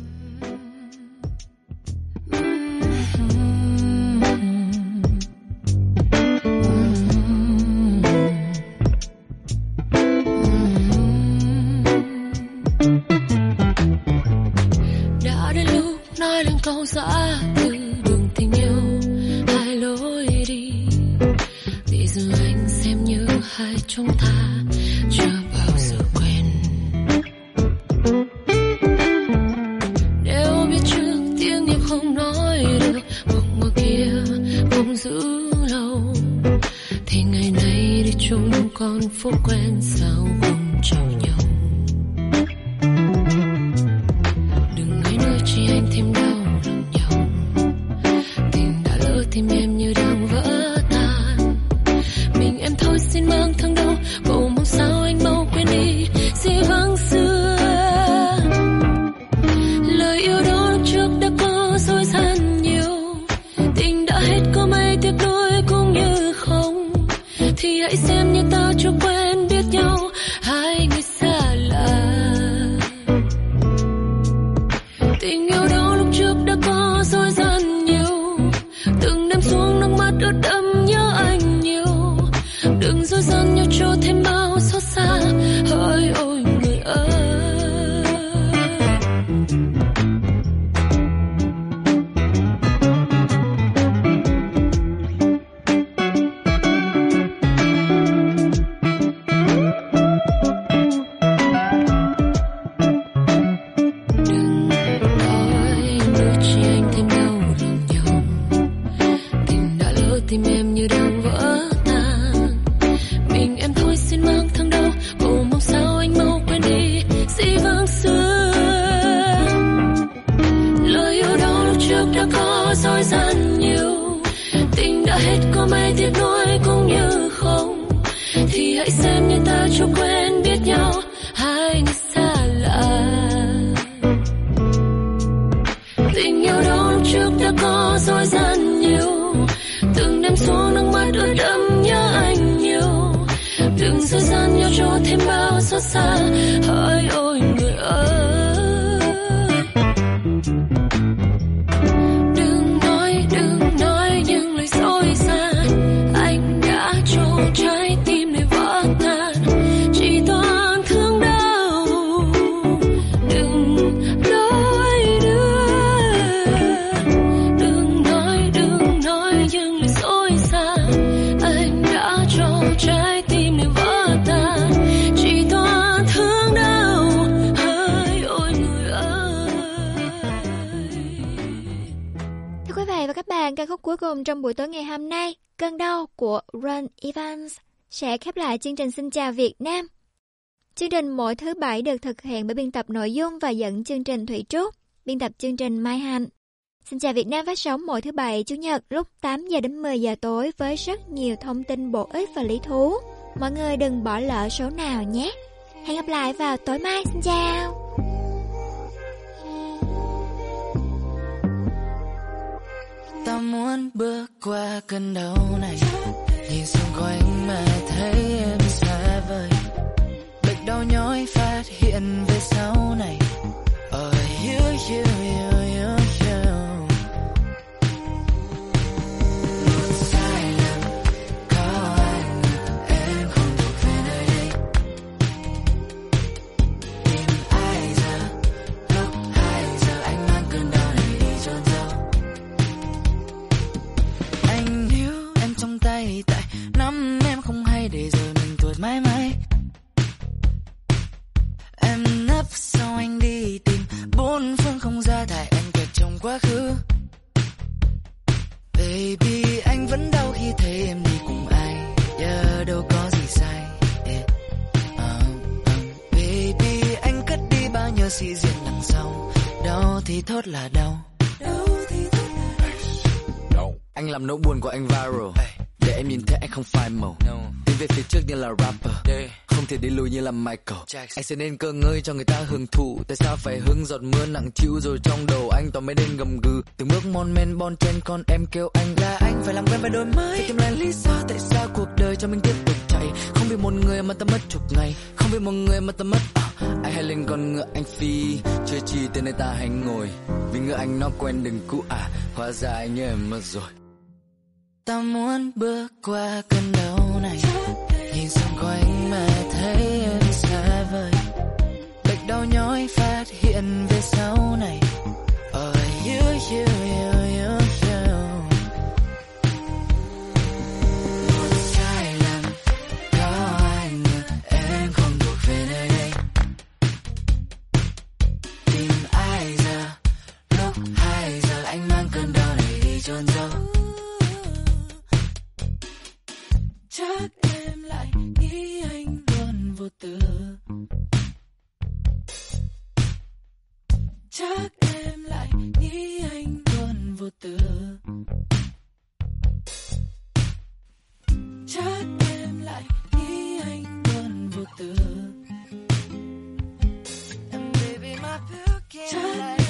Cùng trong buổi tối ngày hôm nay, Cơn đau của Ron Evans sẽ khép lại chương trình Xin chào Việt Nam. Chương trình mỗi thứ bảy được thực hiện bởi biên tập nội dung và dẫn chương trình Thủy Trúc, biên tập chương trình Mai Hạnh. Xin chào Việt Nam phát sóng mỗi thứ bảy chủ nhật lúc 8 giờ đến 10 giờ tối với rất nhiều thông tin bổ ích và lý thú. Mọi người đừng bỏ lỡ số nào nhé. Hẹn gặp lại vào tối mai. Xin chào. Ta muốn bước qua cơn đau này. Nhìn xung quanh mà thấy em xa vời. Bệnh đau nhói phát hiện về sau không ra tại em kẹt trong quá khứ. Baby anh vẫn đau khi thấy em đi cùng ai. Giờ đâu có gì sai. Yeah. uh, uh, baby anh cất đi bao nhiêu sĩ diện đằng sau. Đau. Thì thốt là đau. Anh làm nỗi buồn của anh viral Để em nhìn thấy anh không phai màu. Đi về phía trước như là rapper. Không thể đi lùi như là Michael. Anh sẽ nên cơ ngơi cho người ta hưởng thụ. Tại sao phải hứng giọt mưa nặng chiếu Rồi trong đầu anh toàn mấy đêm gầm gừ? Từng bước mon men bon chen con em kêu anh là anh. Phải làm quen với đôi mới. Phải tìm lại lý do tại sao cuộc đời cho mình tiếp tục chạy. Không vì một người mà ta mất chục ngày. Không vì một người mà ta mất à, Anh hay lên con ngựa anh phi. Chưa chi tên nơi ta hay ngồi. Vì ngựa anh nó quen đừng cũ à Hóa ra anh nhớ em mất rồi ta muốn bước qua cơn đau này. Nhìn xung quanh mà thấy em xa vời. Bệnh đau nhói phát hiện về sau này. Chắc em lại nghĩ anh luôn vô tư. Chắc em lại nghĩ anh luôn vô tư. And baby, my pill can't